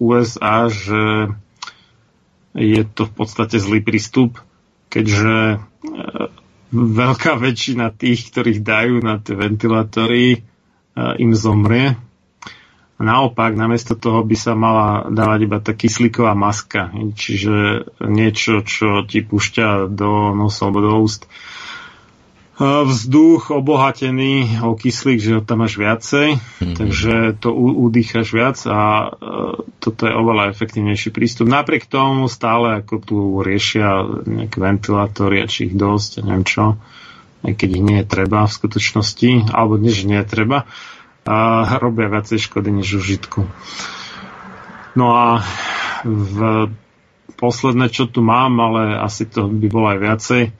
USA, že je to v podstate zlý prístup, keďže veľká väčšina tých, ktorých dajú na tie ventilátory, im zomrie. Naopak, namiesto toho by sa mala dávať iba tá kyslíková maska, čiže niečo, čo ti púšťa do nosa alebo do úst vzduch obohatený o kyslík, že tam máš viacej, mm-hmm. takže to udýchaš viac a uh, toto je oveľa efektívnejší prístup. Napriek tomu stále ako tu riešia nejaké ventilátory, či ich dosť, neviem čo, aj keď ich nie je treba v skutočnosti, alebo nie, že nie je treba a robia viacej škody než užitku. No a v posledné, čo tu mám, ale asi to by bolo aj viacej, a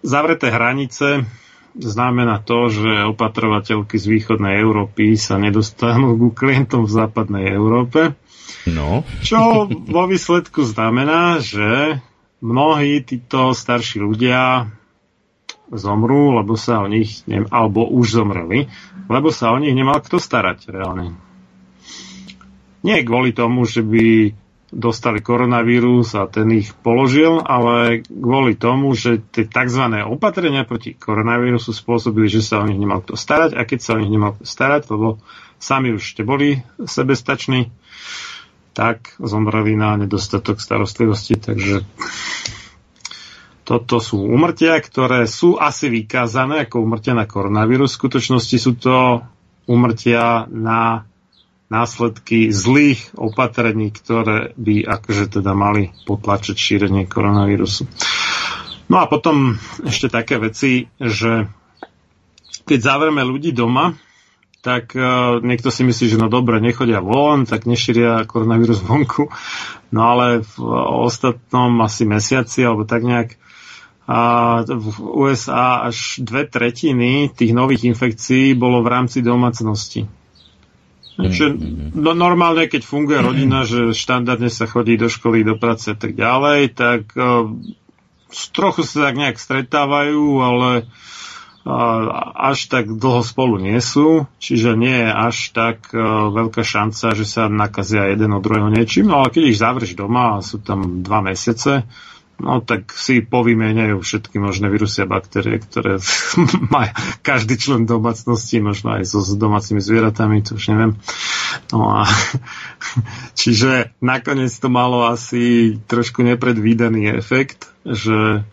zavreté hranice znamená to, že opatrovateľky z východnej Európy sa nedostanú ku klientom v západnej Európe.
No.
Čo vo výsledku znamená, že mnohí títo starší ľudia zomrú, lebo sa o nich, ne, alebo už zomreli, lebo sa o nich nemal kto starať reálne. Nie kvôli tomu, že by dostali koronavírus a ten ich položil, ale kvôli tomu, že tie tzv. opatrenia proti koronavírusu spôsobili, že sa o nich nemal kto starať a keď sa o nich nemal kto starať, lebo sami už ste boli sebestační, tak zomreli na nedostatok starostlivosti, takže toto sú umrtia, ktoré sú asi vykázané ako umrtia na koronavírus. V skutočnosti sú to umrtia na následky zlých opatrení, ktoré by akože teda mali potlačiť šírenie koronavírusu. No a potom ešte také veci, že keď zavrieme ľudí doma, tak uh, niekto si myslí, že no dobre, nechodia von, tak nešíria koronavírus vonku. No ale v ostatnom asi mesiaci, alebo tak nejak a v USA až dve tretiny tých nových infekcií bolo v rámci domácnosti. Čiže no, normálne, keď funguje rodina, že štandardne sa chodí do školy, do práce a tak ďalej, tak uh, trochu sa tak nejak stretávajú, ale uh, až tak dlho spolu nie sú, čiže nie je až tak uh, veľká šanca, že sa nakazia jeden od druhého niečím, no ale keď ich zavrieš doma a sú tam dva mesiace, No tak si povymieňajú všetky možné vírusy a baktérie, ktoré má každý člen domácnosti, možno aj so, s domácimi zvieratami, to už neviem. No a čiže nakoniec to malo asi trošku nepredvídaný efekt, že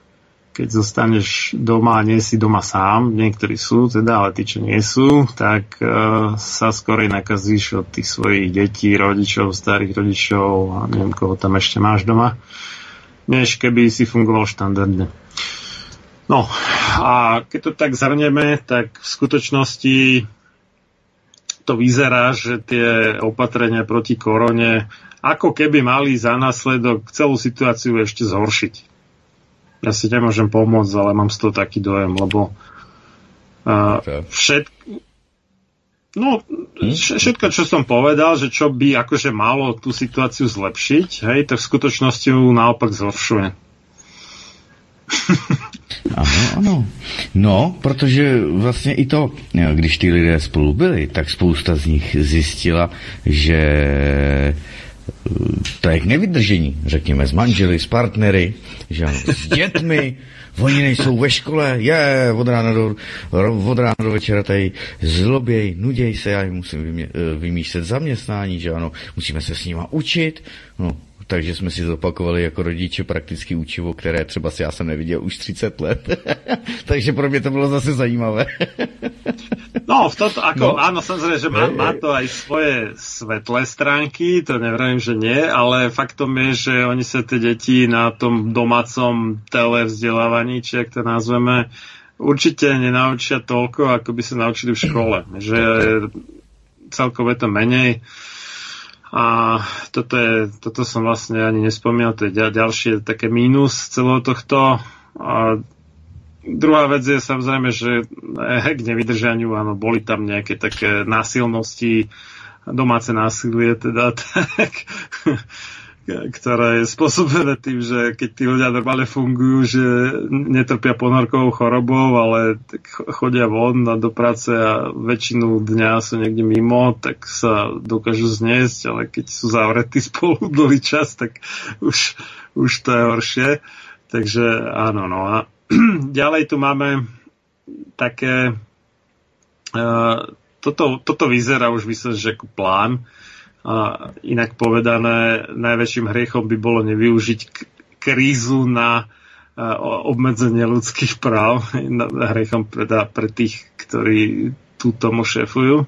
keď zostaneš doma a nie si doma sám, niektorí sú teda, ale tí, čo nie sú, tak uh, sa skorej nakazíš od tých svojich detí, rodičov, starých rodičov a neviem, koho tam ešte máš doma než keby si fungoval štandardne. No a keď to tak zhrnieme, tak v skutočnosti to vyzerá, že tie opatrenia proti korone ako keby mali za následok celú situáciu ešte zhoršiť. Ja si nemôžem pomôcť, ale mám z toho taký dojem, lebo uh, všet, No, hm? všetko, čo som povedal, že čo by akože malo tú situáciu zlepšiť, hej, tak v skutočnosti ju naopak zhoršuje.
Ano, ano. No, protože vlastně i to, když ty lidé spolu byli, tak spousta z nich zjistila, že to je k nevydržení, řekněme, s manželi, s partnery, že s dětmi, oni nejsou ve škole, je, od rána do, od rána do večera tady zloběj, nuděj se, já jim musím eh, vymýšlet zaměstnání, že ano, musíme se s nima učit, no, takže jsme si zopakovali jako rodiče prakticky učivo, které třeba si já jsem neviděl už 30 let. takže pro mě to bylo zase zajímavé.
no, v toto, ako, no. áno, samozrejme, že má, má to aj svoje svetlé stránky, to neviem, že nie, ale faktom je, že oni sa tie deti na tom domácom televzdelávaní, či ak to nazveme, určite nenaučia toľko, ako by sa naučili v škole. Že celkové to menej a toto, je, toto som vlastne ani nespomínal, to je ďalšie také mínus celého tohto. A druhá vec je samozrejme, že k nevydržaniu, áno, boli tam nejaké také násilnosti, domáce násilie teda, tak ktoré je spôsobené tým, že keď tí ľudia normálne fungujú, že netrpia ponorkovou chorobou, ale chodia von do práce a väčšinu dňa sú niekde mimo, tak sa dokážu zniesť, ale keď sú zavretí spolu dlhý čas, tak už, už to je horšie. Takže áno, no a ďalej tu máme také uh, toto, toto vyzerá už myslím, že ako plán, a inak povedané, najväčším hriechom by bolo nevyužiť krízu na obmedzenie ľudských práv, hriechom teda pre tých, ktorí tu tomu šefujú.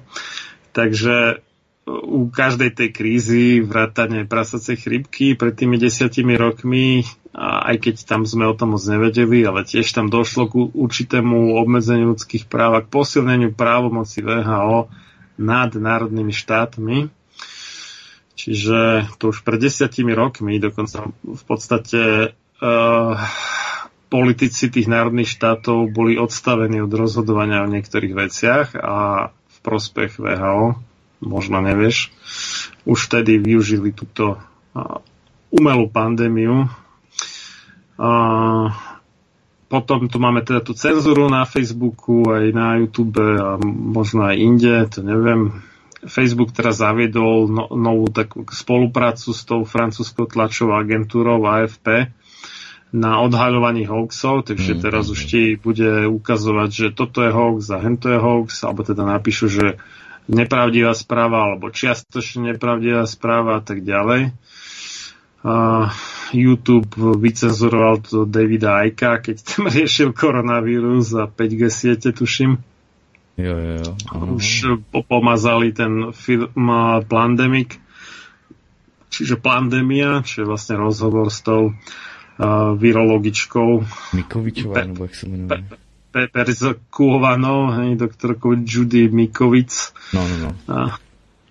Takže u každej tej krízy, vrátane prasacej chrypky pred tými desiatimi rokmi, aj keď tam sme o tom moc nevedeli, ale tiež tam došlo k určitému obmedzeniu ľudských práv a k posilneniu právomoci VHO nad národnými štátmi. Čiže to už pred desiatimi rokmi dokonca v podstate uh, politici tých národných štátov boli odstavení od rozhodovania o niektorých veciach a v prospech VHO, možno nevieš, už vtedy využili túto uh, umelú pandémiu. Uh, potom tu máme teda tú cenzuru na Facebooku, aj na YouTube a možno aj inde, to neviem Facebook teraz zaviedol no, novú takú spoluprácu s tou francúzskou tlačovou agentúrou AFP na odhaľovaní hoaxov, takže mm, teraz už ti bude ukazovať, že toto je hoax a hento je hoax, alebo teda napíšu, že nepravdivá správa alebo čiastočne nepravdivá správa a tak ďalej. Uh, YouTube vycenzuroval to Davida Aika, keď tam riešil koronavírus a 5G siete, tuším.
Jo, jo, jo.
Už pomazali ten film Plandemic, čiže Plandemia, čo je vlastne rozhovor s tou uh, virologičkou.
Mikovičová, pe- jak sa menuje? Pe-
hej, doktorkou Judy Mikovic.
No, no, no.
A,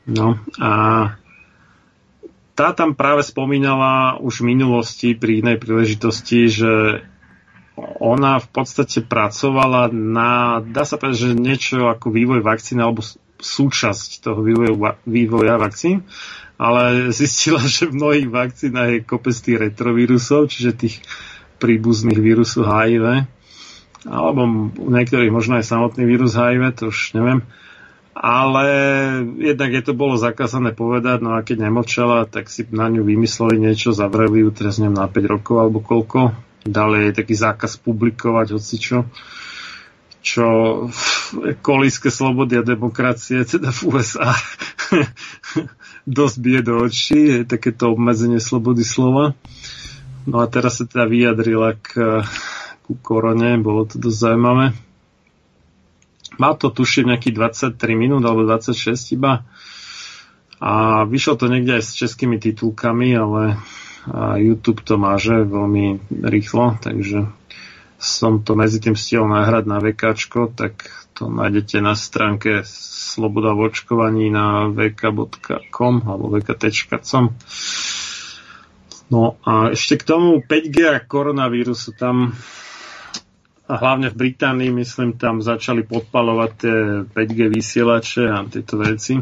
no, a tá tam práve spomínala už v minulosti pri inej príležitosti, že ona v podstate pracovala na, dá sa povedať, že niečo ako vývoj vakcíny alebo súčasť toho vývoja, vývoja vakcín, ale zistila, že v mnohých vakcínach je kopec tých retrovírusov, čiže tých príbuzných vírusov HIV, alebo u niektorých možno aj samotný vírus HIV, to už neviem. Ale jednak je to bolo zakázané povedať, no a keď nemlčala, tak si na ňu vymysleli niečo, zavreli ju neviem na 5 rokov alebo koľko Ďalej je taký zákaz publikovať hocičo, čo v kolíske slobody a demokracie, teda v USA, dosť bije do očí, takéto obmedzenie slobody slova. No a teraz sa teda vyjadrila k, ku korone, bolo to dosť zaujímavé. Má to tuším nejakých 23 minút alebo 26 iba. A vyšlo to niekde aj s českými titulkami, ale a YouTube to máže veľmi rýchlo, takže som to medzi tým stihol nahrať na VK, tak to nájdete na stránke Sloboda v očkovaní na vk.com alebo vk.com. No a ešte k tomu 5G a koronavírusu tam a hlavne v Británii, myslím, tam začali podpalovať tie 5G vysielače a tieto veci.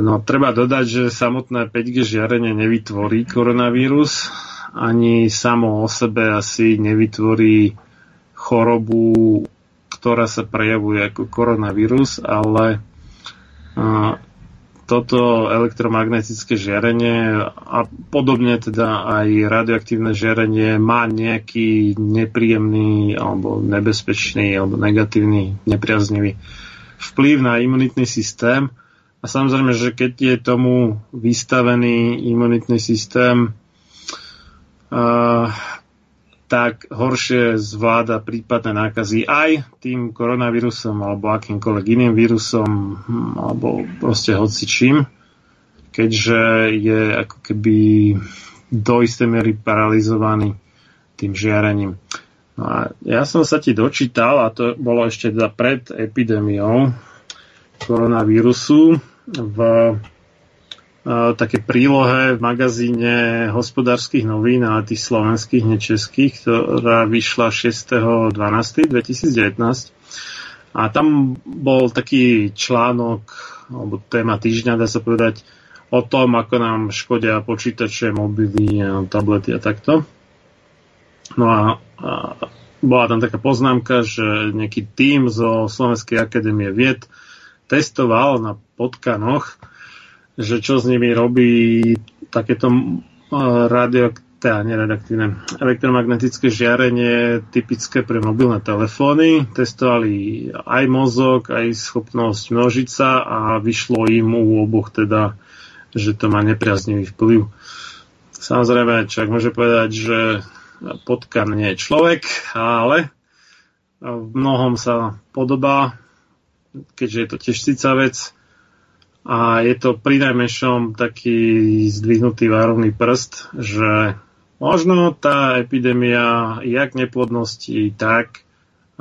No, treba dodať, že samotné 5G žiarenie nevytvorí koronavírus, ani samo o sebe asi nevytvorí chorobu, ktorá sa prejavuje ako koronavírus, ale toto elektromagnetické žiarenie a podobne teda aj radioaktívne žiarenie má nejaký nepríjemný alebo nebezpečný alebo negatívny, nepriaznivý vplyv na imunitný systém a samozrejme, že keď je tomu vystavený imunitný systém, uh, tak horšie zvláda prípadné nákazy aj tým koronavírusom alebo akýmkoľvek iným vírusom hm, alebo proste hocičím, keďže je ako keby do istej miery paralizovaný tým žiarením. No a ja som sa ti dočítal, a to bolo ešte teda pred epidémiou koronavírusu, v e, také prílohe v magazíne hospodárskych novín a tých slovenských, nečeských, ktorá vyšla 6.12.2019. A tam bol taký článok, alebo téma týždňa, dá sa povedať, o tom, ako nám škodia počítače, mobily, tablety a takto. No a, a bola tam taká poznámka, že nejaký tím zo Slovenskej akadémie vied testoval na potkanoch, že čo s nimi robí takéto radio, teda neredaktívne, elektromagnetické žiarenie typické pre mobilné telefóny. Testovali aj mozog, aj schopnosť množiť sa a vyšlo im u oboch teda, že to má nepriaznivý vplyv. Samozrejme, človek môže povedať, že potkan nie je človek, ale v mnohom sa podobá, keďže je to tiež vec a je to pri najmenšom taký zdvihnutý várovný prst, že Možno tá epidémia jak neplodnosti, tak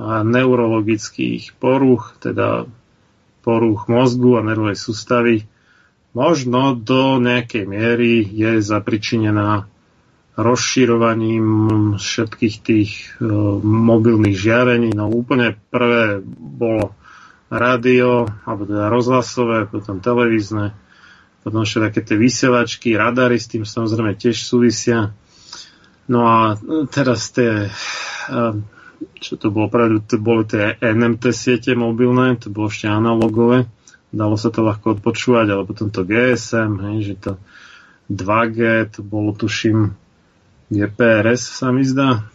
neurologických poruch, teda poruch mozgu a nervovej sústavy, možno do nejakej miery je zapričinená rozširovaním všetkých tých e, mobilných žiarení. No úplne prvé bolo rádio, alebo teda rozhlasové, potom televízne, potom také tie vysielačky, radary s tým samozrejme tiež súvisia. No a teraz tie, čo to bolo, pravdu, to boli tie NMT siete mobilné, to bolo ešte analogové, dalo sa to ľahko odpočúvať, ale potom to GSM, hej, že to 2G, to bolo tuším GPRS sa mi zdá,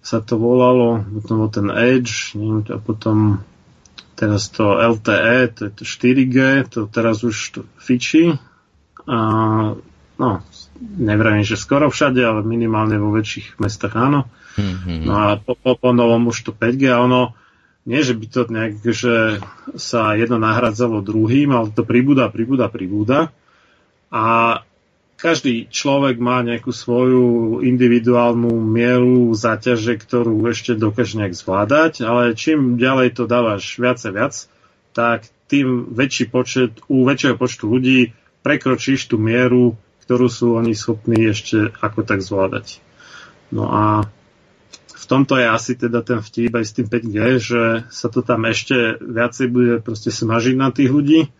sa to volalo, potom bol ten Edge, a potom teraz to LTE, to je to 4G, to teraz už to fičí. A, no, nevravím, že skoro všade, ale minimálne vo väčších mestách áno. Mm-hmm. No a po, po, po novom už to 5G a ono, nie že by to nejak, že sa jedno nahradzalo druhým, ale to pribúda, pribúda, pribúda. A každý človek má nejakú svoju individuálnu mieru záťaže, ktorú ešte dokáže nejak zvládať, ale čím ďalej to dávaš viac a viac, tak tým väčší počet, u väčšieho počtu ľudí prekročíš tú mieru ktorú sú oni schopní ešte ako tak zvládať. No a v tomto je asi teda ten vtip aj s tým 5G, že sa to tam ešte viacej bude proste smažiť na tých ľudí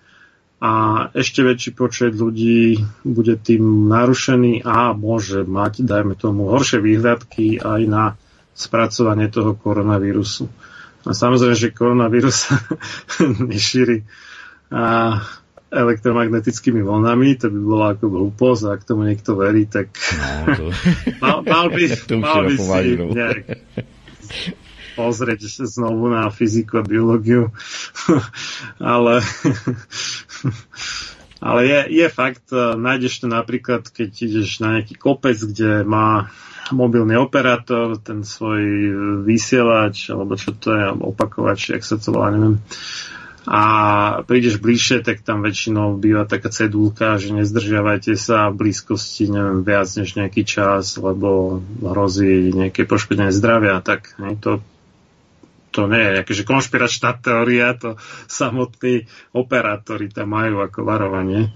a ešte väčší počet ľudí bude tým narušený a môže mať, dajme tomu, horšie výhľadky aj na spracovanie toho koronavírusu. A samozrejme, že koronavírus nešíri a elektromagnetickými vlnami, to by bolo ako hlúposť, ak tomu niekto verí, tak no, to... mal, mal by, mal by si nejak pozrieť znovu na fyziku a biológiu, ale ale je, je fakt, e, nájdeš to napríklad, keď ideš na nejaký kopec, kde má mobilný operátor, ten svoj vysielač, alebo čo to je, opakovač, jak sa to volá, neviem, a prídeš bližšie, tak tam väčšinou býva taká cedulka, že nezdržiavajte sa v blízkosti neviem, viac než nejaký čas, lebo hrozí nejaké poškodenie zdravia. Tak ne, to, to nie je akože konšpiračná teória, to samotní operátori tam majú ako varovanie.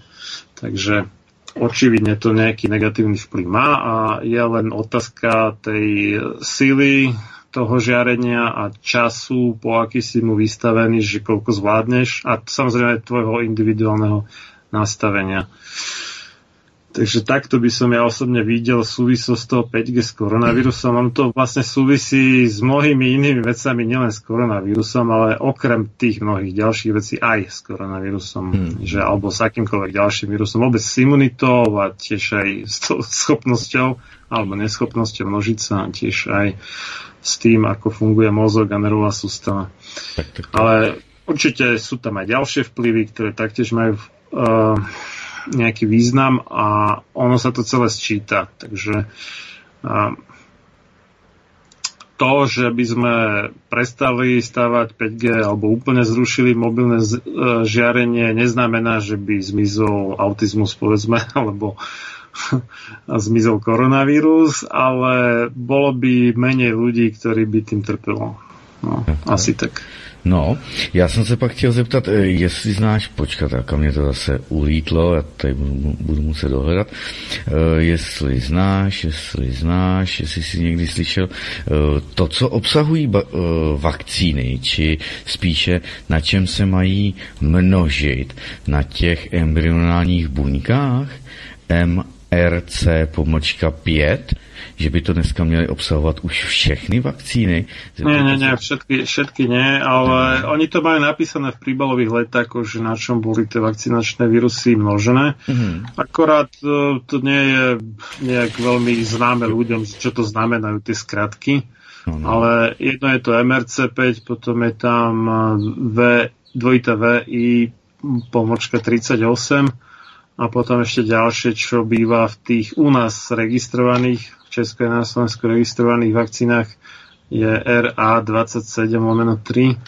Takže očividne to nejaký negatívny vplyv má a je len otázka tej síly toho žiarenia a času, po aký si mu vystavený, že koľko zvládneš a samozrejme aj tvojho individuálneho nastavenia. Takže takto by som ja osobne videl súvislosť toho 5G s koronavírusom. On to vlastne súvisí s mnohými inými vecami, nielen s koronavírusom, ale okrem tých mnohých ďalších vecí aj s koronavírusom, hmm. že, alebo s akýmkoľvek ďalším vírusom, vôbec s imunitou a tiež aj s tou schopnosťou alebo neschopnosťou množiť sa, tiež aj s tým, ako funguje mozog a nervová sústava. Tak, tak, tak. Ale určite sú tam aj ďalšie vplyvy, ktoré taktiež majú uh, nejaký význam a ono sa to celé sčíta. Takže to, že by sme prestali stavať 5G alebo úplne zrušili mobilné uh, žiarenie, neznamená, že by zmizol autizmus, povedzme, alebo zmizol koronavírus, ale bolo by menej ľudí, ktorí by tým trpelo. No, asi tak.
No, já jsem se pak chtěl zeptat, eh, jestli znáš, počkat, a mě to zase ulítlo, já tady budu, muset dohledat, uh, jestli znáš, jestli znáš, jestli jsi někdy slyšel uh, to, co obsahují vakcíny, či spíše na čem se mají množit, na těch embryonálních buňkách, MRC pomlčka 5, že by to dneska měly obsahovat už všechny vakcíny?
Nie, nie, nie, všetky, všetky nie, ale mm. oni to majú napísané v príbalových letákoch, že na čom boli tie vakcinačné vírusy množené. Mm. Akorát e, to nie je nejak veľmi známe ľuďom, čo to znamenajú tie skratky. No, no. Ale jedno je to MRC5, potom je tam e, V, dvojité V, I, pomočka 38 a potom ešte ďalšie, čo býva v tých u nás registrovaných Česku a na Slovensku registrovaných vakcínach je RA27 lomeno 3,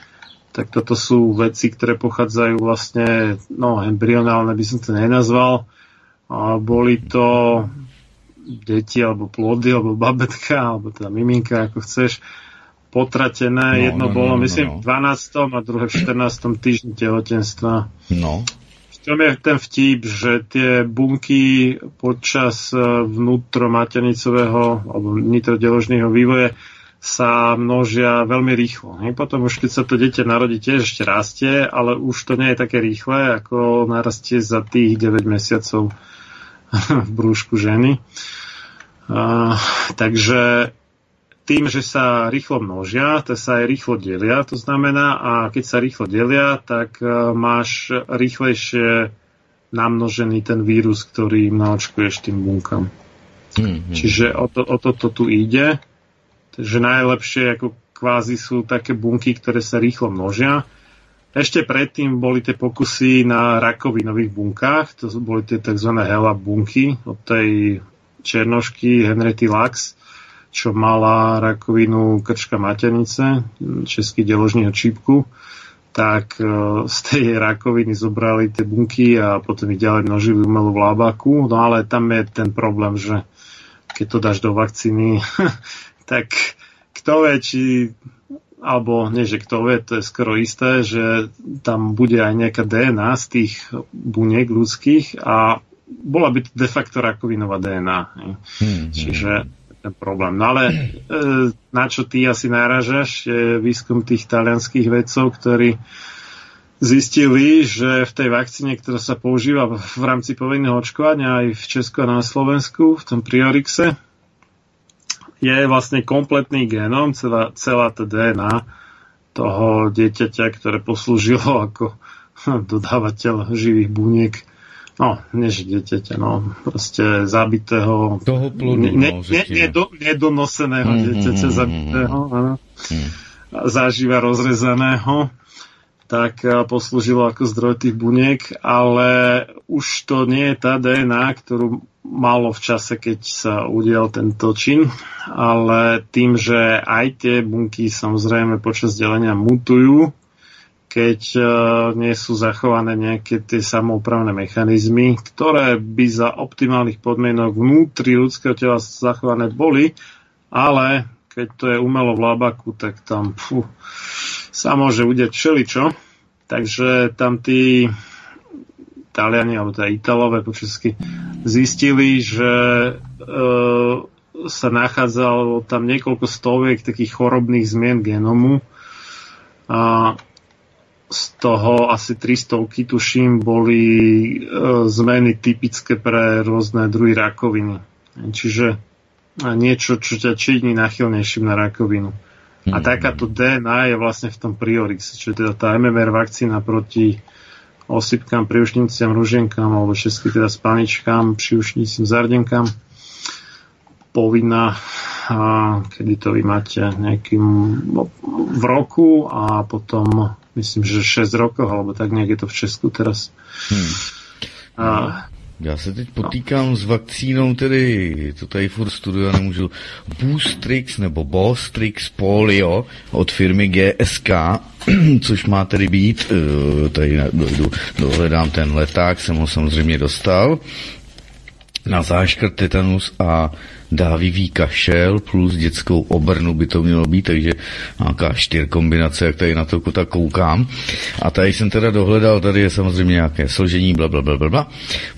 tak toto sú veci, ktoré pochádzajú vlastne, no embryonálne by som to nenazval, a boli to deti alebo plody, alebo babetka, alebo teda miminka, ako chceš, potratené. No, Jedno no, bolo, no, no, myslím, no. v 12. a druhé v 14. týždni tehotenstva.
No
tom je ten vtip, že tie bunky počas e, vnútromaternicového alebo nitrodeložného vývoje sa množia veľmi rýchlo. Hej. Potom už keď sa to dieťa narodí, tiež ešte rastie, ale už to nie je také rýchle, ako narastie za tých 9 mesiacov v brúšku ženy. Uh, takže tým, že sa rýchlo množia, to sa aj rýchlo delia, to znamená, a keď sa rýchlo delia, tak e, máš rýchlejšie namnožený ten vírus, ktorý naočkuješ tým bunkám. Mm-hmm. Čiže o, to, o toto tu ide. Takže najlepšie ako kvázi sú také bunky, ktoré sa rýchlo množia. Ešte predtým boli tie pokusy na rakovinových bunkách, to boli tie tzv. HeLa bunky od tej černošky Henriety Lux čo mala rakovinu krčka maternice, český deložního čípku, tak e, z tej rakoviny zobrali tie bunky a potom ich ďalej množili umelú vlábaku. No ale tam je ten problém, že keď to dáš do vakcíny, tak kto vie, či alebo nie, že kto vie, to je skoro isté, že tam bude aj nejaká DNA z tých buniek ľudských a bola by to de facto rakovinová DNA. Hmm, Čiže ten problém. No ale e, na čo ty asi náražaš, je výskum tých talianských vedcov, ktorí zistili, že v tej vakcíne, ktorá sa používa v rámci povinného očkovania aj v Česku a na Slovensku, v tom Priorixe, je vlastne kompletný génom, celá, celá tá DNA toho dieťaťa, ktoré poslúžilo ako dodávateľ živých buniek no, než dieťaťa, no, proste zabitého,
toho plodu, ne,
ne, ne, nedo, nedonoseného mm, dieťaťa, mm, zabitého, mm, mm. zaživa rozrezaného, tak eh, poslúžilo ako zdroj tých buniek, ale už to nie je tá DNA, ktorú malo v čase, keď sa udial tento čin, ale tým, že aj tie bunky samozrejme počas delenia mutujú, keď e, nie sú zachované nejaké tie samoupravné mechanizmy, ktoré by za optimálnych podmienok vnútri ľudského tela zachované boli, ale keď to je umelo v labaku, tak tam pfu, sa môže udeť všeličo. Takže tam tí Taliani, alebo teda Italové po česky, zistili, že e, sa nachádzalo tam niekoľko stoviek takých chorobných zmien genomu a z toho asi 300 tuším, boli e, zmeny typické pre rôzne druhy rakoviny. Čiže niečo, čo ťa činí nachylnejším na rakovinu. Mm. A mhm. takáto DNA je vlastne v tom Priorix, čo je teda tá MMR vakcína proti osypkám, priušniciam, ruženkám alebo česky teda spaničkám, priušnicím, zardenkám povinná, a kedy to vy máte nejakým v roku a potom myslím, že 6 rokov, alebo tak nejak je to v Česku teraz. Hmm.
A, já se teď potýkám no. s vakcínou, tedy to tady furt studuju, nemůžu, Boostrix nebo Bostrix Polio od firmy GSK, což má tedy být, eh, tady dojdu, dohledám ten leták, jsem ho samozřejmě dostal, na záškrt tetanus a dávivý kašel plus dětskou obrnu by to mělo být, takže nějaká čtyř kombinace, jak tady na to tak koukám. A tady jsem teda dohledal, tady je samozřejmě nějaké složení, bla, bla, bla, bla,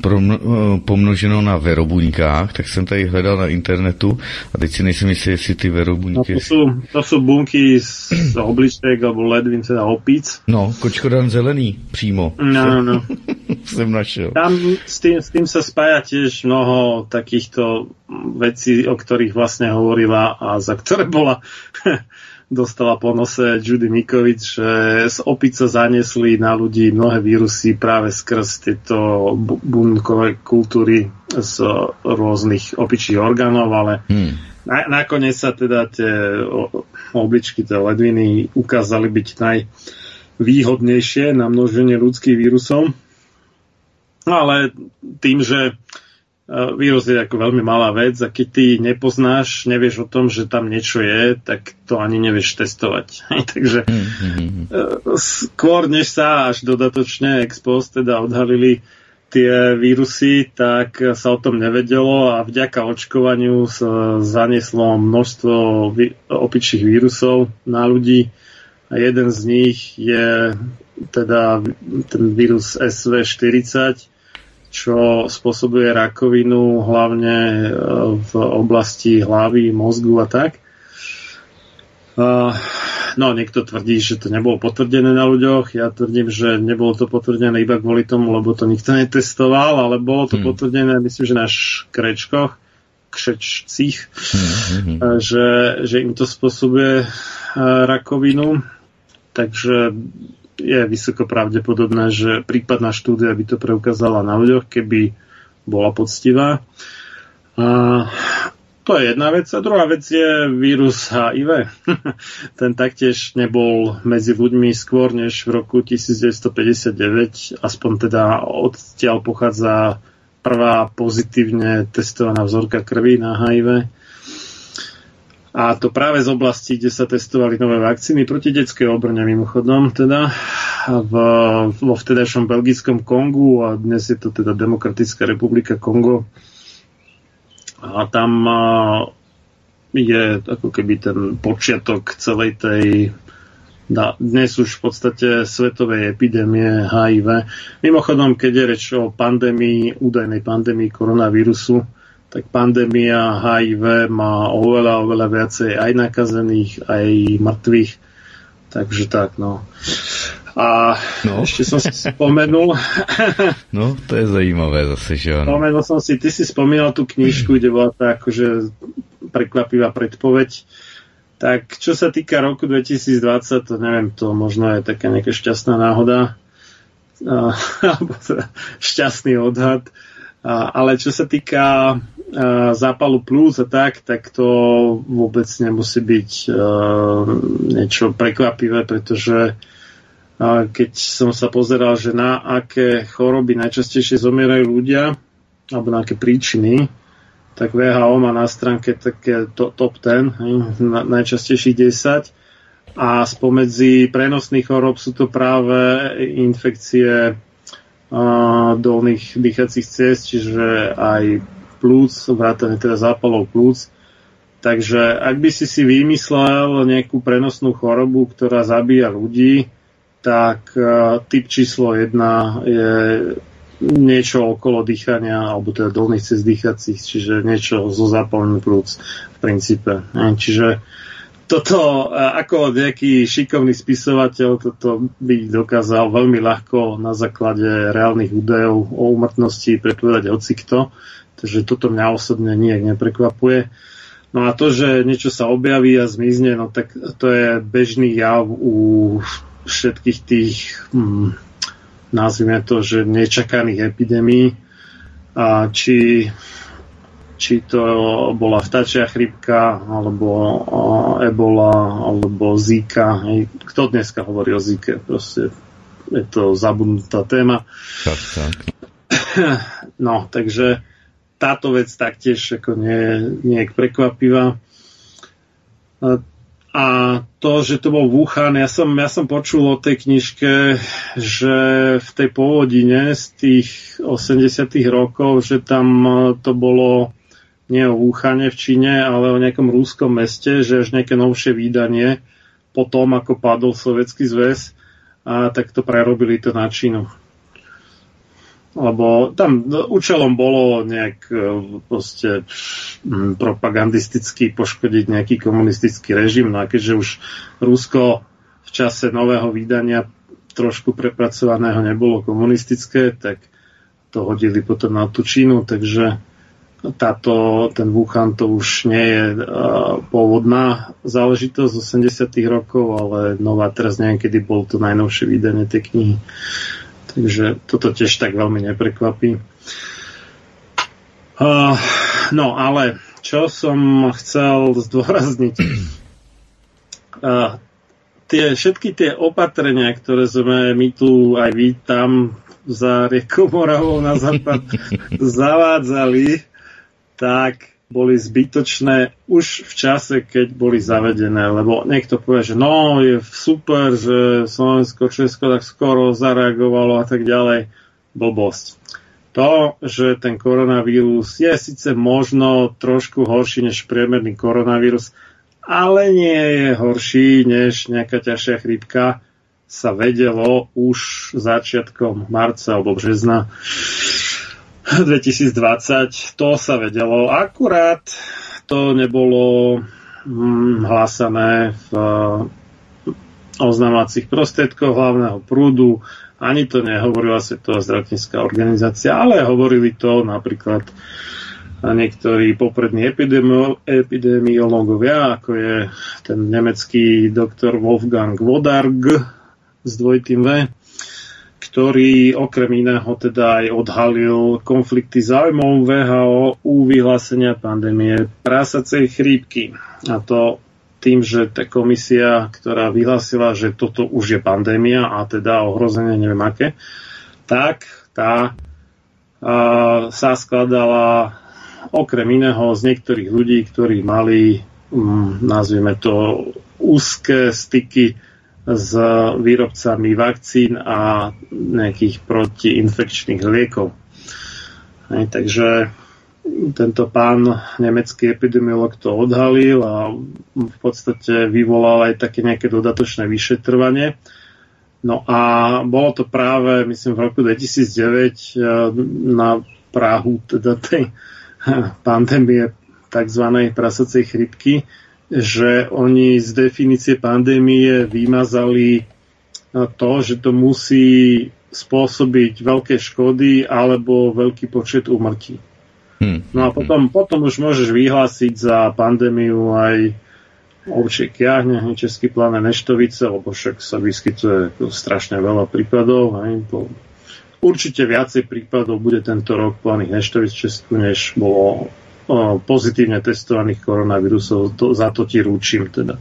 promno, pomnoženo na verobuňkách, tak jsem tady hledal na internetu a teď si nejsem jistý, jestli ty verobuňky...
No to, sú, to sú bunky z, obliček alebo ledvin, teda opíc.
No, kočkodan zelený přímo.
No, no, no.
jsem našel.
Tam s tým, s tým sa spája tiež mnoho takýchto vecí, o ktorých vlastne hovorila a za ktoré bola dostala po nose Judy Mikovic, že z opice zanesli na ľudí mnohé vírusy práve skrz tieto bunkové kultúry z rôznych opičích orgánov, ale hmm. na, nakoniec sa teda tie obličky, tie ledviny ukázali byť najvýhodnejšie na množenie ľudských vírusov. No ale tým, že vírus je ako veľmi malá vec a keď ty nepoznáš, nevieš o tom, že tam niečo je, tak to ani nevieš testovať. Takže mm-hmm. skôr než sa až dodatočne ex post teda odhalili tie vírusy, tak sa o tom nevedelo a vďaka očkovaniu sa zanieslo množstvo opičích vírusov na ľudí a jeden z nich je teda ten vírus SV40, čo spôsobuje rakovinu hlavne e, v oblasti hlavy, mozgu a tak. No, niekto tvrdí, že to nebolo potvrdené na ľuďoch. Ja tvrdím, že nebolo to potvrdené iba kvôli tomu, lebo to nikto netestoval, ale bolo to hmm. potvrdené, myslím, že na škrečkoch, kšečcích, hmm. že, že im to spôsobuje e, rakovinu. Takže je vysoko pravdepodobné, že prípadná štúdia by to preukázala na ľuďoch, keby bola poctivá. A to je jedna vec. A druhá vec je vírus HIV. Ten taktiež nebol medzi ľuďmi skôr než v roku 1959. Aspoň teda odtiaľ pochádza prvá pozitívne testovaná vzorka krvi na HIV. A to práve z oblasti, kde sa testovali nové vakcíny proti detskej obrne mimochodom, teda v, vo vtedajšom belgickom Kongu a dnes je to teda Demokratická republika Kongo. A tam je ako keby ten počiatok celej tej dnes už v podstate svetovej epidémie HIV. Mimochodom, keď je reč o pandémii, údajnej pandémii koronavírusu, tak pandémia HIV má oveľa, oveľa viacej aj nakazených, aj mŕtvych. Takže tak, no. A no. ešte som si spomenul.
no, to je zajímavé zase, že ano.
Spomenul som si, ty si spomínal tú knižku, kde bola tá akože prekvapivá predpoveď. Tak čo sa týka roku 2020, to neviem, to možno je taká nejaká šťastná náhoda, alebo teda šťastný odhad. Ale čo sa týka zápalu plus a tak, tak to vôbec nemusí byť niečo prekvapivé, pretože keď som sa pozeral, že na aké choroby najčastejšie zomierajú ľudia, alebo na aké príčiny, tak VHO má na stránke také top 10, najčastejších 10 a spomedzi prenosných chorob sú to práve infekcie dolných dýchacích ciest, čiže aj plúc, vrátane teda zápalov plúc. Takže ak by si si vymyslel nejakú prenosnú chorobu, ktorá zabíja ľudí, tak uh, typ číslo 1 je niečo okolo dýchania, alebo teda dolných cest dýchacích, čiže niečo zo zápalných plúc v princípe. Čiže toto, ako nejaký šikovný spisovateľ, toto by dokázal veľmi ľahko na základe reálnych údajov o úmrtnosti predpovedať hocikto. Takže toto mňa osobne nijak neprekvapuje. No a to, že niečo sa objaví a zmizne, no tak to je bežný jav u všetkých tých, hm, nazvime to, že nečakaných epidémií. A či, či to bola vtáčia chrypka, alebo ebola, alebo zika. Kto dneska hovorí o zike? Proste je to zabudnutá téma.
Tak, tak.
No, takže táto vec taktiež ako nie, nie je prekvapivá. A to, že to bol Wuhan, ja som, ja som počul o tej knižke, že v tej pôvodine z tých 80 rokov, že tam to bolo nie o Wuhane v Číne, ale o nejakom rúskom meste, že až nejaké novšie výdanie po tom, ako padol Sovietský zväz, a tak to prerobili to na Čínu lebo tam účelom bolo nejak e, proste propagandisticky poškodiť nejaký komunistický režim. No a keďže už Rusko v čase nového vydania trošku prepracovaného nebolo komunistické, tak to hodili potom na tú Čínu, takže táto, ten Wuhan to už nie je uh, pôvodná záležitosť z 80 rokov, ale nová teraz neviem, kedy bol to najnovšie vydanie tej knihy. Takže toto tiež tak veľmi neprekvapí. Uh, no ale čo som chcel zdôrazniť, uh, tie, všetky tie opatrenia, ktoré sme my tu aj vy tam za riekou Moravou na západ zavádzali, tak boli zbytočné už v čase, keď boli zavedené, lebo niekto povie, že no, je super, že Slovensko, Česko tak skoro zareagovalo a tak ďalej. Blbosť. To, že ten koronavírus je síce možno trošku horší než priemerný koronavírus, ale nie je horší než nejaká ťažšia chrípka, sa vedelo už začiatkom marca alebo března 2020, to sa vedelo. Akurát to nebolo hm, hlásané v eh, oznamovacích prostriedkoch hlavného prúdu, ani to nehovorila Svetová zdravotnícká organizácia, ale hovorili to napríklad niektorí poprední epidemiológovia, ako je ten nemecký doktor Wolfgang Wodarg s dvojitým V, ktorý okrem iného teda aj odhalil konflikty záujmov VHO u vyhlásenia pandémie prasacej chrípky. A to tým, že tá komisia, ktorá vyhlásila, že toto už je pandémia a teda ohrozenie neviem aké, tak tá a, sa skladala okrem iného z niektorých ľudí, ktorí mali, mm, nazvime to, úzke styky s výrobcami vakcín a nejakých protiinfekčných liekov. Hej, takže tento pán nemecký epidemiolog to odhalil a v podstate vyvolal aj také nejaké dodatočné vyšetrovanie. No a bolo to práve, myslím, v roku 2009 eh, na Prahu teda tej pandémie tzv. prasacej chrypky, že oni z definície pandémie vymazali to, že to musí spôsobiť veľké škody alebo veľký počet úmrtí. Hmm. No a potom, potom už môžeš vyhlásiť za pandémiu aj ovčie kiahne, český pláne neštovice, lebo však sa vyskytuje strašne veľa prípadov. Hej, po, určite viacej prípadov bude tento rok plánych neštovic v Česku, než bolo pozitívne testovaných koronavírusov, to, za to ti rúčim teda.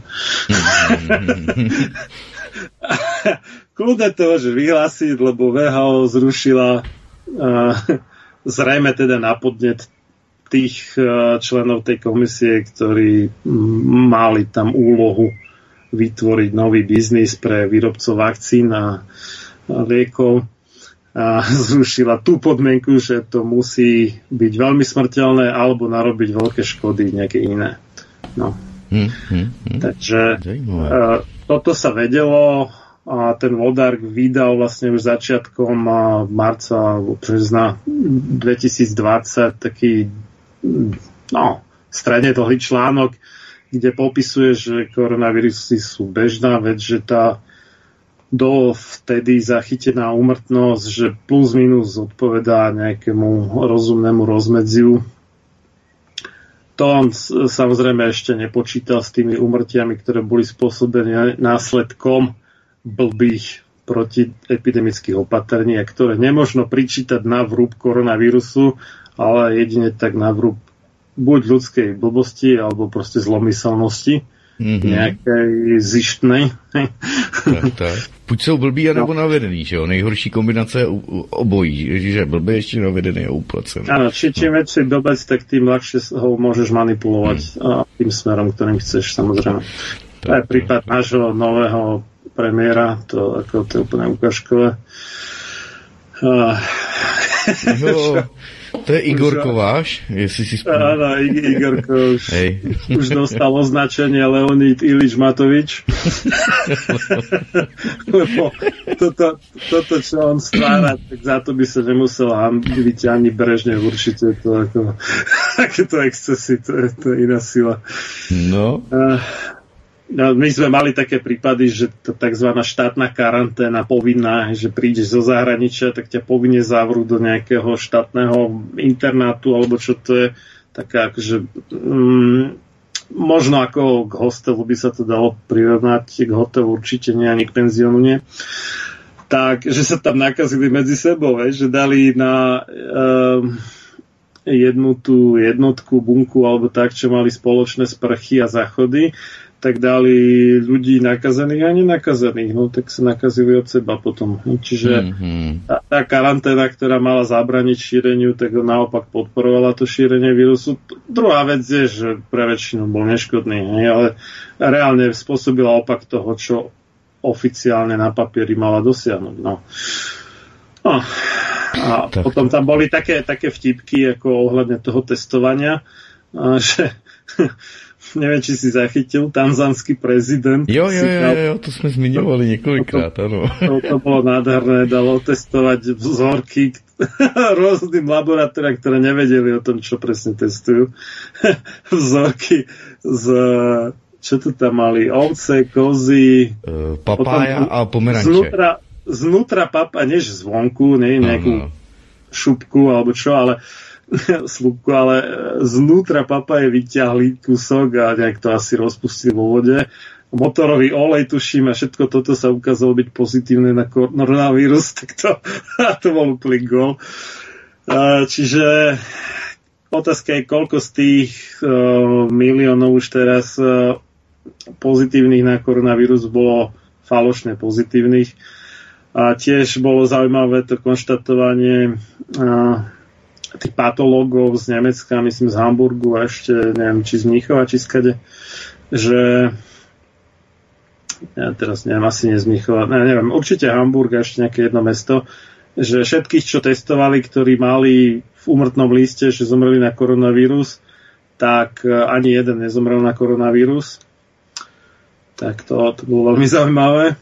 Kľudne to môže vyhlásiť, lebo VHO zrušila uh, zrejme teda na podnet tých uh, členov tej komisie, ktorí mali tam úlohu vytvoriť nový biznis pre výrobcov vakcín a liekov a zrušila tú podmienku, že to musí byť veľmi smrteľné alebo narobiť veľké škody nejaké iné. No. Hmm, hmm, hmm. Takže uh, toto sa vedelo a ten Vodark vydal vlastne už začiatkom marca alebo března 2020 taký no, stredne dlhý článok, kde popisuje, že koronavírusy sú bežná vec, že tá do vtedy zachytená úmrtnosť, že plus minus odpovedá nejakému rozumnému rozmedziu. To on samozrejme ešte nepočítal s tými úmrtiami, ktoré boli spôsobené následkom blbých protiepidemických opatrení, ktoré nemožno pričítať na vrúb koronavírusu, ale jedine tak na vrúb buď ľudskej blbosti alebo proste zlomyselnosti mm-hmm. nejakej zištnej.
Tak, tak. Buď jsou blbí, anebo no. navedený, že jo? Nejhorší kombinace obojí, že blbý ještě navedený a úplacen.
Áno, či čím väčší blbec, tak tým ľahšie ho môžeš manipulovať hmm. tým smerom, ktorým chceš, samozrejme. To je prípad nášho nového premiéra, to, ako, to je úplne ukážkové. Uh,
no, to je Igor Kováš, jestli si
spomínam. Áno, Igor už, Hej. už dostal označenie Leonid Ilič Matovič. Lebo toto, toto, čo on stvára, tak za to by sa nemusel byť ani Brežne určite. To ako, takéto excesy, to je, to je iná sila.
No.
Uh, No, my sme mali také prípady, že to tzv. štátna karanténa povinná, že prídeš zo zahraničia, tak ťa povinne zavrú do nejakého štátneho internátu, alebo čo to je, taká akože mm, možno ako k hostelu by sa to dalo prirovnať, k hotelu určite nie, ani k penziónu nie. Tak, že sa tam nakazili medzi sebou, že dali na uh, jednu tú jednotku, bunku alebo tak, čo mali spoločné sprchy a záchody tak dali ľudí nakazených a nenakazených, no tak sa nakazili od seba potom. Čiže mm-hmm. tá, tá karanténa, ktorá mala zabraniť šíreniu, tak naopak podporovala to šírenie vírusu. Druhá vec je, že pre väčšinu bol neškodný, hej, ale reálne spôsobila opak toho, čo oficiálne na papieri mala dosiahnuť. No. No. A tak. potom tam boli také, také vtipky ako ohľadne toho testovania, že neviem, či si zachytil, tanzanský prezident.
Jo, jo, jo, jo, to sme zmiňovali niekoľkrát, áno.
To, to bolo nádherné, dalo testovať vzorky rôznym laboratóriám, ktoré nevedeli o tom, čo presne testujú. vzorky z čo tu tam mali? Ovce, kozy.
Uh, papája potom, a pomeranče.
Znútra, znútra papa, než zvonku, ne, nejakú šupku alebo čo, ale slúbku, ale e, znútra papaje vyťahli kúsok a nejak to asi rozpustili vo vode. Motorový olej, tuším, a všetko toto sa ukázalo byť pozitívne na koronavírus, tak to, to bol úplný gol. Čiže otázka je, koľko z tých uh, miliónov už teraz pozitívnych na koronavírus bolo falošne pozitívnych. A tiež bolo zaujímavé to konštatovanie tých patológov z Nemecka, myslím z Hamburgu a ešte neviem, či z Mnichova, či skade, že ja teraz neviem, asi nie z Mnichova, ne, neviem, určite Hamburg a ešte nejaké jedno mesto, že všetkých, čo testovali, ktorí mali v úmrtnom liste, že zomreli na koronavírus, tak e, ani jeden nezomrel na koronavírus. Tak to, to bolo veľmi zaujímavé.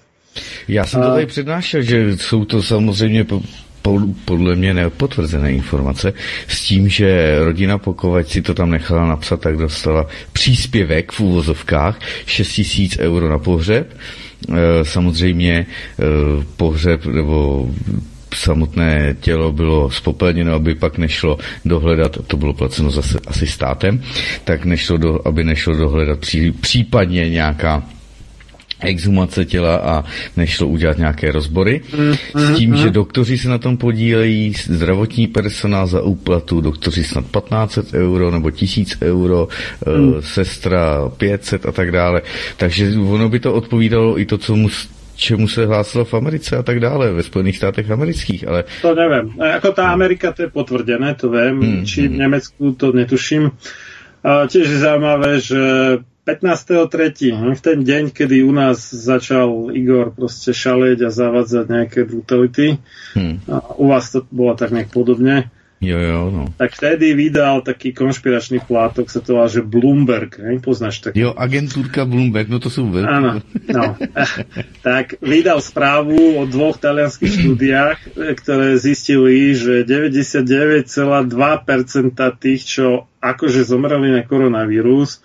Já jsem to tady přednášel, že jsou to samozřejmě podle mě nepotvrzené informace s tím, že rodina Pokovač si to tam nechala napsat, tak dostala příspěvek v úvozovkách 6 tisíc euro na pohřeb. E, samozřejmě e, pohřeb nebo samotné tělo bylo spopelněno, aby pak nešlo dohledat, to bylo placeno zase asi státem, tak nešlo do, aby nešlo dohledat pří, případně nějaká exhumace těla a nešlo udělat nějaké rozbory. S tím, že doktoři se na tom podílejí, zdravotní personál za úplatu, doktoři snad 1500 euro nebo 1000 euro, mm. sestra 500 a tak dále. Takže ono by to odpovídalo i to, co mu čemu se hlásilo v Americe a tak dále, ve Spojených státech amerických, ale...
To neviem. Ako tá Amerika, to je potvrdené, to viem. Hmm, Či v Nemecku, to netuším. A tiež je zaujímavé, že 15.3. Hm, v ten deň, kedy u nás začal Igor proste šalieť a zavádzať nejaké brutality, hmm. a u vás to bolo tak nejak podobne,
Jo, jo, no.
Tak vtedy vydal taký konšpiračný plátok, sa to volá, že Bloomberg, ne? poznáš tak?
Jo, agentúrka Bloomberg, no to sú veľké.
Áno, no. tak vydal správu o dvoch talianských štúdiách, ktoré zistili, že 99,2% tých, čo akože zomreli na koronavírus,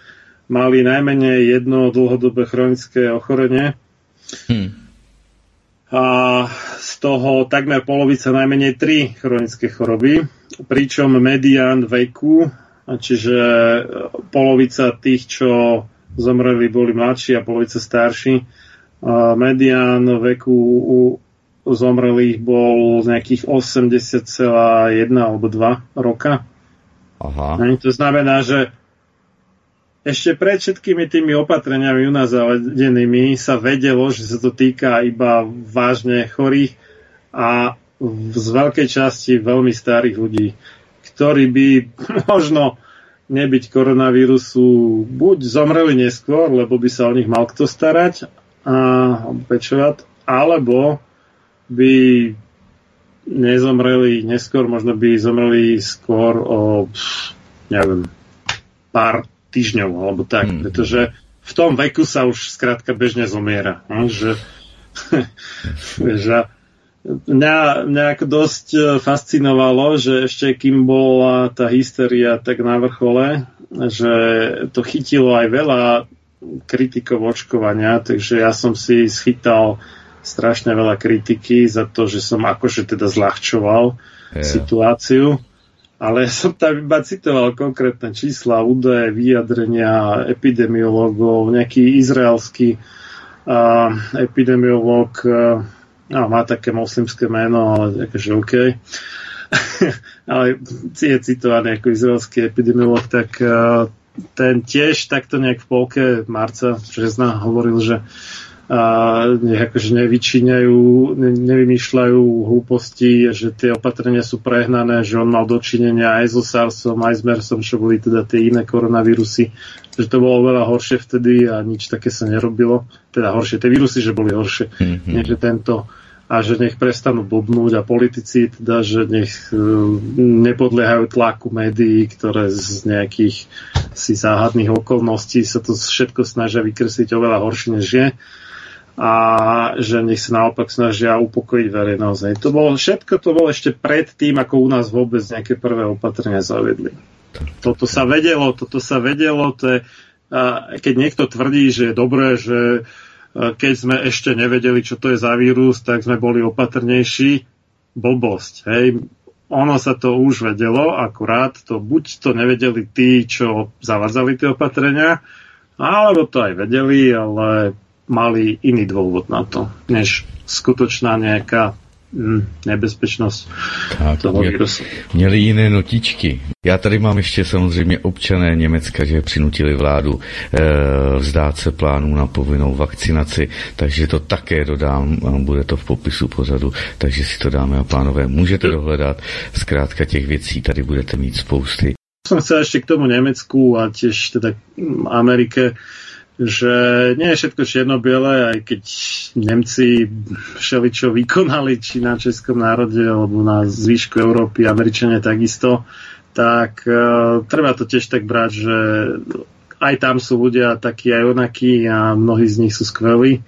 mali najmenej jedno dlhodobé chronické ochorenie. Hmm. A z toho takmer polovica najmenej tri chronické choroby, pričom medián veku, čiže polovica tých, čo zomreli, boli mladší a polovica starší. A medián veku u zomrelých bol nejakých 80,1 alebo 2 roka.
Aha.
To znamená, že ešte pred všetkými tými opatreniami u nás zavedenými sa vedelo, že sa to týka iba vážne chorých a z veľkej časti veľmi starých ľudí, ktorí by možno nebyť koronavírusu, buď zomreli neskôr, lebo by sa o nich mal kto starať a pečovať, alebo by nezomreli neskôr, možno by zomreli skôr o, neviem, pár týždňov, alebo tak, hmm. pretože v tom veku sa už skrátka bežne zomiera. No, že, že mňa, mňa ako dosť e, fascinovalo, že ešte kým bola tá hysteria tak na vrchole, že to chytilo aj veľa kritikov očkovania, takže ja som si schytal strašne veľa kritiky za to, že som akože teda zľahčoval yeah. situáciu. Ale som tam iba citoval konkrétne čísla, údaje, vyjadrenia epidemiológov, nejaký izraelský uh, epidemiológ, uh, no, má také moslimské meno, ale akože OK. ale je citovaný ako izraelský epidemiológ, tak ten tiež takto nejak v polke marca, března hovoril, že a nech akože nevyčíňajú, nevymýšľajú hlúposti, že tie opatrenia sú prehnané, že on mal dočinenia aj so SARSom, aj s MERSom, čo boli teda tie iné koronavírusy, že to bolo veľa horšie vtedy a nič také sa nerobilo. Teda horšie, tie vírusy, že boli horšie, mm-hmm. než tento a že nech prestanú bobnúť a politici teda, že nech uh, nepodliehajú tlaku médií, ktoré z nejakých si záhadných okolností sa to všetko snažia vykresliť oveľa horšie, než je a že nech sa naopak snažia upokojiť verejnosť. To bolo, všetko to bolo ešte pred tým, ako u nás vôbec nejaké prvé opatrenia zavedli. Toto sa vedelo, toto sa vedelo, to je, keď niekto tvrdí, že je dobré, že keď sme ešte nevedeli, čo to je za vírus, tak sme boli opatrnejší. Blbosť. Hej. Ono sa to už vedelo, akurát to buď to nevedeli tí, čo zavádzali tie opatrenia, alebo to aj vedeli, ale mali iný dôvod na to, než skutočná nejaká mm, nebezpečnosť tak, toho vírusu.
Měli jiné notičky. Já tady mám ještě samozřejmě občané Německa, že přinutili vládu e, vzdát se plánů na povinnou vakcinaci, takže to také dodám, bude to v popisu pořadu, takže si to dáme a pánové můžete dohledat. Zkrátka těch věcí tady budete mít spousty.
Som chcel ešte k tomu Nemecku a tiež teda Amerike že nie je všetko čierno-biele, aj keď Nemci všeličo vykonali, či na českom národe, alebo na zvýšku Európy, Američania takisto, tak uh, treba to tiež tak brať, že aj tam sú ľudia takí aj onakí a mnohí z nich sú skvelí,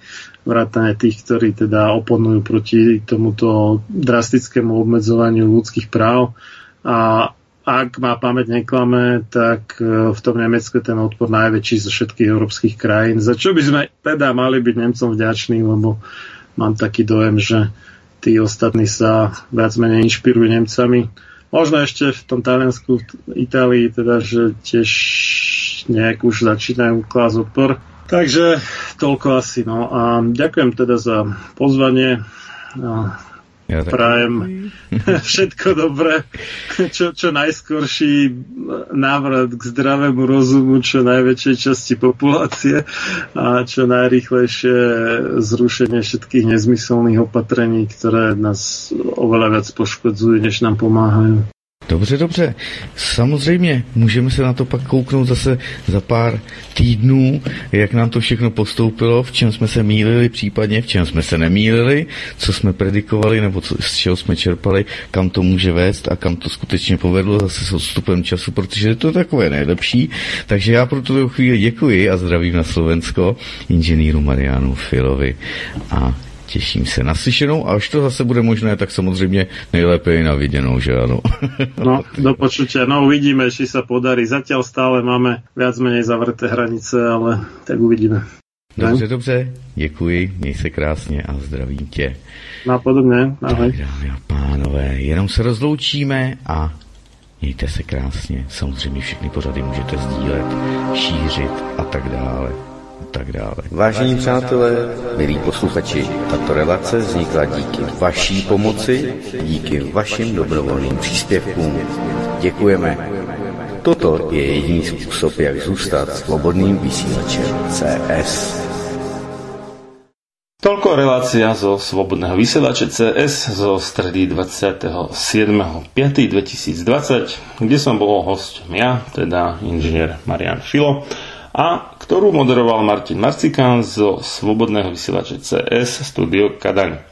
vrátane tých, ktorí teda oponujú proti tomuto drastickému obmedzovaniu ľudských práv. A ak má pamäť neklame, tak e, v tom Nemecku je ten odpor najväčší zo všetkých európskych krajín, za čo by sme teda mali byť Nemcom vďační, lebo mám taký dojem, že tí ostatní sa viac menej inšpirujú Nemcami. Možno ešte v tom Taliansku, Itálii, teda, že tiež nejak už začínajú klás odpor. Takže toľko asi. No. A ďakujem teda za pozvanie. Ja Prajem všetko dobré, čo, čo najskorší návrat k zdravému rozumu čo najväčšej časti populácie a čo najrýchlejšie zrušenie všetkých nezmyselných opatrení, ktoré nás oveľa viac poškodzujú, než nám pomáhajú.
Dobře, dobře. Samozřejmě můžeme se na to pak kouknout zase za pár týdnů, jak nám to všechno postoupilo, v čem jsme se mýlili, případně v čem jsme se nemýlili, co jsme predikovali nebo co, z čeho jsme čerpali, kam to může vést a kam to skutečně povedlo zase s odstupem času, protože je to takové nejlepší. Takže já pro tuto chvíli děkuji a zdravím na Slovensko inženýru Marianu Filovi a Těším se na slyšenou a až to zase bude možné, tak samozřejmě nejlépe i na viděnou, že ano.
No, do počutia. No uvidíme, či sa podarí. Zatiaľ stále máme viac menej zavreté hranice, ale tak uvidíme.
Dobře, dobře, děkuji, měj se krásně a zdravím tě.
No podobně, ahoj.
Tak, dámy a pánové, jenom se rozloučíme a mějte se krásně. Samozřejmě všechny pořady můžete sdílet, šířit a tak dále tak dále.
Vážení přátelé, milí posluchači, tato relace vznikla díky vaší pomoci, díky vašim dobrovolným příspěvkům. Děkujeme. Toto je jediný způsob, jak zůstat svobodným vysílačem CS.
Toľko relácia zo Slobodného vysielače CS zo stredy 27.5.2020, kde som bol hostom ja, teda inžinier Marian Filo, a ktorú moderoval Martin Marcikán zo Slobodného vysielače CS Studio Kadaň.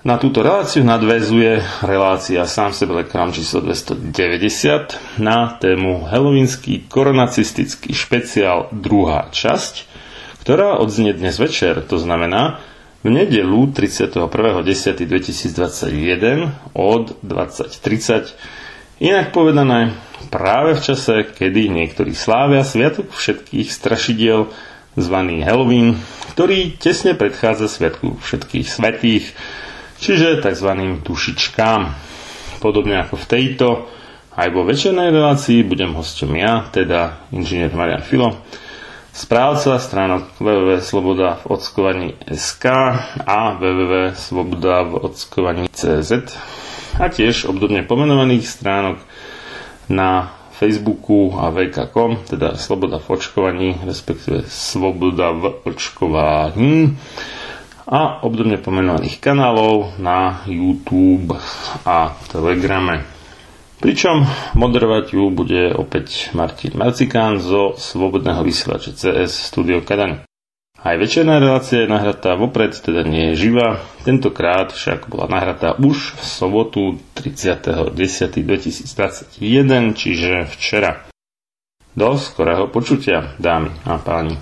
Na túto reláciu nadvezuje relácia sám sebe lekám číslo 290 na tému Helovínsky koronacistický špeciál druhá časť, ktorá odznie dnes večer, to znamená v nedelu 31.10.2021 od 20.30. Inak povedané, práve v čase, kedy niektorí slávia Sviatok všetkých strašidiel zvaný Halloween, ktorý tesne predchádza Sviatku všetkých svetých, čiže tzv. dušičkám. Podobne ako v tejto, aj vo večernej relácii budem hostom ja, teda inžinier Marian Filo, správca stránok www.sloboda v ockovaní SK a www.sloboda v ockovaní CZ a tiež obdobne pomenovaných stránok na Facebooku a VK.com, teda Sloboda v očkovaní, respektíve Sloboda v očkovaní a obdobne pomenovaných kanálov na YouTube a Telegrame. Pričom moderovať ju bude opäť Martin Marcikán zo Slobodného vysielača CS Studio Kadaň. Aj večerná relácia je nahratá vopred, teda nie je živá. Tentokrát však bola nahratá už v sobotu 30.10.2021, čiže včera. Do skorého počutia, dámy a páni.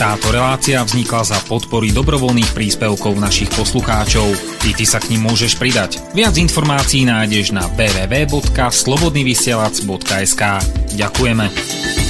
Táto relácia vznikla za podpory dobrovoľných príspevkov našich poslucháčov. I ty sa k ním môžeš pridať. Viac informácií nájdeš na www.slobodnyvysielac.sk Ďakujeme.